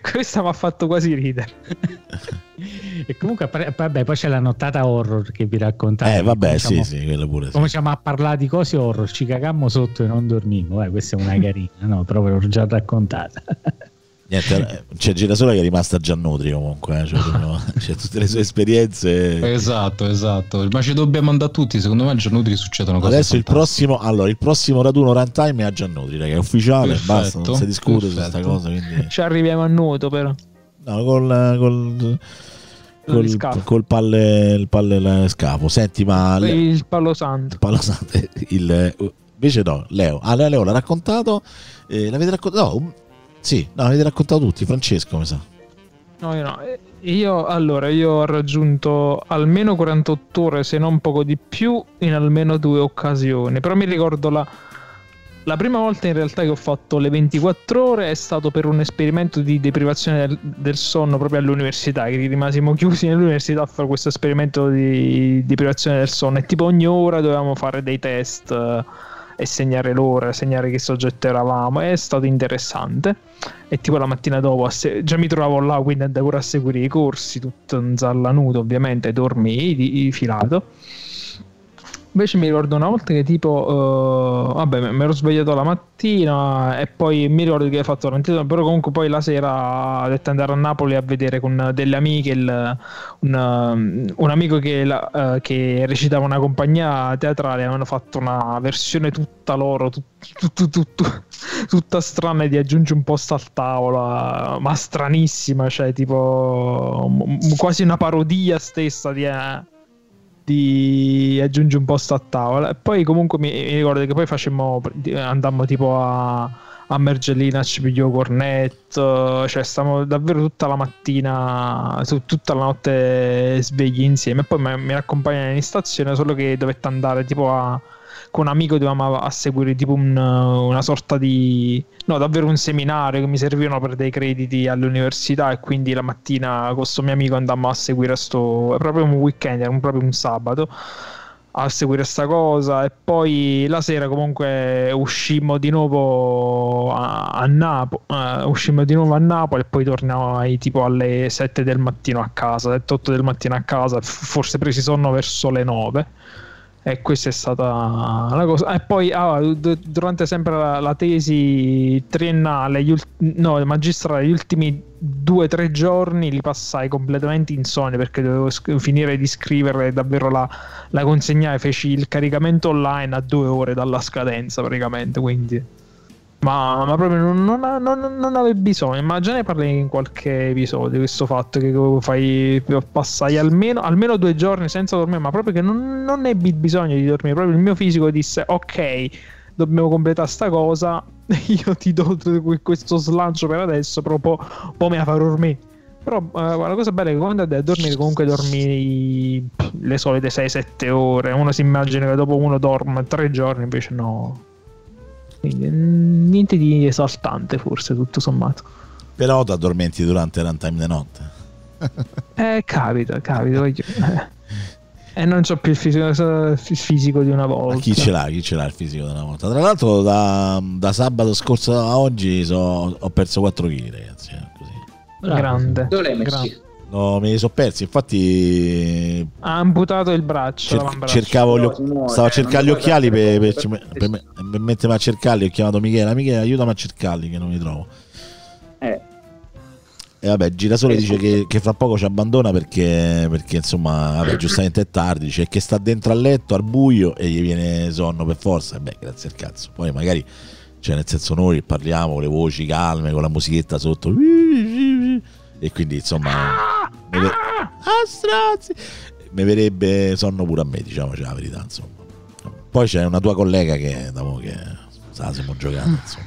Questa mi ha fatto quasi ridere. E comunque, vabbè, poi c'è la nottata horror che vi raccontate. Eh, vabbè, Cominciamo- sì, sì, quello pure. sì. Cominciamo a parlare di cose horror, ci cagammo sotto e non dormimmo. Eh, questa è una carina, no? Però ve l'ho già raccontata. Niente, eh, c'è Girasola che è rimasta già nutri comunque, eh, cioè, c'è tutte le sue esperienze. Esatto, esatto. Ma ci dobbiamo andare tutti. Secondo me a Giannutri succedono cose Adesso il prossimo, allora, il prossimo raduno runtime è a Giannutri, raga, è ufficiale, Perfetto, basta, non si discute su questa cosa. Quindi, Ci arriviamo a nuoto però. no, col, col, col, col palle, il palle scafo. Senti, ma le- Il palo santo. il Paolo Sante, il, invece no, Leo. Ah, Leo l'ha raccontato. eh, l'avete raccontato? No, sì, no, l'avete raccontato tutti. Francesco, mi sa. No, io no. Io allora io ho raggiunto almeno 48 ore, se non poco di più, in almeno due occasioni. Però mi ricordo la, la prima volta in realtà che ho fatto le 24 ore è stato per un esperimento di deprivazione del, del sonno proprio all'università, che rimasimo chiusi nell'università a fare questo esperimento di deprivazione del sonno. E tipo ogni ora dovevamo fare dei test e segnare l'ora, segnare che soggetto eravamo. È stato interessante e tipo la mattina dopo se- già mi trovavo là quindi andavo a seguire i corsi tutto in zalla nudo ovviamente dormii di- filato invece mi ricordo una volta che tipo eh, vabbè mi ero svegliato la mattina e poi mi ricordo che ho fatto 22 però comunque poi la sera ho detto andare a Napoli a vedere con delle amiche il- un, un amico che, la- eh, che recitava una compagnia teatrale avevano fatto una versione tutta loro tut- tut- tut- tut- tutta strana di aggiungi un posto al tavolo ma stranissima cioè tipo m- quasi una parodia stessa di, eh, di aggiungi un posto a tavola. E poi comunque mi, mi ricordo che poi facemmo andammo tipo a a Mergellina ci pigliò cornetto cioè stavamo davvero tutta la mattina tutta la notte svegli insieme. E poi mi, mi accompagnano in stazione solo che dovette andare tipo a con un amico dovevamo a seguire tipo un- una sorta di no davvero un seminario che mi servivano per dei crediti all'università e quindi la mattina con questo mio amico andammo a seguire sto proprio un weekend era proprio un sabato a seguire sta cosa e poi la sera comunque uscimmo di nuovo a, a Napoli uscimmo di nuovo a Napoli e poi tornai tipo alle 7 del mattino a casa 7-8 del mattino a casa forse presi sonno verso le 9 e questa è stata la cosa. E poi ah, durante sempre la, la tesi triennale, gli ult- no, magistrale, gli ultimi due o tre giorni li passai completamente insonni perché dovevo sc- finire di scrivere davvero la, la consegnai. Feci il caricamento online a due ore dalla scadenza praticamente. Quindi. Ma, ma proprio non, non, ha- non, non avevi bisogno. Ma già ne parli in qualche episodio di questo fatto che fai passai almeno, almeno due giorni senza dormire, ma proprio che non, non ebbi bisogno di dormire. Proprio il mio fisico disse: Ok, dobbiamo completare sta cosa. Io ti do questo slancio per adesso, però poi, poi me la farò dormire. Però eh, la cosa bella è che quando andai a dormire, comunque dormi le solite 6-7 ore. Uno si immagina che dopo uno dorme tre giorni, invece no. Quindi niente di esaltante, forse tutto sommato. Però ti addormenti durante il runtime di notte. Eh, capita, capita. voglio- eh. E non c'ho più il fisico, il fisico di una volta. Ma chi ce l'ha? Chi ce l'ha il fisico della volta? Tra l'altro, da, da sabato scorso a oggi so- ho perso 4 kg, ragazzi. eh, così. Grande. Dove l'hai messi? No, me li sono persi. Infatti, Ha amputato il braccio. cer- cercavo gli, No, muore, stavo a non cercare gli occhiali per, per, per, per- me- per mettermi a cercarli. Ho chiamato Michele. Michele, aiutami a cercarli, che non li trovo. Eh, E vabbè, Girasole dice che, che fra poco ci abbandona perché, perché insomma, vabbè, giustamente è tardi. Dice che sta dentro al letto al buio e gli viene sonno per forza. E beh, grazie al cazzo. Poi magari, cioè, nel senso, noi parliamo con le voci calme, con la musichetta sotto. E quindi, insomma, mi ve- ah, strazzi! mi verrebbe sonno pure a me, diciamoci la verità. Insomma. Poi c'è una tua collega che, dopo che sa, siamo giocati, insomma.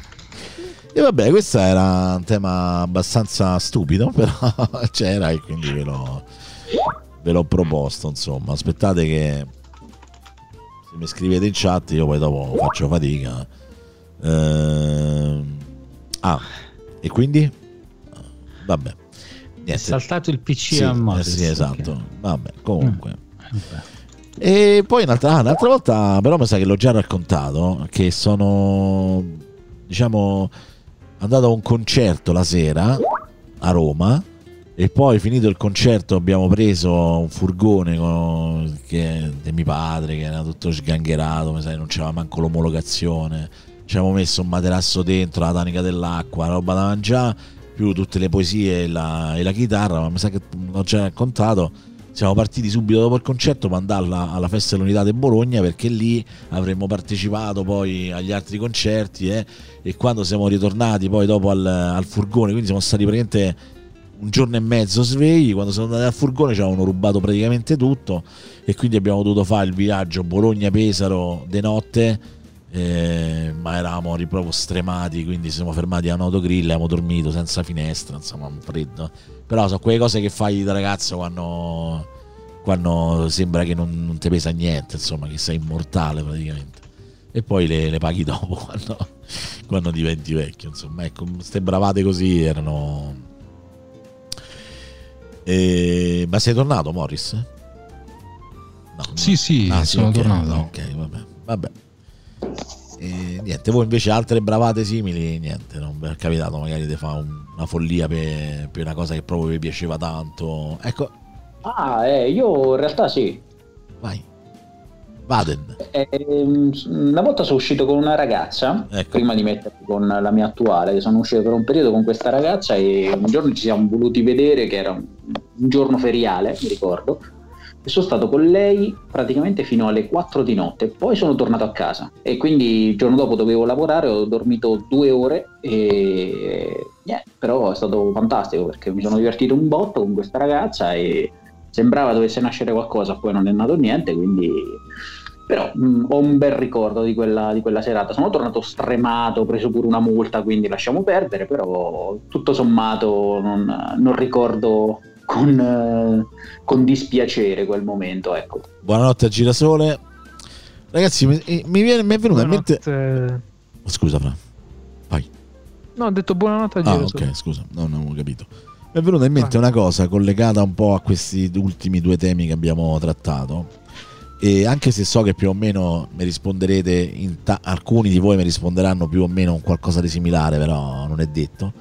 E vabbè, questo era un tema abbastanza stupido, però c'era e quindi ve l'ho, ve l'ho proposto, insomma. Aspettate che se mi scrivete in chat io poi dopo faccio fatica. Ehm, ah, e quindi? Vabbè. È Niente. saltato il PC Sì, a eh Moses. sì, esatto. ok. Vabbè, comunque. Vabbè. E poi un'altra, ah, un'altra volta, però mi sa che l'ho già raccontato, che sono, diciamo, andato a un concerto la sera a Roma E poi finito il concerto abbiamo preso un furgone con, che, di mio padre che era tutto sgangherato, sai, non c'era manco l'omologazione. Ci avevamo messo un materasso dentro, la tanica dell'acqua, la roba da mangiare, più tutte le poesie e la, e la chitarra, ma mi sa che l'ho già raccontato. Siamo partiti subito dopo il concerto per andare alla, festa dell'unità di Bologna perché lì avremmo partecipato poi agli altri concerti eh, e quando siamo ritornati poi dopo al, al furgone, quindi siamo stati praticamente un giorno e mezzo svegli, quando siamo andati al furgone ci avevano rubato praticamente tutto e quindi abbiamo dovuto fare il viaggio Bologna-Pesaro de notte, eh, ma eravamo proprio stremati, quindi siamo fermati a un autogrill, abbiamo dormito senza finestra, insomma un freddo. Però sono quelle cose che fai da ragazzo quando, quando sembra che non, non ti pesa niente, insomma, che sei immortale praticamente. E poi le, le paghi dopo quando, quando diventi vecchio, insomma, ecco, queste bravate così erano eh, ma sei tornato, Morris? No, sì, sì, ah, sì, sono okay, tornato. Ok, vabbè. vabbè. E, niente, voi invece altre bravate simili, niente, non vi è capitato magari di fare un, una follia per, per, una cosa che proprio vi piaceva tanto. Ecco. Ah, eh, io in realtà sì. Vai. Baden. Eh, una volta sono uscito con una ragazza, ecco. prima di mettermi con la mia attuale, sono uscito per un periodo con questa ragazza e un giorno ci siamo voluti vedere, che era un, un giorno feriale, mi ricordo, e sono stato con lei praticamente fino alle 4 di notte, poi sono tornato a casa e quindi il giorno dopo dovevo lavorare, ho dormito due ore e yeah, però è stato fantastico perché mi sono divertito un botto con questa ragazza e sembrava dovesse nascere qualcosa, poi non è nato niente, quindi però mh, mm, ho un bel ricordo di quella, di quella, serata. Sono tornato stremato, ho preso pure una multa, quindi lasciamo perdere, però tutto sommato non, non ricordo con, eh, con, dispiacere quel momento. Ecco. Buonanotte a Girasole. Ragazzi, mi, mi, viene, mi è venuta in mente... Oh, scusa, Fra. Vai. No, ho detto buonanotte a Girasole. Ah, ok, scusa, no, non avevo capito. Mi è venuta in mente una cosa collegata un po' a questi ultimi due temi che abbiamo trattato e anche se so che più o meno mi risponderete, ta- alcuni di voi mi risponderanno più o meno un qualcosa di similare, però non è detto.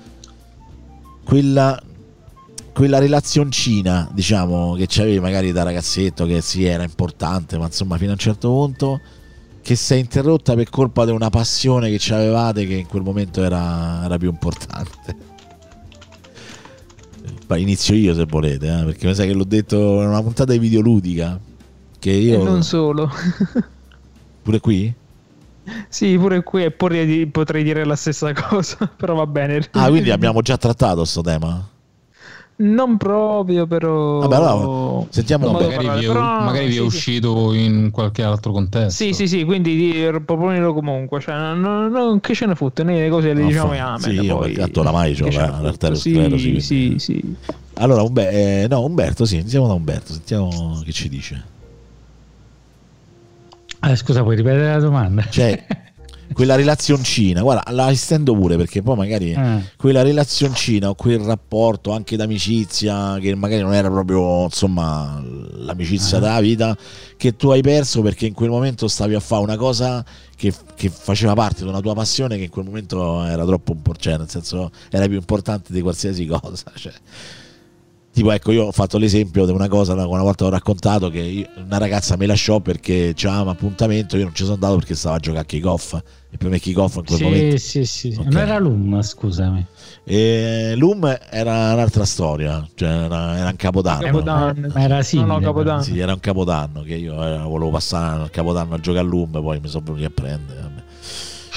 Quella, quella relazioncina, diciamo, che c'avevi magari da ragazzetto, che sì, era importante, ma insomma, fino a un certo punto, che si è interrotta per colpa di una passione che avevate che in quel momento era, era più importante. Inizio io se volete, eh, perché mi sa che l'ho detto in una puntata di videoludica che io... E non solo. pure qui? Sì, pure qui e potrei dire la stessa cosa, però va bene. Ah, quindi abbiamo già trattato questo tema? Non proprio, però. Vabbè, allora, sentiamo no, magari, vi è, però, magari vi è uscito sì. in qualche altro contesto. Sì, sì, sì. Quindi proponilo comunque. Cioè, non, non, che ce ne fotte, né le cose le diciamo e amen. Sì, io poi, perché oramai c'ho l'arteriosclerosi. Sì, sì, sì. Allora, Umber- eh, no, Umberto, sì, iniziamo da Umberto. Sentiamo che ci dice. Eh, scusa, puoi ripetere la domanda? Cioè, quella relazioncina, guarda, la estendo pure perché poi magari eh. quella relazioncina o quel rapporto anche d'amicizia che magari non era proprio insomma l'amicizia eh. della vita che tu hai perso perché in quel momento stavi a fare una cosa che, che faceva parte di una tua passione che in quel momento era troppo importante, cioè nel senso era più importante di qualsiasi cosa. Cioè tipo ecco io ho fatto l'esempio di una cosa una volta ho raccontato che io, una ragazza mi lasciò perché c'aveva un appuntamento io non ci sono andato perché stava a giocare a kick-off e per me kick-off in quel sì, momento sì sì okay. non era Loom scusami e Loom era un'altra storia cioè era, era un capodanno, capodanno. era simile no, no, capodanno. sì era un capodanno che io eh, volevo passare al capodanno a giocare a Loom poi mi sono venuti a prendere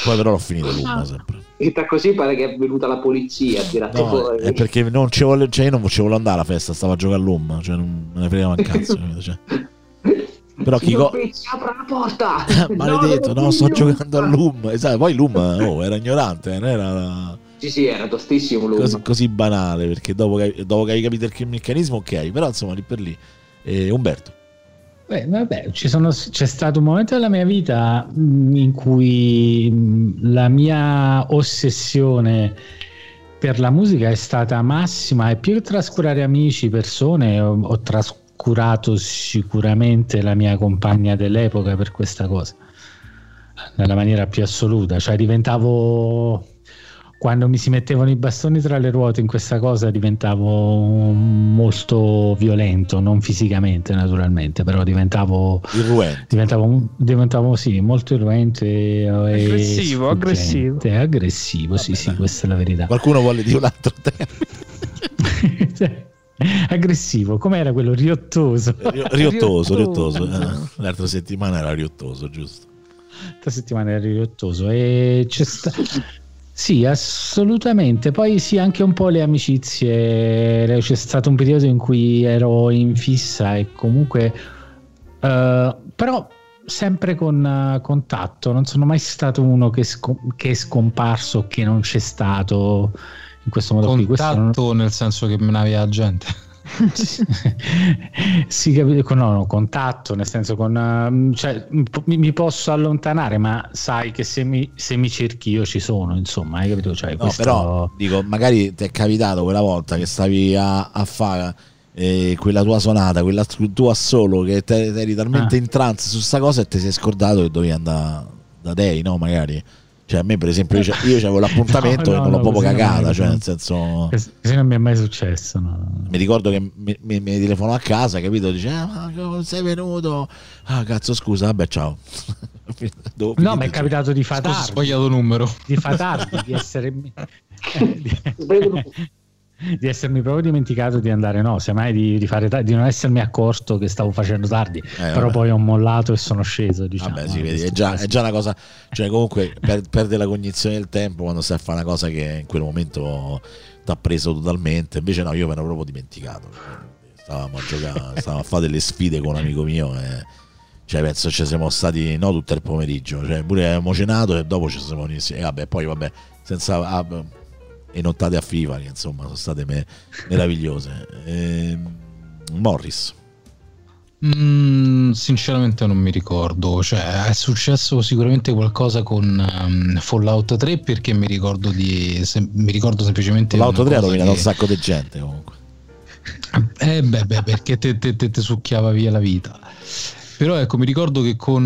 poi però l'ho finito Loom ah. sempre detta così pare che è venuta la polizia a tirare no, fuori. È perché non ci volevo, cioè io non ci volevo andare alla festa, stavo a giocare all'UM, cioè non me ne fregava un cazzo. cioè. Però chi co- apra la porta! Maledetto, no, no sto giocando all'UM. Esatto, poi l'UM oh, era ignorante, non era... Sì, sì, era tostissimo l'UM. Così, così banale, perché dopo che, dopo che hai capito il meccanismo, ok, però insomma lì per lì. Eh, Umberto. Beh, vabbè, sono, c'è stato un momento della mia vita in cui la mia ossessione per la musica è stata massima e più che trascurare amici, persone, ho, ho trascurato sicuramente la mia compagna dell'epoca per questa cosa, nella maniera più assoluta, cioè diventavo quando mi si mettevano i bastoni tra le ruote in questa cosa diventavo molto violento, non fisicamente naturalmente, però diventavo Irruente. diventavo, diventavo sì, molto irruente e Aggressivo, aggressivo. aggressivo, sì, sì, questa è la verità. Qualcuno vuole dire un altro tema? Cioè, aggressivo, com'era quello riottoso? Ri- Riottoso, Riottoso. riottoso. eh. L'altra settimana era riottoso, giusto? Questa settimana era riottoso e c'è sta... Sì, assolutamente. Poi sì, anche un po' le amicizie. C'è stato un periodo in cui ero in fissa e comunque... eh, però sempre con eh, contatto. Non sono mai stato uno che, sco- che è scomparso, che non c'è stato in questo modo qui. Questo non- Contatto nel senso che menavi la gente. sì, capito, con- no, no, contatto, nel senso con... ehm, cioè, mi, posso allontanare, ma sai che se mi, se mi cerchi io ci sono, insomma, hai capito? Cioè, No, questo- però dico, magari ti è capitato quella volta che stavi a, a fare eh, quella tua sonata, quella tu- tua solo, che te- eri talmente Ah. in trance su sta cosa e ti sei scordato che dovevi andare da dei, no? Magari. Cioè, a me, per esempio, io, avevo l'appuntamento No, e no, non l'ho no, proprio non cagata. mi- Cioè, nel senso. Così non mi è mai successo. Mi ricordo che mi, mi, mi telefonò a casa, capito? Dice, ah, ma come sei venuto? Ah, cazzo, scusa, vabbè, ciao. No, mi è capitato di far Scusa, ho sbagliato numero. di far tardi, di essermi... di, di essermi proprio dimenticato di andare no, semmai di, di fare di non essermi accorto che stavo facendo tardi, però vabbè. poi ho mollato e sono sceso. Diciamo, Vabbè, sì, eh, vedi, è già, è già una cosa, cioè comunque per- perde la cognizione del tempo quando stai a fare una cosa che in quel momento ti ha preso totalmente. Invece no, io me l'ero proprio dimenticato. Stavamo a giocare, stavamo a fare delle sfide con un amico mio e cioè penso ci siamo stati no tutto il pomeriggio, cioè pure abbiamo cenato e dopo ci siamo iniziati. E vabbè, poi vabbè, senza ah, e nottate a che insomma sono state me- meravigliose. Ehm, Morris. Mm, sinceramente non mi ricordo, cioè è successo sicuramente qualcosa con ehm, Fallout 3 perché mi ricordo di se- mi ricordo semplicemente una 3 ha rovinato che- un sacco di gente comunque. Eh beh, beh, perché te, te- te- te succhiava via la vita. Però ecco, mi ricordo che con,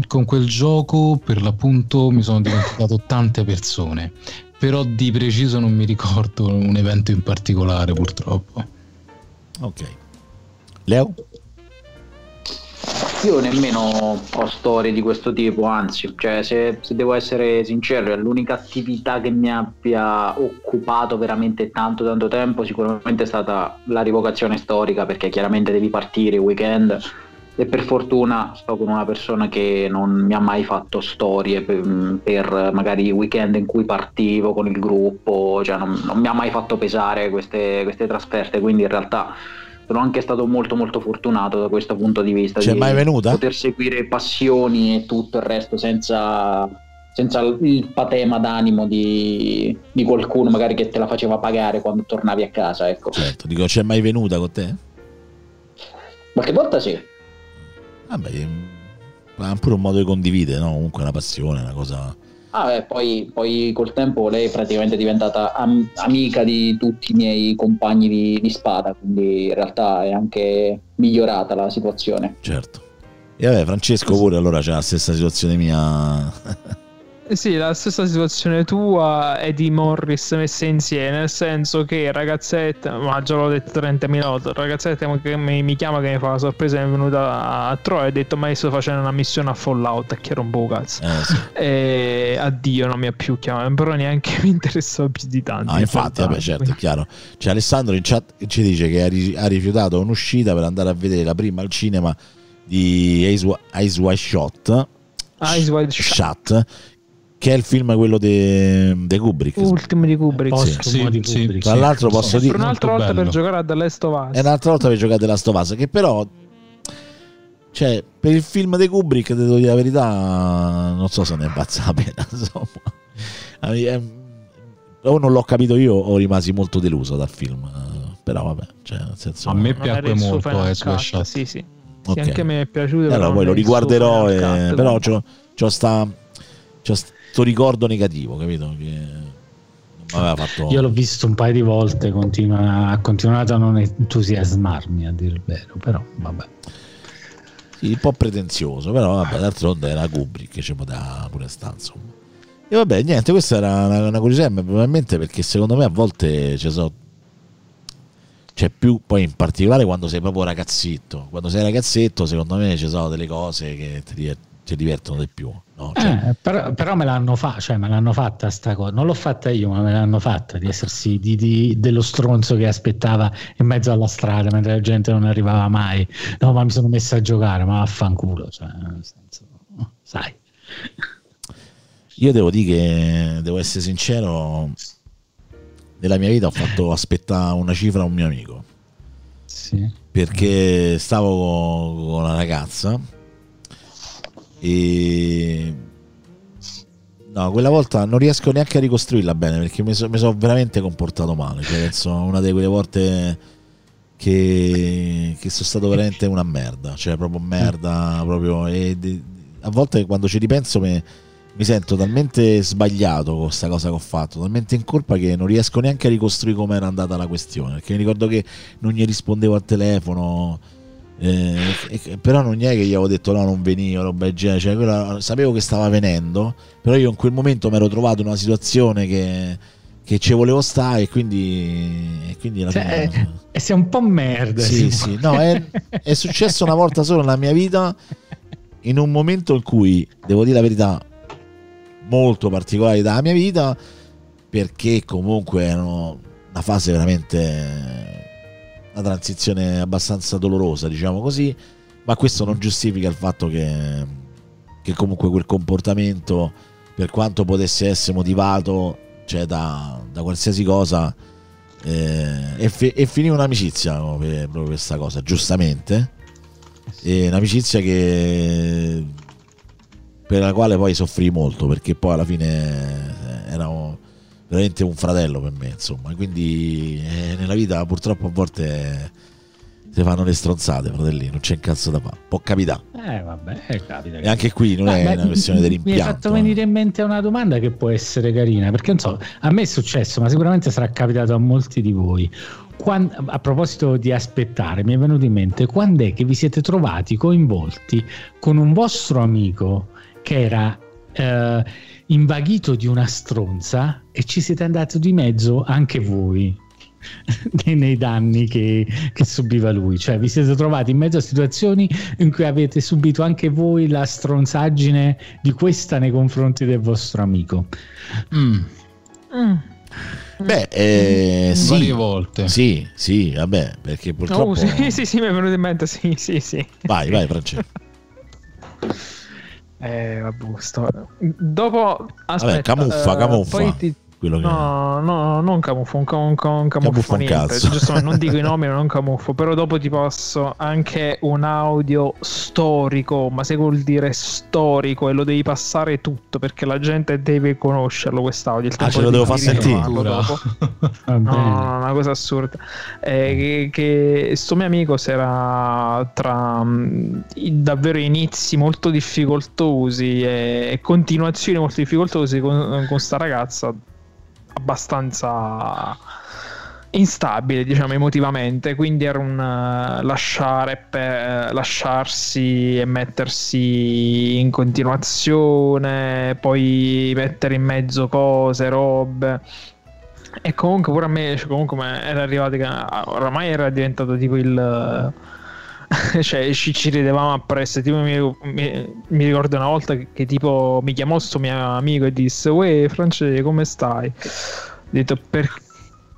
eh, con quel gioco per l'appunto mi sono dimenticato tante persone. Però di preciso non mi ricordo un evento in particolare, purtroppo. Ok. Leo? Io nemmeno ho storie di questo tipo, anzi, cioè, se, se devo essere sincero, è l'unica attività che mi abbia occupato veramente tanto tanto tempo sicuramente è stata la rivocazione storica, perché chiaramente devi partire il weekend e per fortuna sto con una persona che non mi ha mai fatto storie per, per magari i weekend in cui partivo con il gruppo, cioè non, non mi ha mai fatto pesare queste, queste trasferte, quindi in realtà sono anche stato molto molto fortunato da questo punto di vista C'è di mai venuta? poter seguire passioni e tutto il resto senza, senza il patema d'animo di, di qualcuno magari che te la faceva pagare quando tornavi a casa ecco Certo, dico, c'è mai venuta con te? qualche volta sì Vabbè, è pure un modo di condividere, no? Comunque una passione, una cosa... Ah, beh, poi, poi col tempo lei è praticamente diventata am- amica di tutti i miei compagni di, di spada, quindi in realtà è anche migliorata la situazione. Certo. E vabbè, Francesco pure allora c'è la stessa situazione mia. Eh Sì, la stessa situazione tua e di Morris messa insieme, nel senso che ragazzetta, ma già l'ho detto 30.000 volte, ragazzetta che mi, mi chiama che mi fa la sorpresa, è venuta a Troia e ha detto ma io sto facendo una missione a Fallout che rompo un cazzo. Eh, sì. E addio, non mi ha più chiamato, però neanche mi interessò più di tanto. Ah, in infatti, vabbè, certo, è chiaro. C'è Alessandro in chat ci dice che ha, ri- ha rifiutato un'uscita per andare a vedere la prima al cinema di Eyes Wide Shot, Eyes Wide Shut. Shut, che è il film quello di Kubrick. Ultimo di Kubrick. Postumo Sì, di sì, Kubrick. Tra l'altro posso Per dire... un'altra volta per bello. giocare a The Last of Us. E un'altra volta per giocare della Stovaz, che però... Cioè, per il film di Kubrick, devo dire la verità, non so se ne è impazza la pena, insomma. A ehm, O non l'ho capito io o rimasi molto deluso dal film. eh, Però vabbè, cioè, nel senso... A me suo molto Wide Cut, Shut. Sì, sì. Sì, Ok. anche a me è piaciuto. Però allora poi lo è riguarderò, e- però c'ho, c'ho sta, c'ho sto ricordo negativo, capito? Che fatto... Io l'ho visto un paio di volte, continua- ha continuato a non entusiasmarmi a dire il vero, però vabbè. Sì, un po' pretenzioso, però vabbè, d'altronde era Kubrick che ci poteva pure sta, insomma. E vabbè, niente, questa era una, una curiosità, probabilmente perché secondo me a volte ci sono. C'è più, poi in particolare quando sei proprio ragazzitto. Quando sei ragazzetto, secondo me ci sono delle cose che ti, ti divertono di più. No? Cioè, Eh, però, però me l'hanno fatta, cioè me l'hanno fatta sta cosa. Non l'ho fatta io, ma me l'hanno fatta di essersi di, di- dello stronzo che aspettava in mezzo alla strada mentre la gente non arrivava mai. No, ma mi sono messo a giocare, ma vaffanculo. Cioè, nel senso, sai. Io devo dire che, devo essere sincero, nella mia vita ho fatto aspettare una cifra a un mio amico. Sì. perché stavo con, con la ragazza e no, quella volta non riesco neanche a ricostruirla bene perché mi, so- sono veramente comportato male. Cioè, penso una di quelle volte che, che sono stato veramente una merda, cioè proprio merda, proprio. E a volte quando ci ripenso mi, mi sento talmente sbagliato con questa cosa che ho fatto, talmente in colpa che non riesco neanche a ricostruire come era andata la questione. Perché mi ricordo che non gli rispondevo al telefono. Eh, però non è che gli avevo detto no non venivo roba del genere cioè, quella- sapevo che stava venendo però io in quel momento mi ero trovato in una situazione che, che ci volevo stare e quindi, e quindi alla Cioè, fine- E sei un po' merda. sì, sì, no, è, è successo una volta sola nella mia vita, in un momento in cui, devo dire la verità, molto particolare della mia vita, perché comunque erano una fase veramente, una transizione abbastanza dolorosa, diciamo così, ma questo non giustifica il fatto che, che comunque quel comportamento, per quanto potesse essere motivato, cioè da, da qualsiasi cosa, eh, e, fi- e finì un'amicizia proprio per questa cosa, giustamente. E un'amicizia che per la quale poi soffrì molto perché poi alla fine eh, era un- veramente un fratello per me, insomma. Quindi eh, nella vita purtroppo a volte si fanno le stronzate, fratelli, non c'è un cazzo da fare. Può capitare. Eh, vabbè, eh, capita. E anche qui non è Vabbè, una questione di Mi hai fatto eh. venire in mente una domanda che può essere carina, perché non so, a me è successo, ma sicuramente sarà capitato a molti di voi. Quan- a proposito di aspettare, mi è venuto in mente quando è che vi siete trovati coinvolti con un vostro amico che era eh, invaghito di una stronza e ci siete andati di mezzo anche voi nei, danni che, che subiva lui. Cioè, vi siete trovati in mezzo a situazioni in cui avete subito anche voi la stronzaggine di questa nei confronti del vostro amico. Mm, Mm. Beh, eh, sì, Varie volte. Sì, sì, vabbè, perché purtroppo... Oh, sì, sì, sì, mi è venuto in mente, sì, sì, sì. Vai, vai, Francesco. Eh, vabbè, sto... Dopo, aspetta, camuffa, eh, camuffa. poi ti- Quello che... No, no, non camuffo, un, un, un camuffo Camuffo un niente. cazzo. Giusto, non dico i nomi, non camuffo, però dopo ti passo anche un audio storico, ma se vuol dire storico e lo devi passare tutto perché la gente deve conoscerlo quest'audio. Il Ah, ce lo devo far sentire? dopo. No, bene. no, no, una cosa assurda. Eh, che, che sto mio amico si era tra mm, i davvero inizi molto difficoltosi e, e continuazioni molto difficoltosi con, con sta ragazza abbastanza instabile, diciamo, emotivamente. Quindi era un eh, lasciare per, lasciarsi e mettersi in continuazione, poi mettere in mezzo cose, robe. E comunque pure a me, cioè, comunque era arrivato oramai era diventato tipo il... cioè ci, ci ridevamo appresso, tipo mi, mi- mi ricordo una volta che, che tipo mi chiamò sto mio amico e disse Uè Francesco come stai? Ho detto per...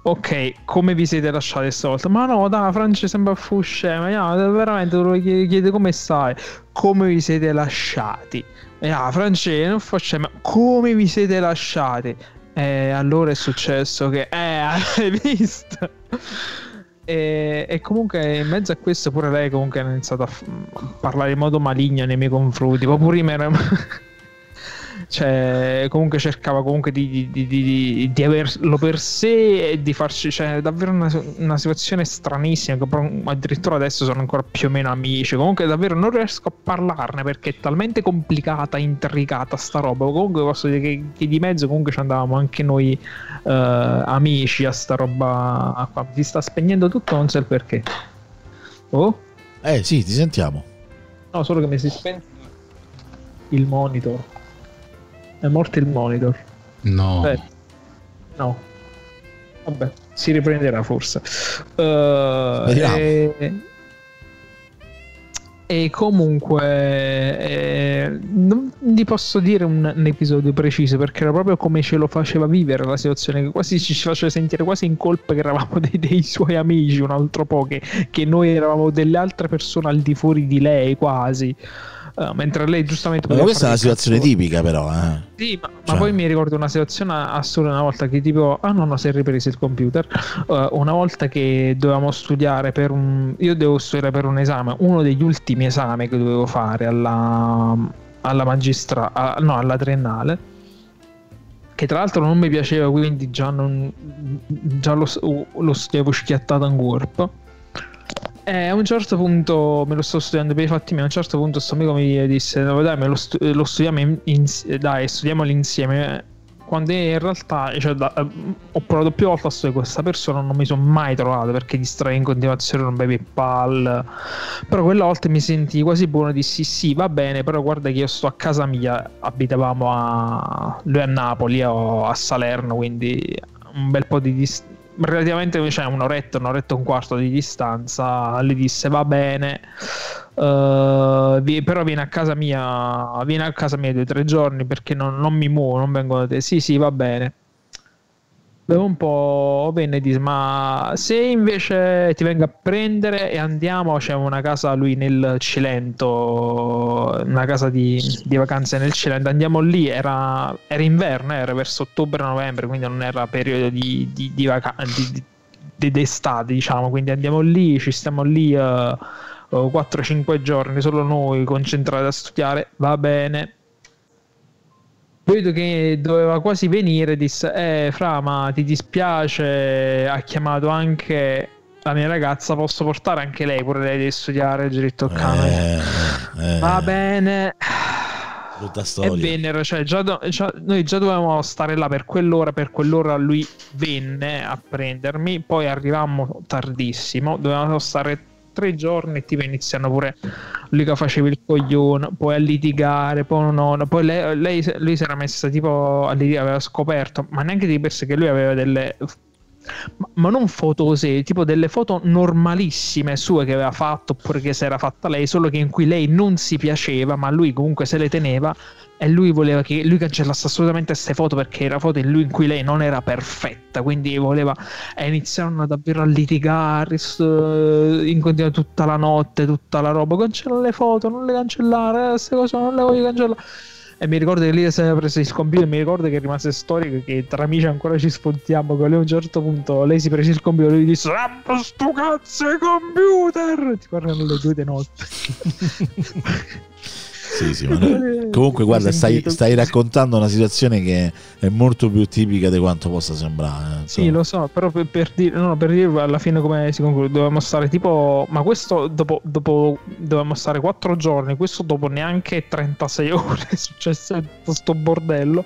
Ok, come vi siete lasciati stavolta? Ma no, dai, Francia sembra fu scema. No, veramente te lo chiede, come stai. Come vi siete lasciati? E ah, Francia, non fa scema. Come vi siete lasciati? E allora è successo che... Eh, hai visto? E, e comunque in mezzo a questo pure lei comunque ha iniziato a, f- parlare in modo maligno nei miei confronti. Pure me era... cioè comunque cercava comunque di, di, di, di- di averlo per sé e di farci cioè davvero una, una situazione stranissima che addirittura adesso sono ancora più o meno amici. Comunque davvero non riesco a parlarne perché è talmente complicata intricata sta roba. Comunque posso dire che, che di mezzo comunque ci andavamo anche noi eh, amici a sta roba qua. Si sta spegnendo tutto non so il perché. Oh? Eh sì, ti sentiamo. no solo che mi si spenge il monitor È morto il monitor. No. Beh, no. Vabbè, si riprenderà forse. Vediamo. e, e comunque eh, non vi posso dire un, un episodio preciso perché era proprio come ce lo faceva vivere la situazione, che quasi ci faceva sentire quasi in colpa che eravamo dei, dei suoi amici un altro po', che, che noi eravamo delle altre persone al di fuori di lei quasi. Eh, mentre lei giustamente Ma questa è una situazione tipica, però. Eh. Sì, ma, ma Cioè. poi mi ricordo una situazione assurda una volta che tipo, ah no, no, si è ripreso il computer. Uh, una volta che dovevamo studiare per un, io devo studiare per un esame, uno degli ultimi esami che dovevo fare alla, alla magistra, a- no, alla triennale. Che tra l'altro non mi piaceva, quindi già, non, già lo, lo studiavo schiattato in corpo. E a un certo punto me lo sto studiando per i fatti miei. A un certo punto, questo amico mi disse: "No, Dai, lo, stu- lo studiamo in- dai, studiamolo insieme. Quando in realtà cioè, da- eh, ho provato più volte a studiare questa persona, non mi sono mai trovato perché distrae in continuazione, non bevi pal. Però quella volta mi sentii quasi buono. Dissi: Sì, va bene, però guarda che io sto a casa mia. Abitavamo a lui a Napoli, io a Salerno, quindi un bel po' di distanza relativamente cioè un'oretta, un'oretta e un quarto di distanza, le disse va bene, eh, vi- però vieni a casa mia, vieni a casa mia due o tre giorni perché non, non mi muovo, non vengo da te. Sì, sì, va bene. Un po' venne disse: Ma se invece ti vengo a prendere e andiamo, c'è una casa lui nel Cilento, una casa di, di vacanze nel Cilento. Andiamo lì, era, era inverno, era verso ottobre-novembre, quindi non era periodo di, di, di vacanze. D'estate, diciamo. Quindi andiamo lì, ci stiamo lì eh, eh, 4-5 giorni, solo noi concentrati a studiare. Va bene. Vedo che doveva quasi venire, disse, eh, Fra, ma ti dispiace, ha chiamato anche la mia ragazza, posso portare anche lei, pure lei deve studiare diritto al canone. Eh, eh, Va bene. Brutta E storia. vennero, cioè già già- noi già dovevamo stare là per quell'ora, per quell'ora lui venne a prendermi, poi arrivammo tardissimo, dovevamo stare tre giorni e tipo iniziano pure lui che faceva il coglione, poi a litigare, poi no, no, poi lei, lei, lui si era messa tipo a litigare, aveva scoperto, ma neanche di per sé che lui aveva delle... Ma, ma non fotose, tipo delle foto normalissime sue che aveva fatto oppure che si era fatta lei, solo che in cui lei non si piaceva, ma lui comunque se le teneva e lui voleva che lui cancellasse assolutamente queste foto perché era foto in lui in cui lei non era perfetta quindi voleva e iniziarono davvero a litigare s- in continua tutta la notte tutta la roba cancella le foto non le cancellare queste cose non le voglio cancellare e mi ricordo che lì si era preso il computer mi ricordo che rimase storico che tra amici ancora ci sfontiamo che lei a un certo punto lei si prese il computer e lui disse "Rambo sto cazzo computer! Ti guardano le due di notte Sì, sì, ma no- Comunque, guarda, stai, stai raccontando una situazione che è molto più tipica di quanto possa sembrare. eh, Sì, insomma. lo so, però per, per dire, no, per dire alla fine come si conclude, dovevamo stare tipo, ma questo dopo, dopo dovevamo stare 4 giorni, questo dopo neanche 36 ore è successo tutto sto bordello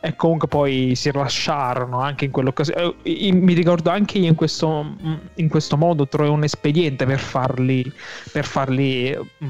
e comunque poi si lasciarono anche in quell'occasione. Eh, mi ricordo anche io in questo, in questo modo trovai un espediente per farli, per farli, mh,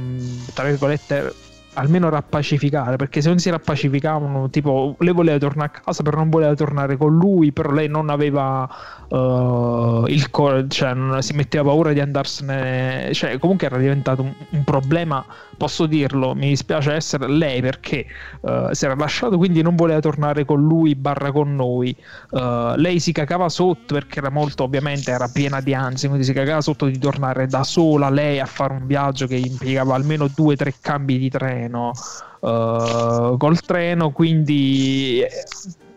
tra virgolette, almeno rappacificare perché se non si rappacificavano tipo lei voleva tornare a casa però non voleva tornare con lui però lei non aveva eh, il co- cioè non si metteva paura di andarsene cioè comunque era diventato un, un problema posso dirlo mi dispiace essere lei perché eh, si era lasciato quindi non voleva tornare con lui barra con noi. Eh, lei si cagava sotto perché era molto ovviamente era piena di ansia quindi si cagava sotto di tornare da sola lei a fare un viaggio che impiegava almeno due o tre cambi di treno. Eh, col treno quindi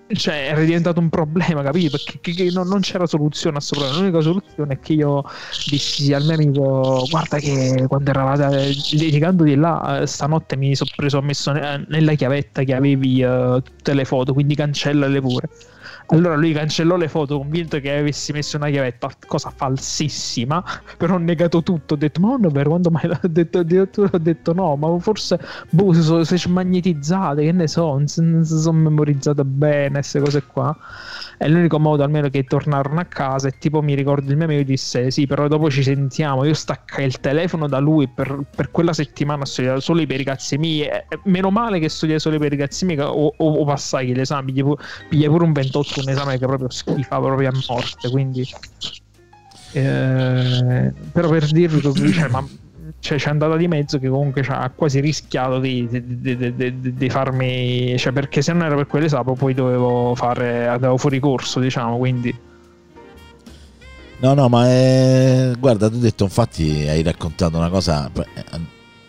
cioè era diventato un problema capito? Perché che- che non, non c'era soluzione a questo problema l'unica soluzione è che io dissi al mio amico guarda che quando eravate litigando di là eh, stanotte mi sono preso ho messo ne- nella chiavetta che avevi eh, tutte le foto quindi cancellale pure Allora lui cancellò le foto convinto che avessi messo una chiavetta, cosa falsissima, però ho negato tutto, ho detto ma non è vero, quando mai l'ho detto, addirittura ho detto no, ma forse boh, si sono magnetizzate, che ne so, non si sono memorizzate bene, queste cose qua. È l'unico modo almeno che tornarono a casa e tipo mi ricordo il mio amico disse sì, però dopo ci sentiamo, io staccai il telefono da lui per, per quella settimana ho studiato solo per i cazzi miei, meno male che studiai solo per i cazzi miei o, o- o passai pigliai pu- pigliai pure un 28 un esame che proprio schifava proprio a morte, quindi... Eh, però per dirvi così, cioè, ma cioè, c'è andata di mezzo che comunque ha quasi rischiato di, di- di- di- farmi cioè perché se non era per quell'esame poi dovevo fare avevo fuori corso diciamo quindi. No, no, ma è... guarda, tu hai detto, infatti hai raccontato una cosa,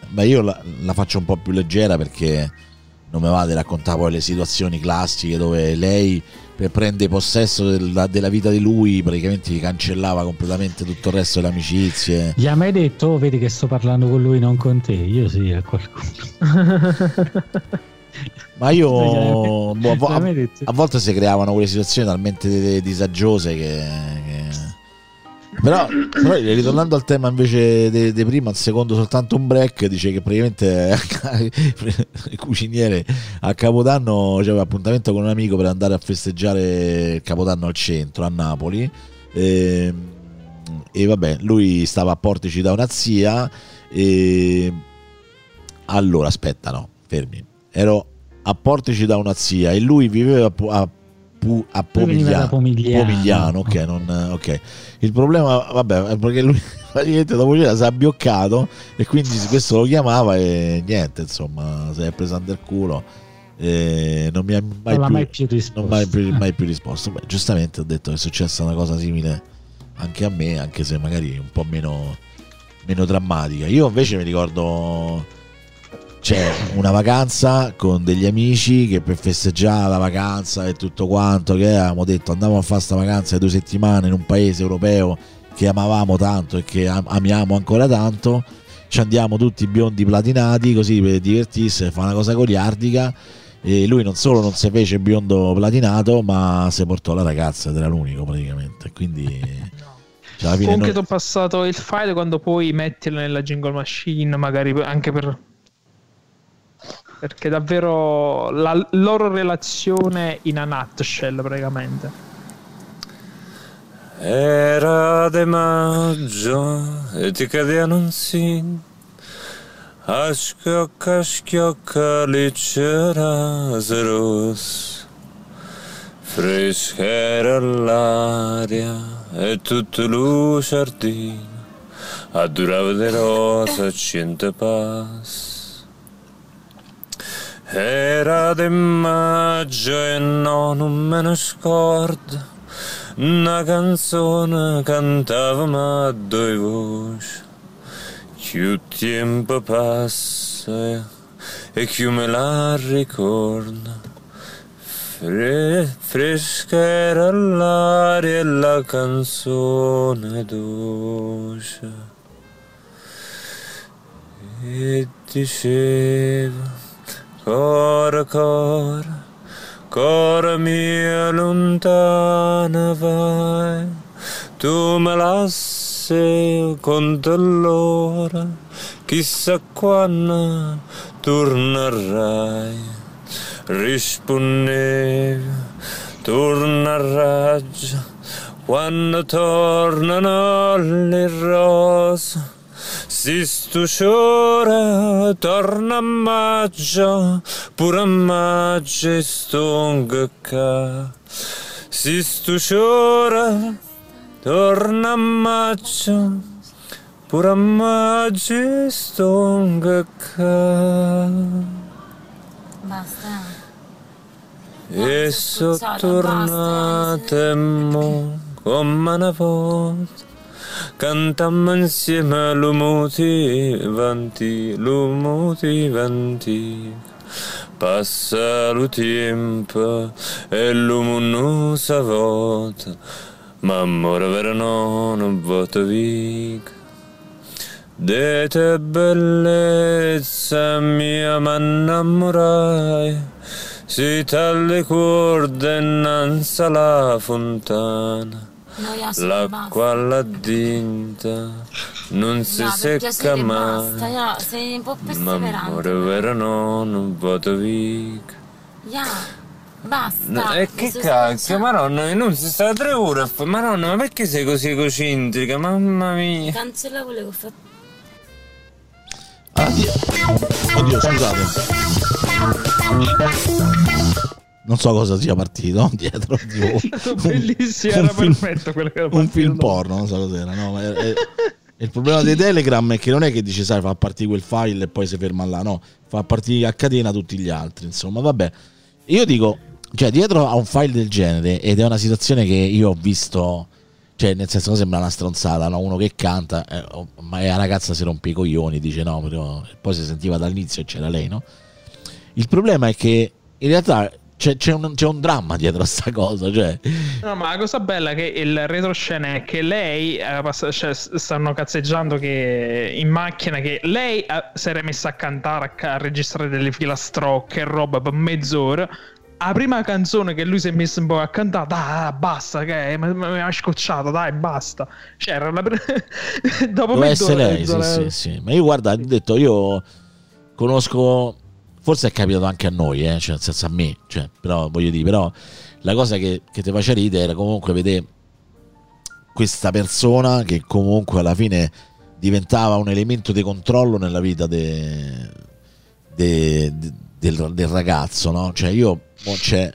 ma io la, la faccio un po' più leggera perché non mi va di raccontare poi le situazioni classiche dove lei per prendere possesso della, della vita di lui praticamente gli cancellava completamente tutto il resto delle amicizie. Gli ha mai detto, "Oh, vedi che sto parlando con lui, non con te? Io sì, a qualcuno. Ma io boh, a, a volte si creavano quelle situazioni talmente disagiose che, che- Però, però, ritornando al tema invece di prima, il secondo soltanto un break, dice che praticamente il cuciniere a Capodanno aveva appuntamento con un amico per andare a festeggiare il Capodanno al centro, a Napoli. E, e vabbè, lui stava a Portici da una zia e... Allora, aspetta, no, fermi. Ero a Portici da una zia e lui viveva a, a, a da Pomigliano. Pomigliano. ok, non- ok. Il problema, vabbè, è perché lui praticamente dopo cena si è abbioccato e quindi questo lo chiamava e niente, insomma, si è preso del culo. E non mi ha mai più, mai più risposto. non mai più, mai più risposto. Beh, giustamente ho detto che è successa una cosa simile anche a me, anche se magari un po' meno, meno drammatica. Io invece mi ricordo c'è una vacanza con degli amici che per festeggiare la vacanza e tutto quanto che avevamo detto andiamo a fare sta vacanza di due settimane in un paese europeo che amavamo tanto e che am- amiamo ancora tanto. Ci andiamo tutti biondi platinati così per divertirsi fa una cosa goliardica e lui non solo non si fece biondo platinato ma si portò la ragazza ed era l'unico praticamente quindi cioè, comunque noi- ti ho passato il file quando puoi metterlo nella jingle machine magari anche per perché davvero la loro relazione in a nutshell praticamente. Era de maggio e ti cadevano un sin a schiocca schiocca leggera zeros fresca era l'aria e tutto lo giardino addurava di rosa cento pass era de maggio e no, non me ne scordo. Una canzone cantavamo a due voci. Più tempo passa e più me la ricordo Fre- fresca era l'aria e la canzone dolce. E diceva Cora, cora, cora mia lontana vai, tu me lassi con l'ora, chissà quando tornerai. Rispondeva, tornerai quando tornano le rose. Si stu ciora torna a maggio, pure a maggio stonga ca. Si stu ciora torna a maggio, pure a maggio stonga ca. Basta. E so tornate mo come una volta Cantammo insieme lo motivanti, lo motivanti Passa lo tempo e l'uomo non sa vota Ma amore vero no, non vota vic. De te bellezza mia m'innamorai. Si talle corde innanzi alla fontana. No, L'acqua alla dinta non si No, secca mai. basta, ya, sei un po' Ma perseverante. amore vero no, non vado via. Ya, basta. No, e che cacchio, sta- maronna, non si sta tre ore a fare. Maronna, ma perché sei così egocentrica? Mamma mia. Cancella quello che ho fatto. Addio. Oddio, scusate. Non so cosa sia partito dietro. tipo, Bellissimo, un era film- perfetto quello che era un film dopo. porno, non so cos'era. No, è- è- il problema dei Telegram è che non è che dici, sai, fa partire quel file e poi si ferma là, no, fa partire a catena tutti gli altri. Insomma, vabbè. Io dico, cioè, dietro a un file del genere, ed è una situazione che io ho visto, cioè, nel senso, sembra una stronzata, no? Uno che canta, eh, oh, ma la ragazza si rompe i coglioni, dice no, però poi si sentiva dall'inizio e c'era lei, no? Il problema è che in realtà c'è, c'è un, c'è un dramma dietro a sta cosa, cioè. No, ma la cosa bella è che il retroscena è che lei eh, cioè, stanno cazzeggiando che in macchina che lei eh, si era messa a cantare, a, registrare delle filastrocche e roba per mezz'ora. La prima canzone che lui si è messo un po' a cantare, dai, basta, che mi mi ha scocciato, dai, basta. Cioè, era la pre- dopo Doveva essere mezz'ora, lei, sì, sì, sì. Ma io guarda, ho detto, io conosco, forse è capitato anche a noi, eh, cioè nel senso a me, cioè, però voglio dire, però la cosa che, che ti faceva ridere era comunque vedere questa persona che comunque alla fine diventava un elemento di controllo nella vita de- de- de- del, del ragazzo, no? Cioè io c'è,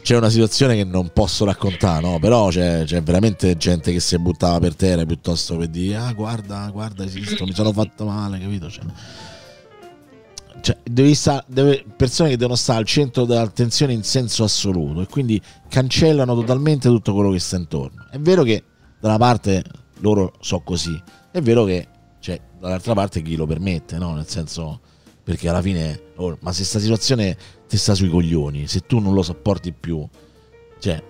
c'è una situazione che non posso raccontare, no? Però c'è, c'è veramente gente che si buttava per terra piuttosto per dire ah guarda, guarda esisto, mi sono fatto male, capito? Cioè, cioè, devi sta- deve- persone che devono stare al centro dell'attenzione in senso assoluto e quindi cancellano totalmente tutto quello che sta intorno. È vero che da una parte loro so così, è vero che cioè, dall'altra parte chi lo permette, no? Nel senso, perché alla fine, oh, ma se sta situazione ti sta sui coglioni, se tu non lo sopporti più, cioè,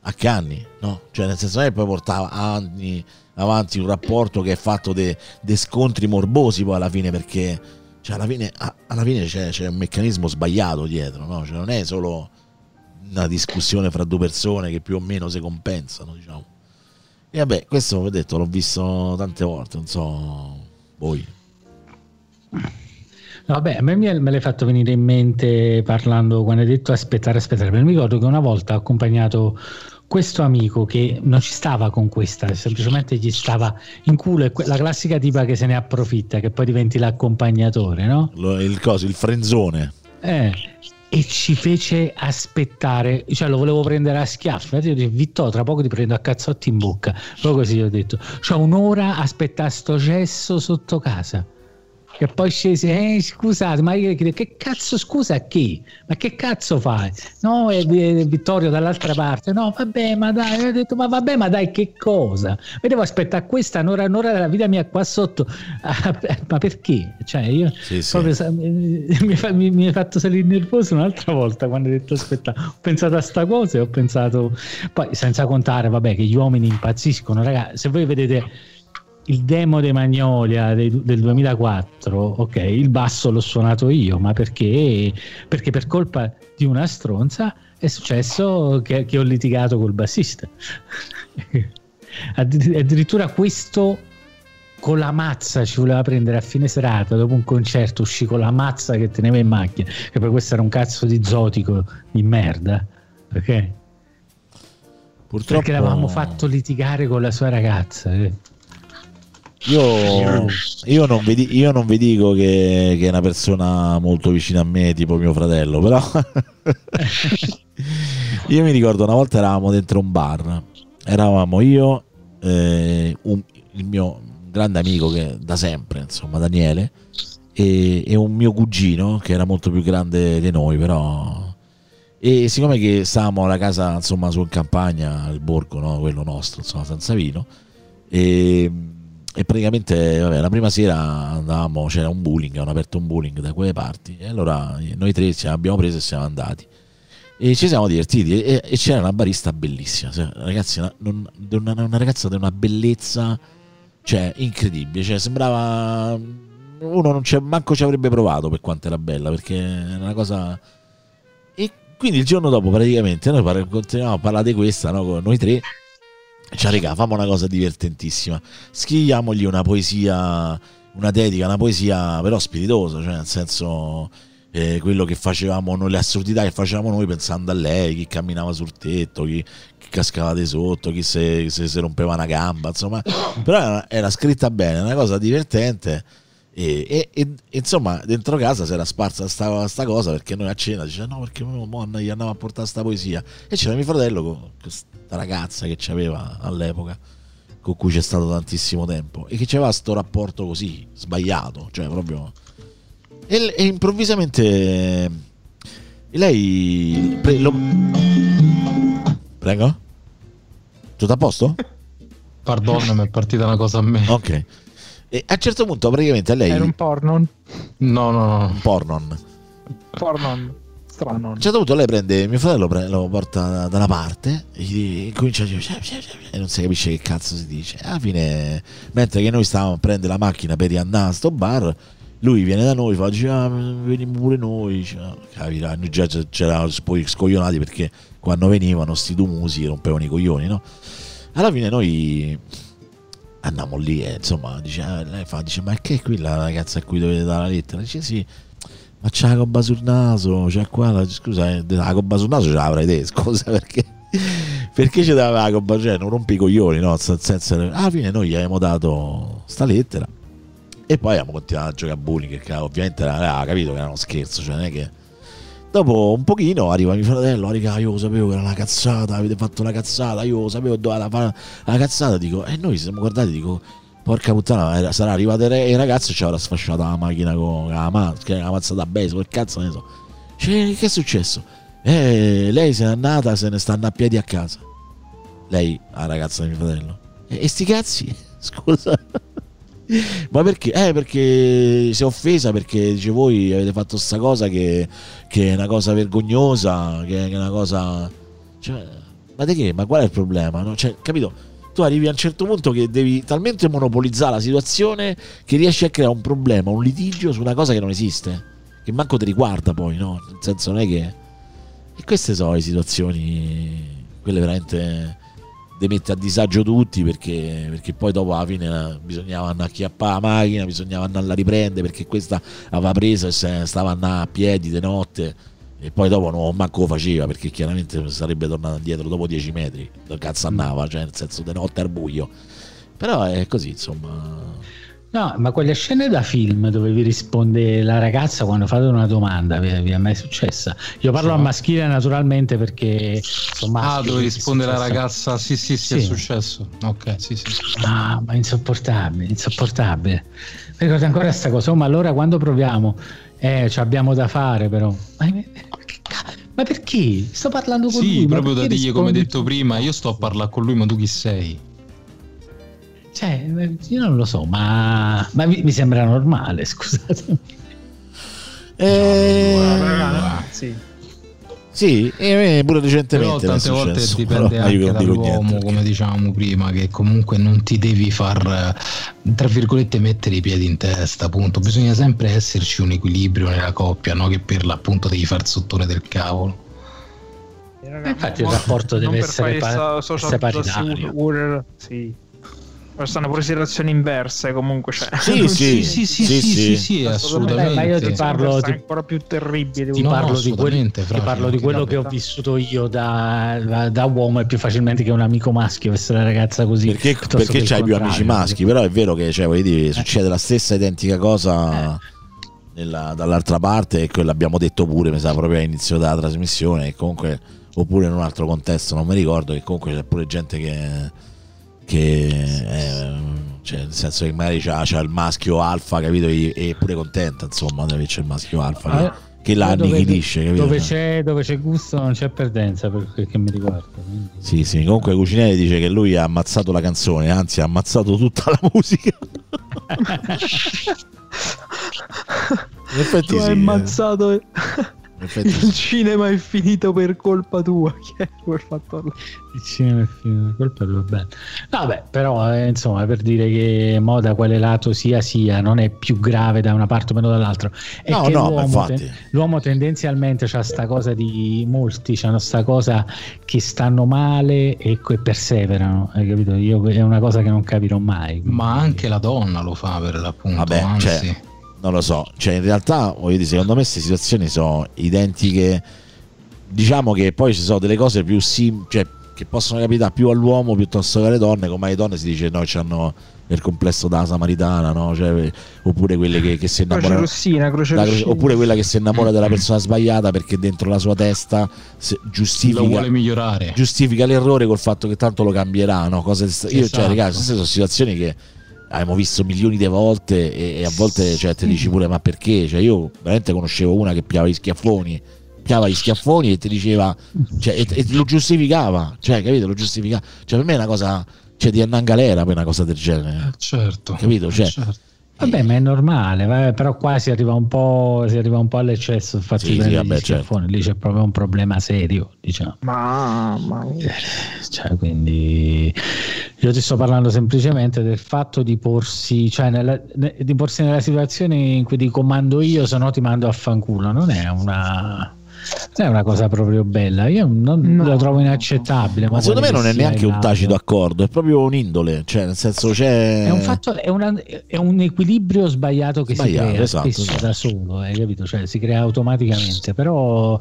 a che anni, no? Cioè, nel senso, non è che poi portava anni avanti un rapporto che è fatto di scontri morbosi poi alla fine perché cioè alla fine, alla fine c'è, c'è un meccanismo sbagliato dietro, no? Cioè non è solo una discussione fra due persone che più o meno si compensano, diciamo. E vabbè, questo ho detto, l'ho visto tante volte, non so voi. Vabbè, a me me l'hai fatto venire in mente parlando quando hai detto aspettare, aspettare. Mi ricordo che una volta ho accompagnato questo amico che non ci stava con questa, semplicemente gli stava in culo, è la classica tipa che se ne approfitta, che poi diventi l'accompagnatore, no? Il coso, il frenzone. Eh, e ci fece aspettare, cioè lo volevo prendere a schiaffi. Io dico, Vittorio, tra poco ti prendo a cazzotti in bocca. Proprio così ho detto, c'ho un'ora aspettare sto cesso sotto casa. Che poi scese, eh, scusate, ma io chiedo, che cazzo scusa a chi? Ma che cazzo fai? No, è, è Vittorio dall'altra parte. No, vabbè, ma dai, ho detto, ma vabbè, ma dai, che cosa? Mi devo aspettare questa un'ora, un'ora della vita mia qua sotto. Ah, ma perché? Cioè, io Sì, sì. proprio sa- mi, mi mi- hai fatto salire nervoso un'altra volta quando hai detto aspetta, ho pensato a sta cosa e ho pensato, poi senza contare, vabbè, che gli uomini impazziscono, raga, se voi vedete il demo dei Magnolia dei- del 2004, ok, il basso l'ho suonato io, ma perché? Perché per colpa di una stronza è successo che, che ho litigato col bassista. Addir- Addirittura questo con la mazza ci voleva prendere a fine serata dopo un concerto uscì con la mazza che teneva in macchina che per questo era un cazzo di zotico di merda ok Purtroppo perché l'avevamo fatto litigare con la sua ragazza eh. Io, io non vi, io non vi dico che, che è una persona molto vicina a me, tipo mio fratello, però io mi ricordo una volta eravamo dentro un bar, eravamo io, eh, un- il mio grande amico che da sempre, insomma, Daniele, e, e un mio cugino che era molto più grande di noi, però... E siccome che stavamo alla casa, insomma, su in campagna, al borgo, no? quello nostro, insomma, San Savino, e, e praticamente vabbè, la prima sera andavamo, c'era un bowling, avevano aperto un bowling da quelle parti. E allora noi tre ci abbiamo preso e siamo andati. E ci siamo divertiti. E, e c'era una barista bellissima, cioè, ragazzi, una, una, una ragazza di una bellezza cioè incredibile, cioè, sembrava uno non c'è, manco ci avrebbe provato per quanto era bella perché era una cosa e Quindi il giorno dopo praticamente noi continuiamo a parlare di questa, no, noi tre. Cioè, raga, famo una cosa divertentissima. Scriviamogli una poesia, una dedica, una poesia però spiritosa, cioè nel senso eh, quello che facevamo noi, le assurdità che facevamo noi pensando a lei, chi camminava sul tetto, chi, chi cascava di sotto, chi se, se, se rompeva una gamba, insomma. Però era, era scritta bene, una cosa divertente. E, e- e- insomma, dentro casa si era sparsa sta, sta cosa perché noi a cena diceva no, perché mo, mo gli andavamo a portare sta poesia. E c'era mio fratello con questa ragazza che c'aveva all'epoca, con cui c'è stato tantissimo tempo, e che c'aveva sto rapporto così sbagliato, cioè proprio. E, e improvvisamente lei pre- lo- Prego? Tutto a posto? Pardon, mi è partita una cosa a me. Ok. E a un certo punto praticamente a lei Era un pornon. No, no, no. un pornon. Pornon. Strano. A un certo punto lei prende mio fratello, lo porta da, una parte e gli comincia a dire e non si capisce che cazzo si dice. Alla fine, mentre che noi stavamo a prendere la macchina per riandare a sto bar, lui viene da noi, fa, dice, ah, veniamo pure noi. Cioè, capirà, noi già c'eravamo poi scoglionati perché quando venivano sti due musi rompevano i coglioni, no? Alla fine noi andiamo lì e insomma dice, ah, lei fa, dice, ma che è qui la ragazza a cui dovete dare la lettera? Dice sì, ma c'ha la gobba sul naso, c'è qua, la, scusa, eh, la gobba sul naso ce l'avrai te, scusa perché... Perché ci dava la gobba, cioè non rompi i coglioni, no? Senso, alla fine noi gli abbiamo dato sta lettera e poi abbiamo continuato a giocare a bullying, che ovviamente aveva capito che era uno scherzo, cioè non è che... Dopo un pochino arriva mio fratello, raga, io lo sapevo che era una cazzata, avete fatto una cazzata, io lo sapevo doveva fare la cazzata, dico, e noi ci siamo guardati, dico, porca puttana, era- sarà arrivato il ragazzo e ci avrà sfasciato la macchina con la maschera, la mazzata a baseball, che cazzo ne so. Cioè, che è successo? Eh, lei se n'è andata, se ne stanno a piedi a casa. Lei, la ragazza di mio fratello. E, e sti cazzi? Scusa. Ma perché? Eh, perché si è offesa perché dice voi avete fatto sta cosa che, che è una cosa vergognosa, che è una cosa... Cioè, ma di che? Ma qual è il problema? no? Cioè, capito? Tu arrivi a un certo punto che devi talmente monopolizzare la situazione che riesci a creare un problema, un litigio su una cosa che non esiste, che manco ti riguarda poi, no? Nel senso non è che... E queste sono le situazioni, quelle veramente di mette a disagio tutti perché, perché poi dopo alla fine bisognava andare a chiappare la macchina, bisognava andare a riprendere perché questa aveva preso e stava andando a piedi di notte e poi dopo non manco faceva perché chiaramente sarebbe tornato indietro dopo 10 metri, cazzo andava, cioè nel senso di notte al buio. Però è così, insomma. No, ma quelle scene da film dove vi risponde la ragazza quando fate una domanda, vi, vi è mai successa? Io parlo a maschile naturalmente perché sono Ah, dove è risponde la ragazza? Sì, sì, sì, è Sì. successo. Ok, sì, sì. Ah, ma insopportabile, insopportabile. Mi ricordo ancora questa cosa, oh, ma allora quando proviamo? Eh, ci abbiamo da fare però. Ma, ma perché? Sto parlando con lui. Sì, proprio da dirgli come rispondi detto tu? prima, io sto a parlare con lui, ma tu chi sei? Cioè, io non lo so, ma, ma mi, mi sembra normale, scusate. Eh, Sì. sì, e a me pure Però recentemente è tante volte successo, dipende però anche dall'uomo, niente, come dicevamo prima, che comunque non ti devi far, eh, tra virgolette, mettere i piedi in testa, appunto. Bisogna sempre esserci un equilibrio nella coppia, no? Che per l'appunto devi far sottore del cavolo. Infatti il rapporto deve essere pa- essere paritario. sì. Ma stanno pure situazioni inverse comunque. Cioè. Sì, sì, sì, sì, sì, sì, sì, assolutamente. Ma io ti parlo, ti, ancora più terribili. ti No, parlo, no, di, quel- ti parlo di quello che ho vissuto io da, da- da uomo e più facilmente che un amico maschio essere una ragazza così. Perché, perché c'hai più amici maschi, però è vero che cioè, dire, succede la stessa identica cosa nella- dall'altra parte e quello l'abbiamo detto pure, mi sa proprio all'inizio della trasmissione, e comunque, oppure in un altro contesto, non mi ricordo, che comunque c'è pure gente che, che è, cioè, nel senso che magari c'ha, c'ha il maschio alfa, capito? E è pure contenta, insomma, di averci il maschio alfa. Ah, che, che la Dove- annichilisce, capito? Dove Cioè, c'è, dove c'è gusto non c'è perdenza per quel che mi riguarda. quindi- Sì, sì, comunque Cucinelli dice che lui ha ammazzato la canzone, anzi ha ammazzato tutta la musica. In effetti Tu sì, hai eh. ammazzato. In effetti Il cinema è finito per colpa tua. Chi è quel fattore? Il cinema è finito, colpa tua, bene. Vabbè, però eh, insomma, per dire che mo da quale lato sia sia, non è più grave da una parte o meno dall'altra. È No, che no, l'uomo, infatti. l'uomo tendenzialmente ha sta cosa di molti, hanno sta cosa che stanno male e, e perseverano, hai capito? Io è una cosa che non capirò mai. Ma anche la donna lo fa per l'appunto. Vabbè, anzi. cioè, non lo so, cioè in realtà voglio dire, secondo me queste situazioni sono identiche. Diciamo che poi ci sono delle cose più sim- cioè, che possono capitare più all'uomo piuttosto che alle donne, come alle donne si dice no, hanno il complesso della samaritana, no? Cioè, oppure quelle che, che si Croce innamorano rossina, croce croce- rossina. oppure quella che si innamora della persona sbagliata perché dentro la sua testa giustifica, vuole migliorare. giustifica l'errore col fatto che tanto lo cambierà. No? Cose Io, cioè, Esatto. ragazzi, queste sono situazioni che abbiamo visto milioni di volte e, e a volte cioè, ti dici pure ma perché? Cioè, io veramente conoscevo una che piava gli schiaffoni piava gli schiaffoni e ti diceva cioè, e, e lo giustificava cioè capito lo giustificava cioè per me è una cosa cioè di andare in galera per una cosa del genere Certo. capito cioè certo. Vabbè, ma è normale, vabbè, però qua si arriva un po', si arriva un po' all'eccesso. Infatti, Sì, sì, prendere vabbè, schiaffoni, lì c'è proprio un problema serio, diciamo. Mamma mia. Cioè, quindi io ti sto parlando semplicemente del fatto di porsi, cioè nella, ne- di porsi nella situazione in cui ti comando io, se no ti mando a fanculo. Non è una. Non È una cosa proprio bella, io non No. la trovo inaccettabile. ma secondo me non è neanche un tacito accordo è proprio un'indole cioè nel senso c'è È un, fatto, è, una- è un equilibrio sbagliato che Sbagliato, si crea esatto, spesso esatto. da solo, hai capito? Cioè, si crea automaticamente, però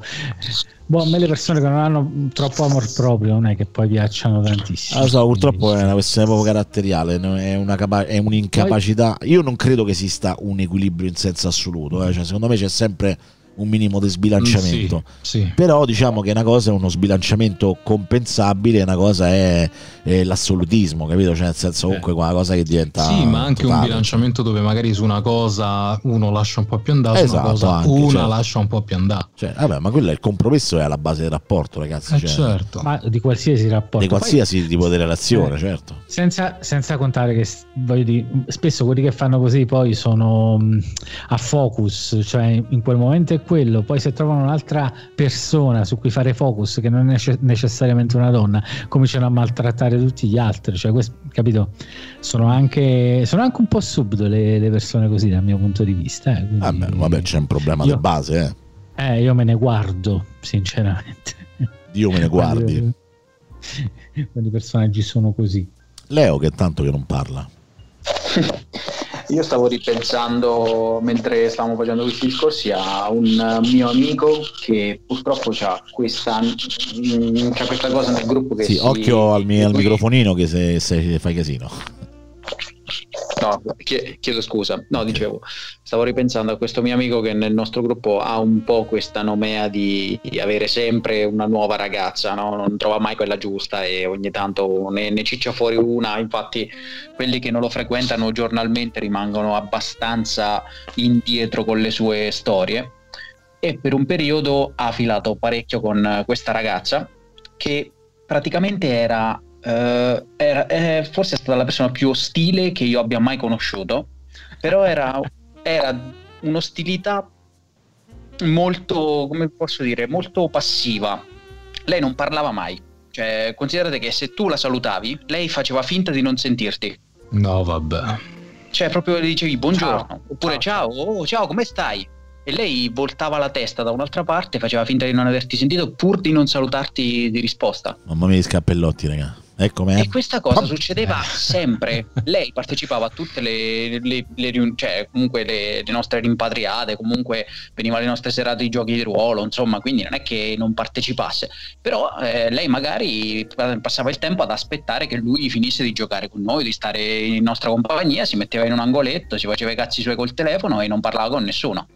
boh, a me le persone che non hanno troppo amor proprio non è che poi piacciono tantissimo. Ah, lo so, purtroppo è una questione proprio caratteriale, è, una capa- è un'incapacità. Io non credo che esista un equilibrio in senso assoluto, eh. Cioè, secondo me c'è sempre un minimo di sbilanciamento. Sì, sì. Però diciamo che una cosa è uno sbilanciamento compensabile, una cosa è, è l'assolutismo, capito? Cioè, nel senso, comunque, una cosa che diventa. Sì, ma anche un totale. bilanciamento dove magari su una cosa uno lascia un po' più andare, su Esatto, una cosa anche, una certo. lascia un po' più andare. Cioè, vabbè, ma quello è il compromesso, è alla base del rapporto, ragazzi. Eh, cioè, certo. Ma di qualsiasi rapporto. Di Poi- qualsiasi tipo di relazione, Eh. certo. Senza, senza contare che voglio dire, spesso quelli che fanno così poi sono mh, a focus, cioè in quel momento è quello, poi se trovano un'altra persona su cui fare focus che non è nece- necessariamente una donna, cominciano a maltrattare tutti gli altri, cioè questo, capito? Sono anche, sono anche un po' subito le, persone così dal mio punto di vista. eh, quindi- Vabbè, vabbè, c'è un problema Io- di base, eh. eh, io me ne guardo, sinceramente. Dio me ne guardi. Quando i personaggi sono così. Leo, che tanto che non parla. Io stavo ripensando mentre stavamo facendo questi discorsi a un eh, mio amico che purtroppo ha questa, mm, c'ha questa cosa nel gruppo che Sì, si- occhio al, mi- al microfonino che se, se fai casino. No, chie- chiedo scusa. No, dicevo, stavo ripensando a questo mio amico che nel nostro gruppo ha un po' questa nomea di, di avere sempre una nuova ragazza, no? non trova mai quella giusta e ogni tanto ne, ne ciccia fuori una. Infatti, quelli che non lo frequentano giornalmente rimangono abbastanza indietro con le sue storie. E per un periodo ha filato parecchio con questa ragazza che praticamente era eh, era- eh, forse è stata la persona più ostile che io abbia mai conosciuto, però era, era un'ostilità molto, come posso dire, molto passiva. Lei non parlava mai. Cioè, considerate che se tu la salutavi, lei faceva finta di non sentirti. No, vabbè. Cioè, proprio le dicevi buongiorno, Ciao. oppure Ciao. ciao, oh, ciao, come stai? E lei voltava la testa da un'altra parte, faceva finta di non averti sentito pur di non salutarti di risposta. Mamma mia, gli scappellotti, raga. Ecco me. E questa cosa Pam. succedeva sempre. Lei partecipava a tutte le, le, le riun- cioè comunque le, le nostre rimpatriate, comunque veniva alle nostre serate di giochi di ruolo, insomma, quindi non è che non partecipasse. Però eh, lei magari passava il tempo ad aspettare che lui finisse di giocare con noi, di stare in nostra compagnia, si metteva in un angoletto, si faceva i cazzi suoi col telefono e non parlava con nessuno.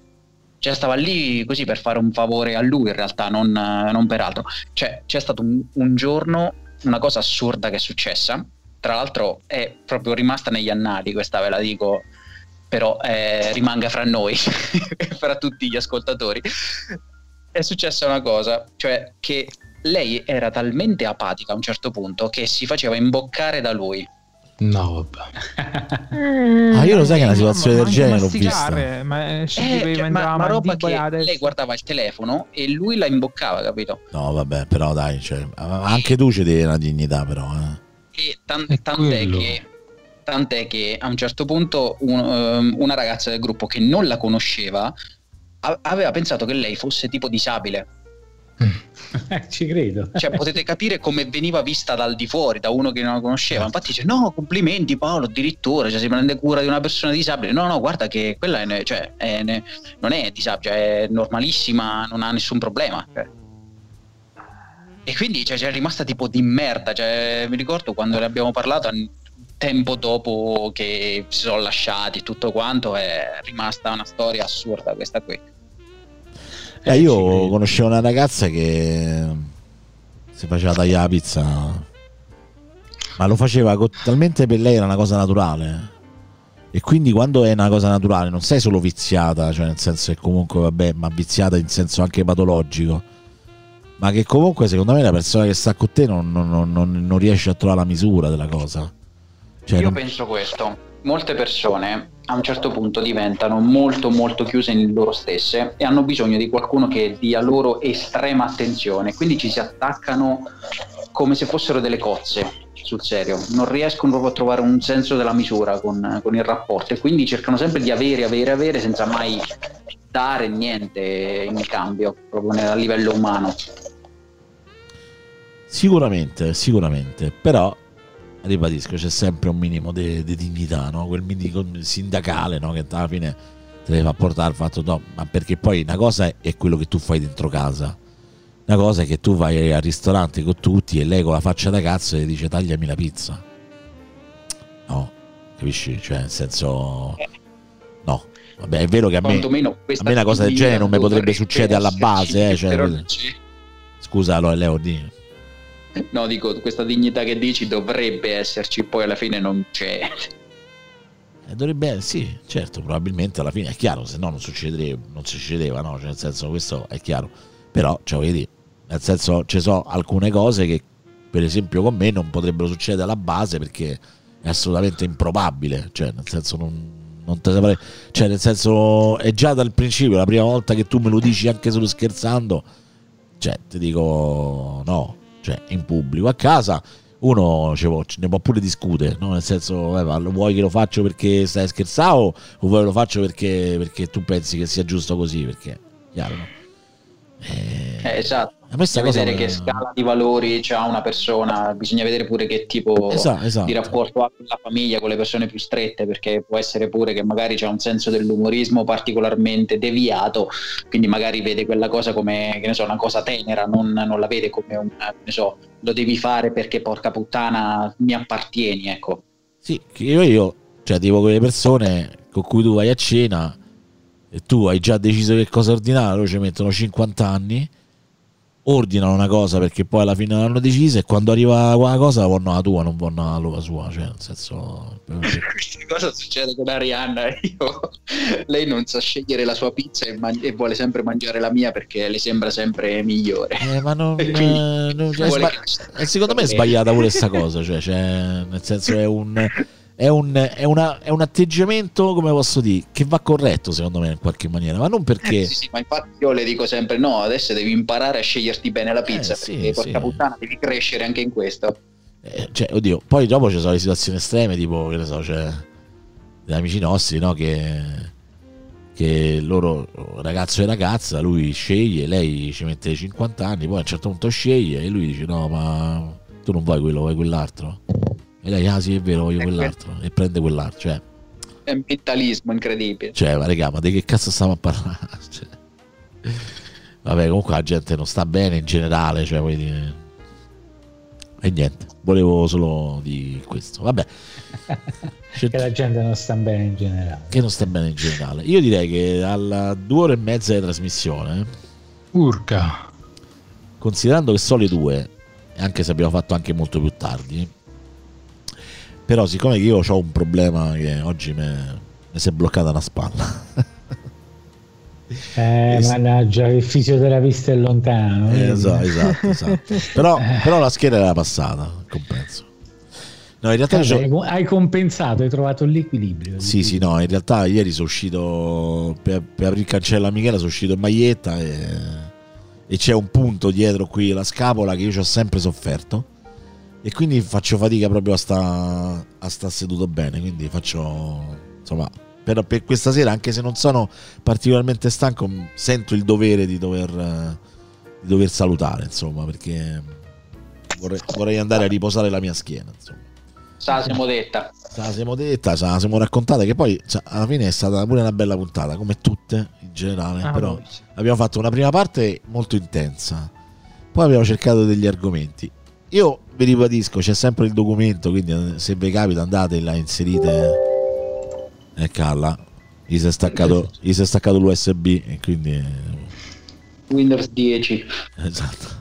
Cioè stava lì così per fare un favore a lui in realtà, non, non per altro. Cioè c'è stato un, un giorno una cosa assurda che è successa. Tra l'altro è proprio rimasta negli annali, questa ve la dico, però eh, rimanga fra noi, fra tutti gli ascoltatori. È successa una cosa, cioè che lei era talmente apatica a un certo punto che si faceva imboccare da lui. No, vabbè. Ah, io lo sai che una situazione ma del genere l'ho vista. Ma Eh, cioè, ma, ma roba che adesso. lei guardava il telefono e lui la imboccava, capito? No, vabbè, però dai, cioè, anche tu ci devi una dignità, però. Eh. E tan- È tant'è, che, tant'è che a un certo punto un- ehm, una ragazza del gruppo che non la conosceva a- aveva pensato che lei fosse tipo disabile. Eh, Ci credo. Cioè, potete capire come veniva vista dal di fuori, da uno che non la conosceva. Infatti dice: No, complimenti Paolo, addirittura, cioè, si prende cura di una persona disabile. No, no, guarda che quella è cioè, è non è disabile, cioè, è normalissima, non ha nessun problema. E quindi cioè, c'è rimasta tipo di merda. Cioè, mi ricordo quando ne abbiamo parlato tempo dopo che si sono lasciati e tutto quanto, è rimasta una storia assurda questa qui. Eh, io conoscevo una ragazza che si faceva tagliare la pizza, ma lo faceva talmente per lei era una cosa naturale. E quindi quando è una cosa naturale non sei solo viziata, cioè nel senso che comunque vabbè, ma viziata in senso anche patologico, ma che comunque secondo me la persona che sta con te non, non- non- non- non riesce a trovare la misura della cosa. Cioè, Io non- penso questo. Molte persone a un certo punto diventano molto molto chiuse in loro stesse e hanno bisogno di qualcuno che dia loro estrema attenzione, quindi ci si attaccano come se fossero delle cozze sul serio, non riescono proprio a trovare un senso della misura con, con il rapporto e quindi cercano sempre di avere, avere, avere senza mai dare niente in cambio, proprio a livello umano. Sicuramente, sicuramente, però ribadisco, c'è sempre un minimo di dignità, no? quel minimo sindacale no? che alla fine te deve far portare il fatto no, ma perché poi una cosa è quello che tu fai dentro casa, una cosa è che tu vai al ristorante con tutti e lei con la faccia da cazzo e dice tagliami la pizza. No, capisci? Cioè, nel senso... No, vabbè, è vero che a me, a me una cosa del genere non mi potrebbe succedere alla base, eh, cioè. Scusa, allora, Leo, di... No, dico, questa dignità che dici dovrebbe esserci, poi alla fine non c'è. Eh, dovrebbe, sì, certo, probabilmente alla fine è chiaro, se no non succedeva, non succedeva, no? Cioè, nel senso, questo è chiaro. Però, cioè, voglio nel senso, ci sono alcune cose che, per esempio, con me non potrebbero succedere alla base perché è assolutamente improbabile. Cioè, nel senso, non, non te saprei. Cioè, nel senso, è già dal principio, la prima volta che tu me lo dici anche solo scherzando, cioè, ti dico no, cioè, in pubblico. A casa uno può- ne può pure discutere, no? nel senso, eh, vuoi che lo faccio perché stai scherzando o vuoi che lo faccio perché, perché tu pensi che sia giusto così? Perché, chiaro, no? Eh, esatto. Bisogna vedere che scala di valori c'ha una persona, bisogna vedere pure che tipo Esatto, esatto. di rapporto ha con la famiglia, con le persone più strette, perché può essere pure che magari c'è un senso dell'umorismo particolarmente deviato, quindi magari vede quella cosa come, che ne so, una cosa tenera, non, non la vede come un, so, lo devi fare perché porca puttana mi appartieni, ecco. Sì, io, io, cioè, tipo quelle persone con cui tu vai a cena e tu hai già deciso che cosa ordinare, loro ci mettono 50 anni, ordinano una cosa perché poi alla fine l'hanno decisa e quando arriva quella cosa vanno alla tua, non vanno alla sua, cioè, nel senso... Questa cosa succede con Arianna. Io, lei non sa scegliere la sua pizza e, man- e vuole sempre mangiare la mia perché le sembra sempre migliore. Eh, ma non, E eh, non- è vuole sba- eh, secondo me è sbagliata pure questa cosa, cioè, cioè, nel senso è un, è, un, è, una- è un atteggiamento, come posso dire, che va corretto secondo me in qualche maniera, ma non perché... Eh, sì, sì, ma infatti io le dico sempre: no, adesso devi imparare a sceglierti bene la pizza. Eh, sì, perché porca sì. puttana, devi crescere anche in questo. Eh, cioè, oddio, poi dopo ci sono le situazioni estreme, tipo, che ne so, c'è degli amici nostri, no, che, che loro, ragazzo e ragazza, lui sceglie, lei ci mette 50 anni, poi a un certo punto sceglie e lui dice, no, ma tu non vuoi quello, vuoi quell'altro. E lei, ah sì, è vero, voglio quell'altro, e prende quell'altro, cioè, È un mentalismo incredibile. cioè, ma raga, ma di che cazzo stiamo a parlare? Cioè, vabbè, comunque la gente non sta bene in generale, cioè, vuoi dire... E niente, volevo solo di questo. Vabbè, che la gente non sta bene in generale. che non sta bene in generale. Io direi che alla due ore e mezza di trasmissione, Urca. considerando che sono le due, e anche se abbiamo fatto anche molto più tardi, però siccome io ho un problema che oggi mi mi si è bloccata una spalla. Eh, Es- mannaggia, il fisioterapista è lontano. Eh, esatto, esatto, esatto. Però, però la scheda era passata, compenso. No, in realtà Vabbè, c'ho- hai compensato, hai trovato l'equilibrio. Sì, sì, no, in realtà ieri sono uscito per, per aprire il cancello a Michela, sono uscito in maglietta e, e c'è un punto dietro qui la scapola che io ci ho sempre sofferto e quindi faccio fatica proprio a sta, a sta seduto bene, quindi faccio insomma per, per questa sera anche se non sono particolarmente stanco sento il dovere di dover, di dover salutare insomma perché vorrei, vorrei andare a riposare la mia schiena insomma. Sa, la siamo detta. Ce la siamo detta, ce la siamo raccontata che poi alla fine è stata pure una bella puntata, come tutte in generale, Ah, però sì. abbiamo fatto una prima parte molto intensa, poi abbiamo cercato degli argomenti. Io vi ribadisco, c'è sempre il documento, quindi eh, se vi capita andate e la inserite e calla. Gli si è staccato, gli si è staccato l'USB e quindi eh, Windows 10. esatto.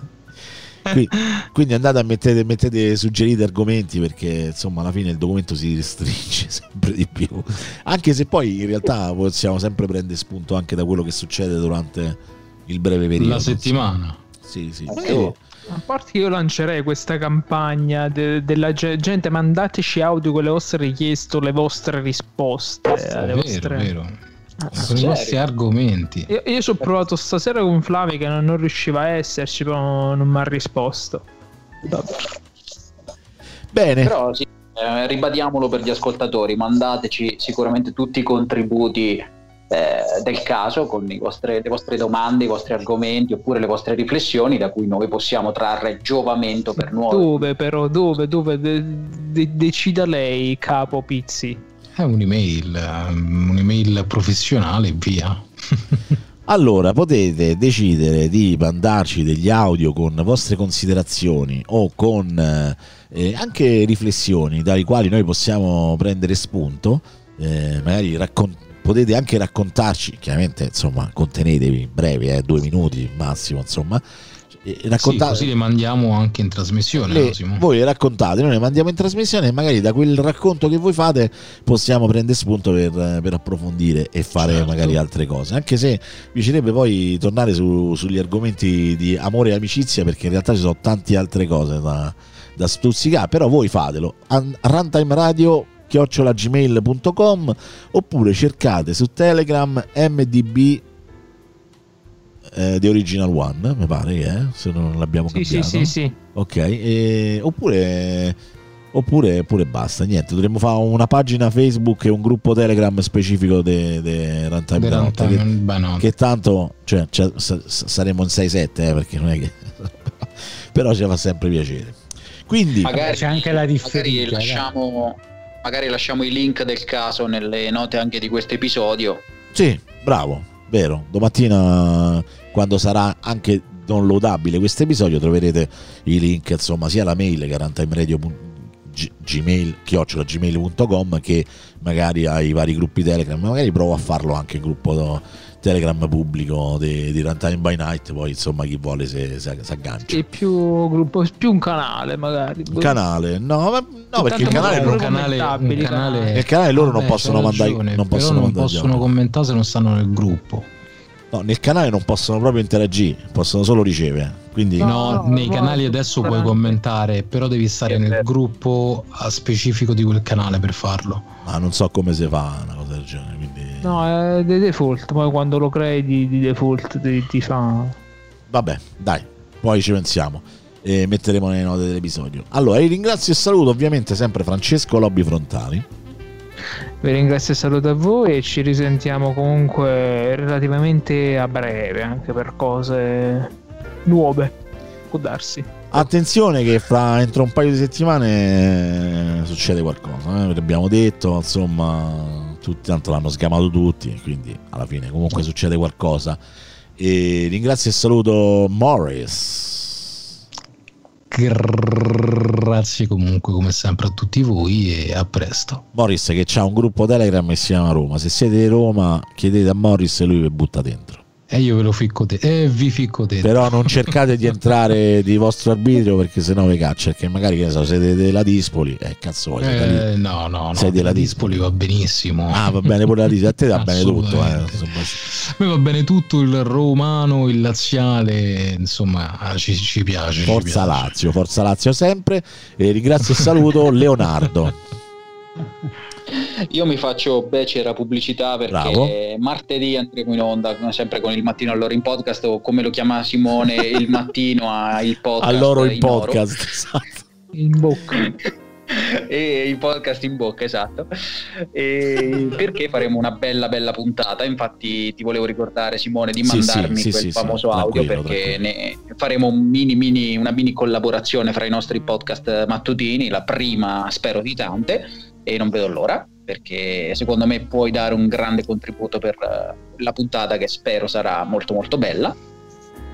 Qui- quindi andate a mettete, mettete suggerite argomenti perché insomma alla fine il documento si restringe sempre di più anche se poi in realtà possiamo sempre prendere spunto anche da quello che succede durante il breve periodo La settimana. sì sì Eh, A parte che io lancerei questa campagna de- della ge- gente, mandateci audio con le vostre richieste, o le vostre risposte. È alle vero, vostre- vero. Ah, Con i vostri argomenti. Io, io ci ho provato stasera con Flavi che non, non riusciva a esserci, però non mi ha risposto. Vabbè. bene Però sì, eh, ribadiamolo per gli ascoltatori, mandateci sicuramente tutti i contributi eh, del caso con i vostre- le vostre domande, i vostri argomenti oppure le vostre riflessioni da cui noi possiamo trarre giovamento per nuovi. Dove però? Dove? Dove? De- de- decida lei, capo Pizzi. È un'email, ehm, un'email professionale e via. Allora, potete decidere di mandarci degli audio con vostre considerazioni o con eh, anche riflessioni dai quali noi possiamo prendere spunto. Eh, magari raccon- potete anche raccontarci, chiaramente, insomma, contenetevi brevi, eh, due minuti massimo, insomma. e Sì, raccontate- così le mandiamo anche in trasmissione. le- voi le raccontate, noi le mandiamo in trasmissione e magari da quel racconto che voi fate possiamo prendere spunto per, per approfondire e fare Certo. magari altre cose. Anche se mi piacerebbe poi tornare su- sugli argomenti di amore e amicizia perché in realtà ci sono tante altre cose da, da stuzzicare, però voi fatelo. An- Runtime Radio chiocciolagmail.com oppure cercate su Telegram MDB eh, The Original One, mi pare che è, se non l'abbiamo Sì, sì, cambiato. sì, sì. Ok, e- oppure, oppure, oppure basta, niente, dovremmo fare una pagina Facebook e un gruppo Telegram specifico di Runtime Notte, Runtime che, Notte. che tanto cioè, cioè, sa- sa- saremo in 6-7 eh, perché non è che... però ci fa sempre piacere. Quindi, Magari, C'è anche la magari differenza. lasciamo, magari lasciamo i link del caso nelle note anche di questo episodio. sì, bravo, vero, domattina quando sarà anche downloadabile questo episodio troverete i link, insomma, sia la mail che che magari ai vari gruppi telegram magari provo a farlo anche il gruppo telegram pubblico di, di Runtime by Night poi insomma chi vuole se aggancia Sì, più gruppo, più un canale magari. il canale no, ma- no perché il canale, non- un canale, un commentabili, canale, nel canale loro non Vabbè, possono c'hai mandare non però possono non mandare possono commentare se non stanno nel gruppo. no, nel canale non possono proprio interagire possono solo ricevere quindi No, No, nei no, canali no, adesso puoi commentare, però devi stare nel gruppo specifico di quel canale per farlo. ma non so come si fa una cosa del genere quindi No, è di default, poi quando lo crei di, di default ti, ti fa... Vabbè, dai, poi ci pensiamo. E metteremo nelle note dell'episodio. Allora, io ringrazio e saluto ovviamente sempre Francesco Lobby Frontali. Vi ringrazio e saluto a voi e ci risentiamo comunque relativamente a breve, anche per cose nuove. Può darsi. Attenzione che fra entro un paio di settimane eh, succede qualcosa, eh, l'abbiamo detto, insomma, tutti, tanto l'hanno sgamato tutti, quindi alla fine comunque succede qualcosa. E ringrazio e saluto Morris. Grazie comunque come sempre a tutti voi e a presto. Morris che ha un gruppo Telegram e si chiama Roma. Se siete di Roma chiedete a Morris e lui vi butta dentro. E io ve lo ficco te. E vi ficco te. Però non cercate di entrare di vostro arbitrio perché sennò vi caccia. Perché magari che ne so, siete della Dispoli. Eh, cazzo siete Eh, no, no, no. Sei della Dispoli va benissimo. Ah, va bene pure la Dispoli. A te va bene tutto. Eh. Insomma. A me va bene tutto il romano, il laziale, insomma, ci, ci piace. ci Forza piace. Lazio, Forza Lazio sempre. E ringrazio e saluto Leonardo. Io mi faccio becera pubblicità perché Bravo. martedì andremo in onda sempre con il mattino allora in podcast o come lo chiama Simone il mattino a il podcast. Allora il in oro. podcast. esatto. In bocca. e il podcast in bocca, esatto. E perché faremo una bella bella puntata. Infatti ti volevo ricordare Simone di mandarmi sì, sì, quel sì, sì, famoso audio perché ne faremo un mini, mini, una mini collaborazione fra i nostri podcast mattutini, la prima spero di tante e non vedo l'ora perché secondo me puoi dare un grande contributo per eh, la puntata che spero sarà molto molto bella.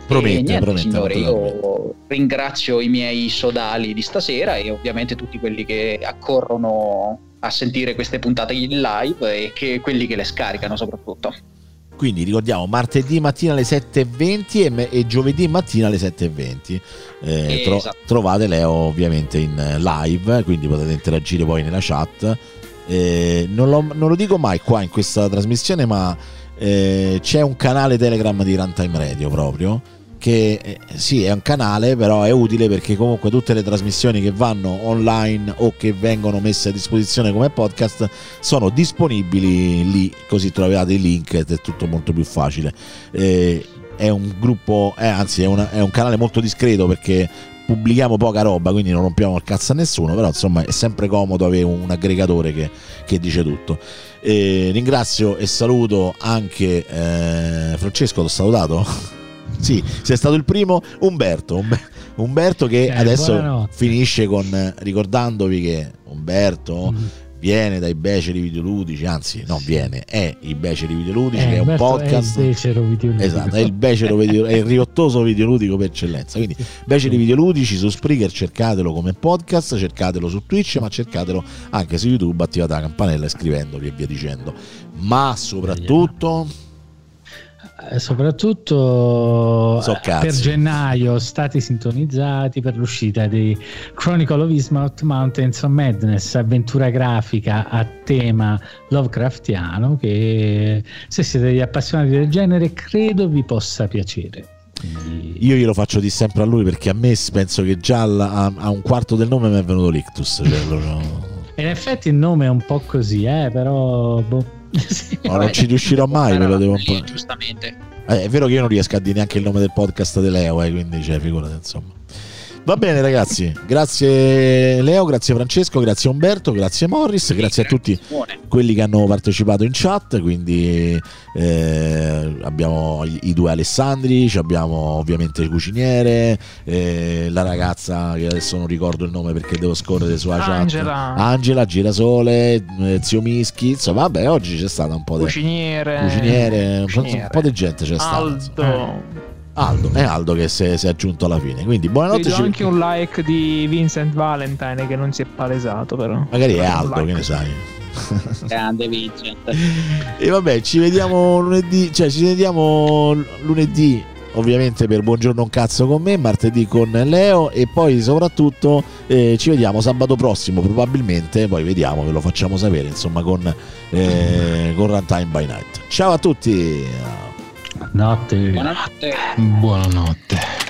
Promette, niente, promette, signore, io ringrazio i miei sodali di stasera e ovviamente tutti quelli che accorrono a sentire queste puntate in live e che quelli che le scaricano soprattutto. Quindi ricordiamo martedì mattina alle 7.20 e, e giovedì mattina alle 7.20. Eh, tro- Esatto. trovate Leo ovviamente in eh, live, quindi potete interagire poi nella chat. Eh, non, lo, non lo dico mai qua in questa trasmissione, ma eh, c'è un canale Telegram di Runtime Radio proprio. Che eh, sì, è un canale, però è utile perché comunque tutte le trasmissioni che vanno online o che vengono messe a disposizione come podcast sono disponibili lì, così trovate i link ed è tutto molto più facile. Eh, è un gruppo, eh, anzi è, una- è un canale molto discreto perché pubblichiamo poca roba, quindi non rompiamo il cazzo a nessuno, però insomma è sempre comodo avere un aggregatore che, che dice tutto. Eh, ringrazio e saluto anche eh, Francesco, l'ho salutato? Sì, sei stato il primo, Umberto, Umbe- Umberto che Eh, adesso buonanotte. finisce con ricordandovi che Umberto Mm. viene dai beceri videoludici, anzi non viene, è i beceri videoludici Eh, che è un Umberto podcast. È il becero videoludico. Esatto, è il becero video- è il riottoso videoludico per eccellenza. Quindi beceri videoludici su Spreaker cercatelo come podcast, cercatelo su Twitch, ma cercatelo anche su YouTube, attivate la campanella e scrivendovi e via dicendo. Ma soprattutto soprattutto So eh, cazzi. per gennaio state sintonizzati per l'uscita di Chronicle of Ismouth Mountains of Madness, avventura grafica a tema Lovecraftiano che se siete degli appassionati del genere credo vi possa piacere. Io glielo faccio di sempre a lui perché a me penso che già a, a un quarto del nome mi è venuto l'ictus. Cioè, In effetti il nome è un po' così, eh, però boh. Sì. No, non ci riuscirò mai, me lo devo un po'. Giustamente. Eh, è vero che io non riesco a dire neanche il nome del podcast di Leo, eh, quindi cioè, figurati insomma. Va bene ragazzi, grazie Leo, grazie Francesco, grazie Umberto, grazie Morris, grazie a tutti quelli che hanno partecipato in chat, quindi eh, abbiamo i, due Alessandri, ci abbiamo ovviamente il cuciniere, eh, la ragazza che adesso non ricordo il nome perché devo scorrere sulla Angela. chat, Angela, Girasole, eh, Zio Mischi, insomma vabbè oggi c'è stata un po' di Cuciniere. cuciniere, un po', un Cuciniere. po' di gente c'è stata. Aldo. Aldo, è Aldo che si è, si è aggiunto alla fine. Quindi buonanotte. Ci- anche un like di Vincent Valentine che non si è palesato però. Magari è Aldo, like. che ne sai. Grande Vincent. E vabbè, ci vediamo lunedì, cioè ci vediamo lunedì ovviamente per Buongiorno un cazzo con me, martedì con Leo e poi soprattutto eh, ci vediamo sabato prossimo probabilmente, poi vediamo, ve lo facciamo sapere insomma con, eh, con Runtime by Night. Ciao a tutti! Notte. Buonanotte. Buonanotte.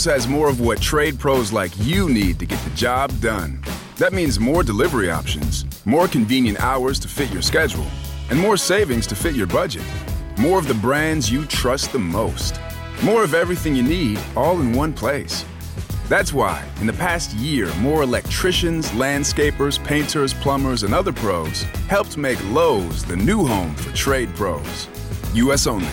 Lowe's has more of what trade pros like you need to get the job done. That means more delivery options, more convenient hours to fit your schedule, and more savings to fit your budget. More of the brands you trust the most. More of everything you need, all in one place. That's why, in the past year, more electricians, landscapers, painters, plumbers, and other pros helped make Lowe's the new home for trade pros. U.S. only.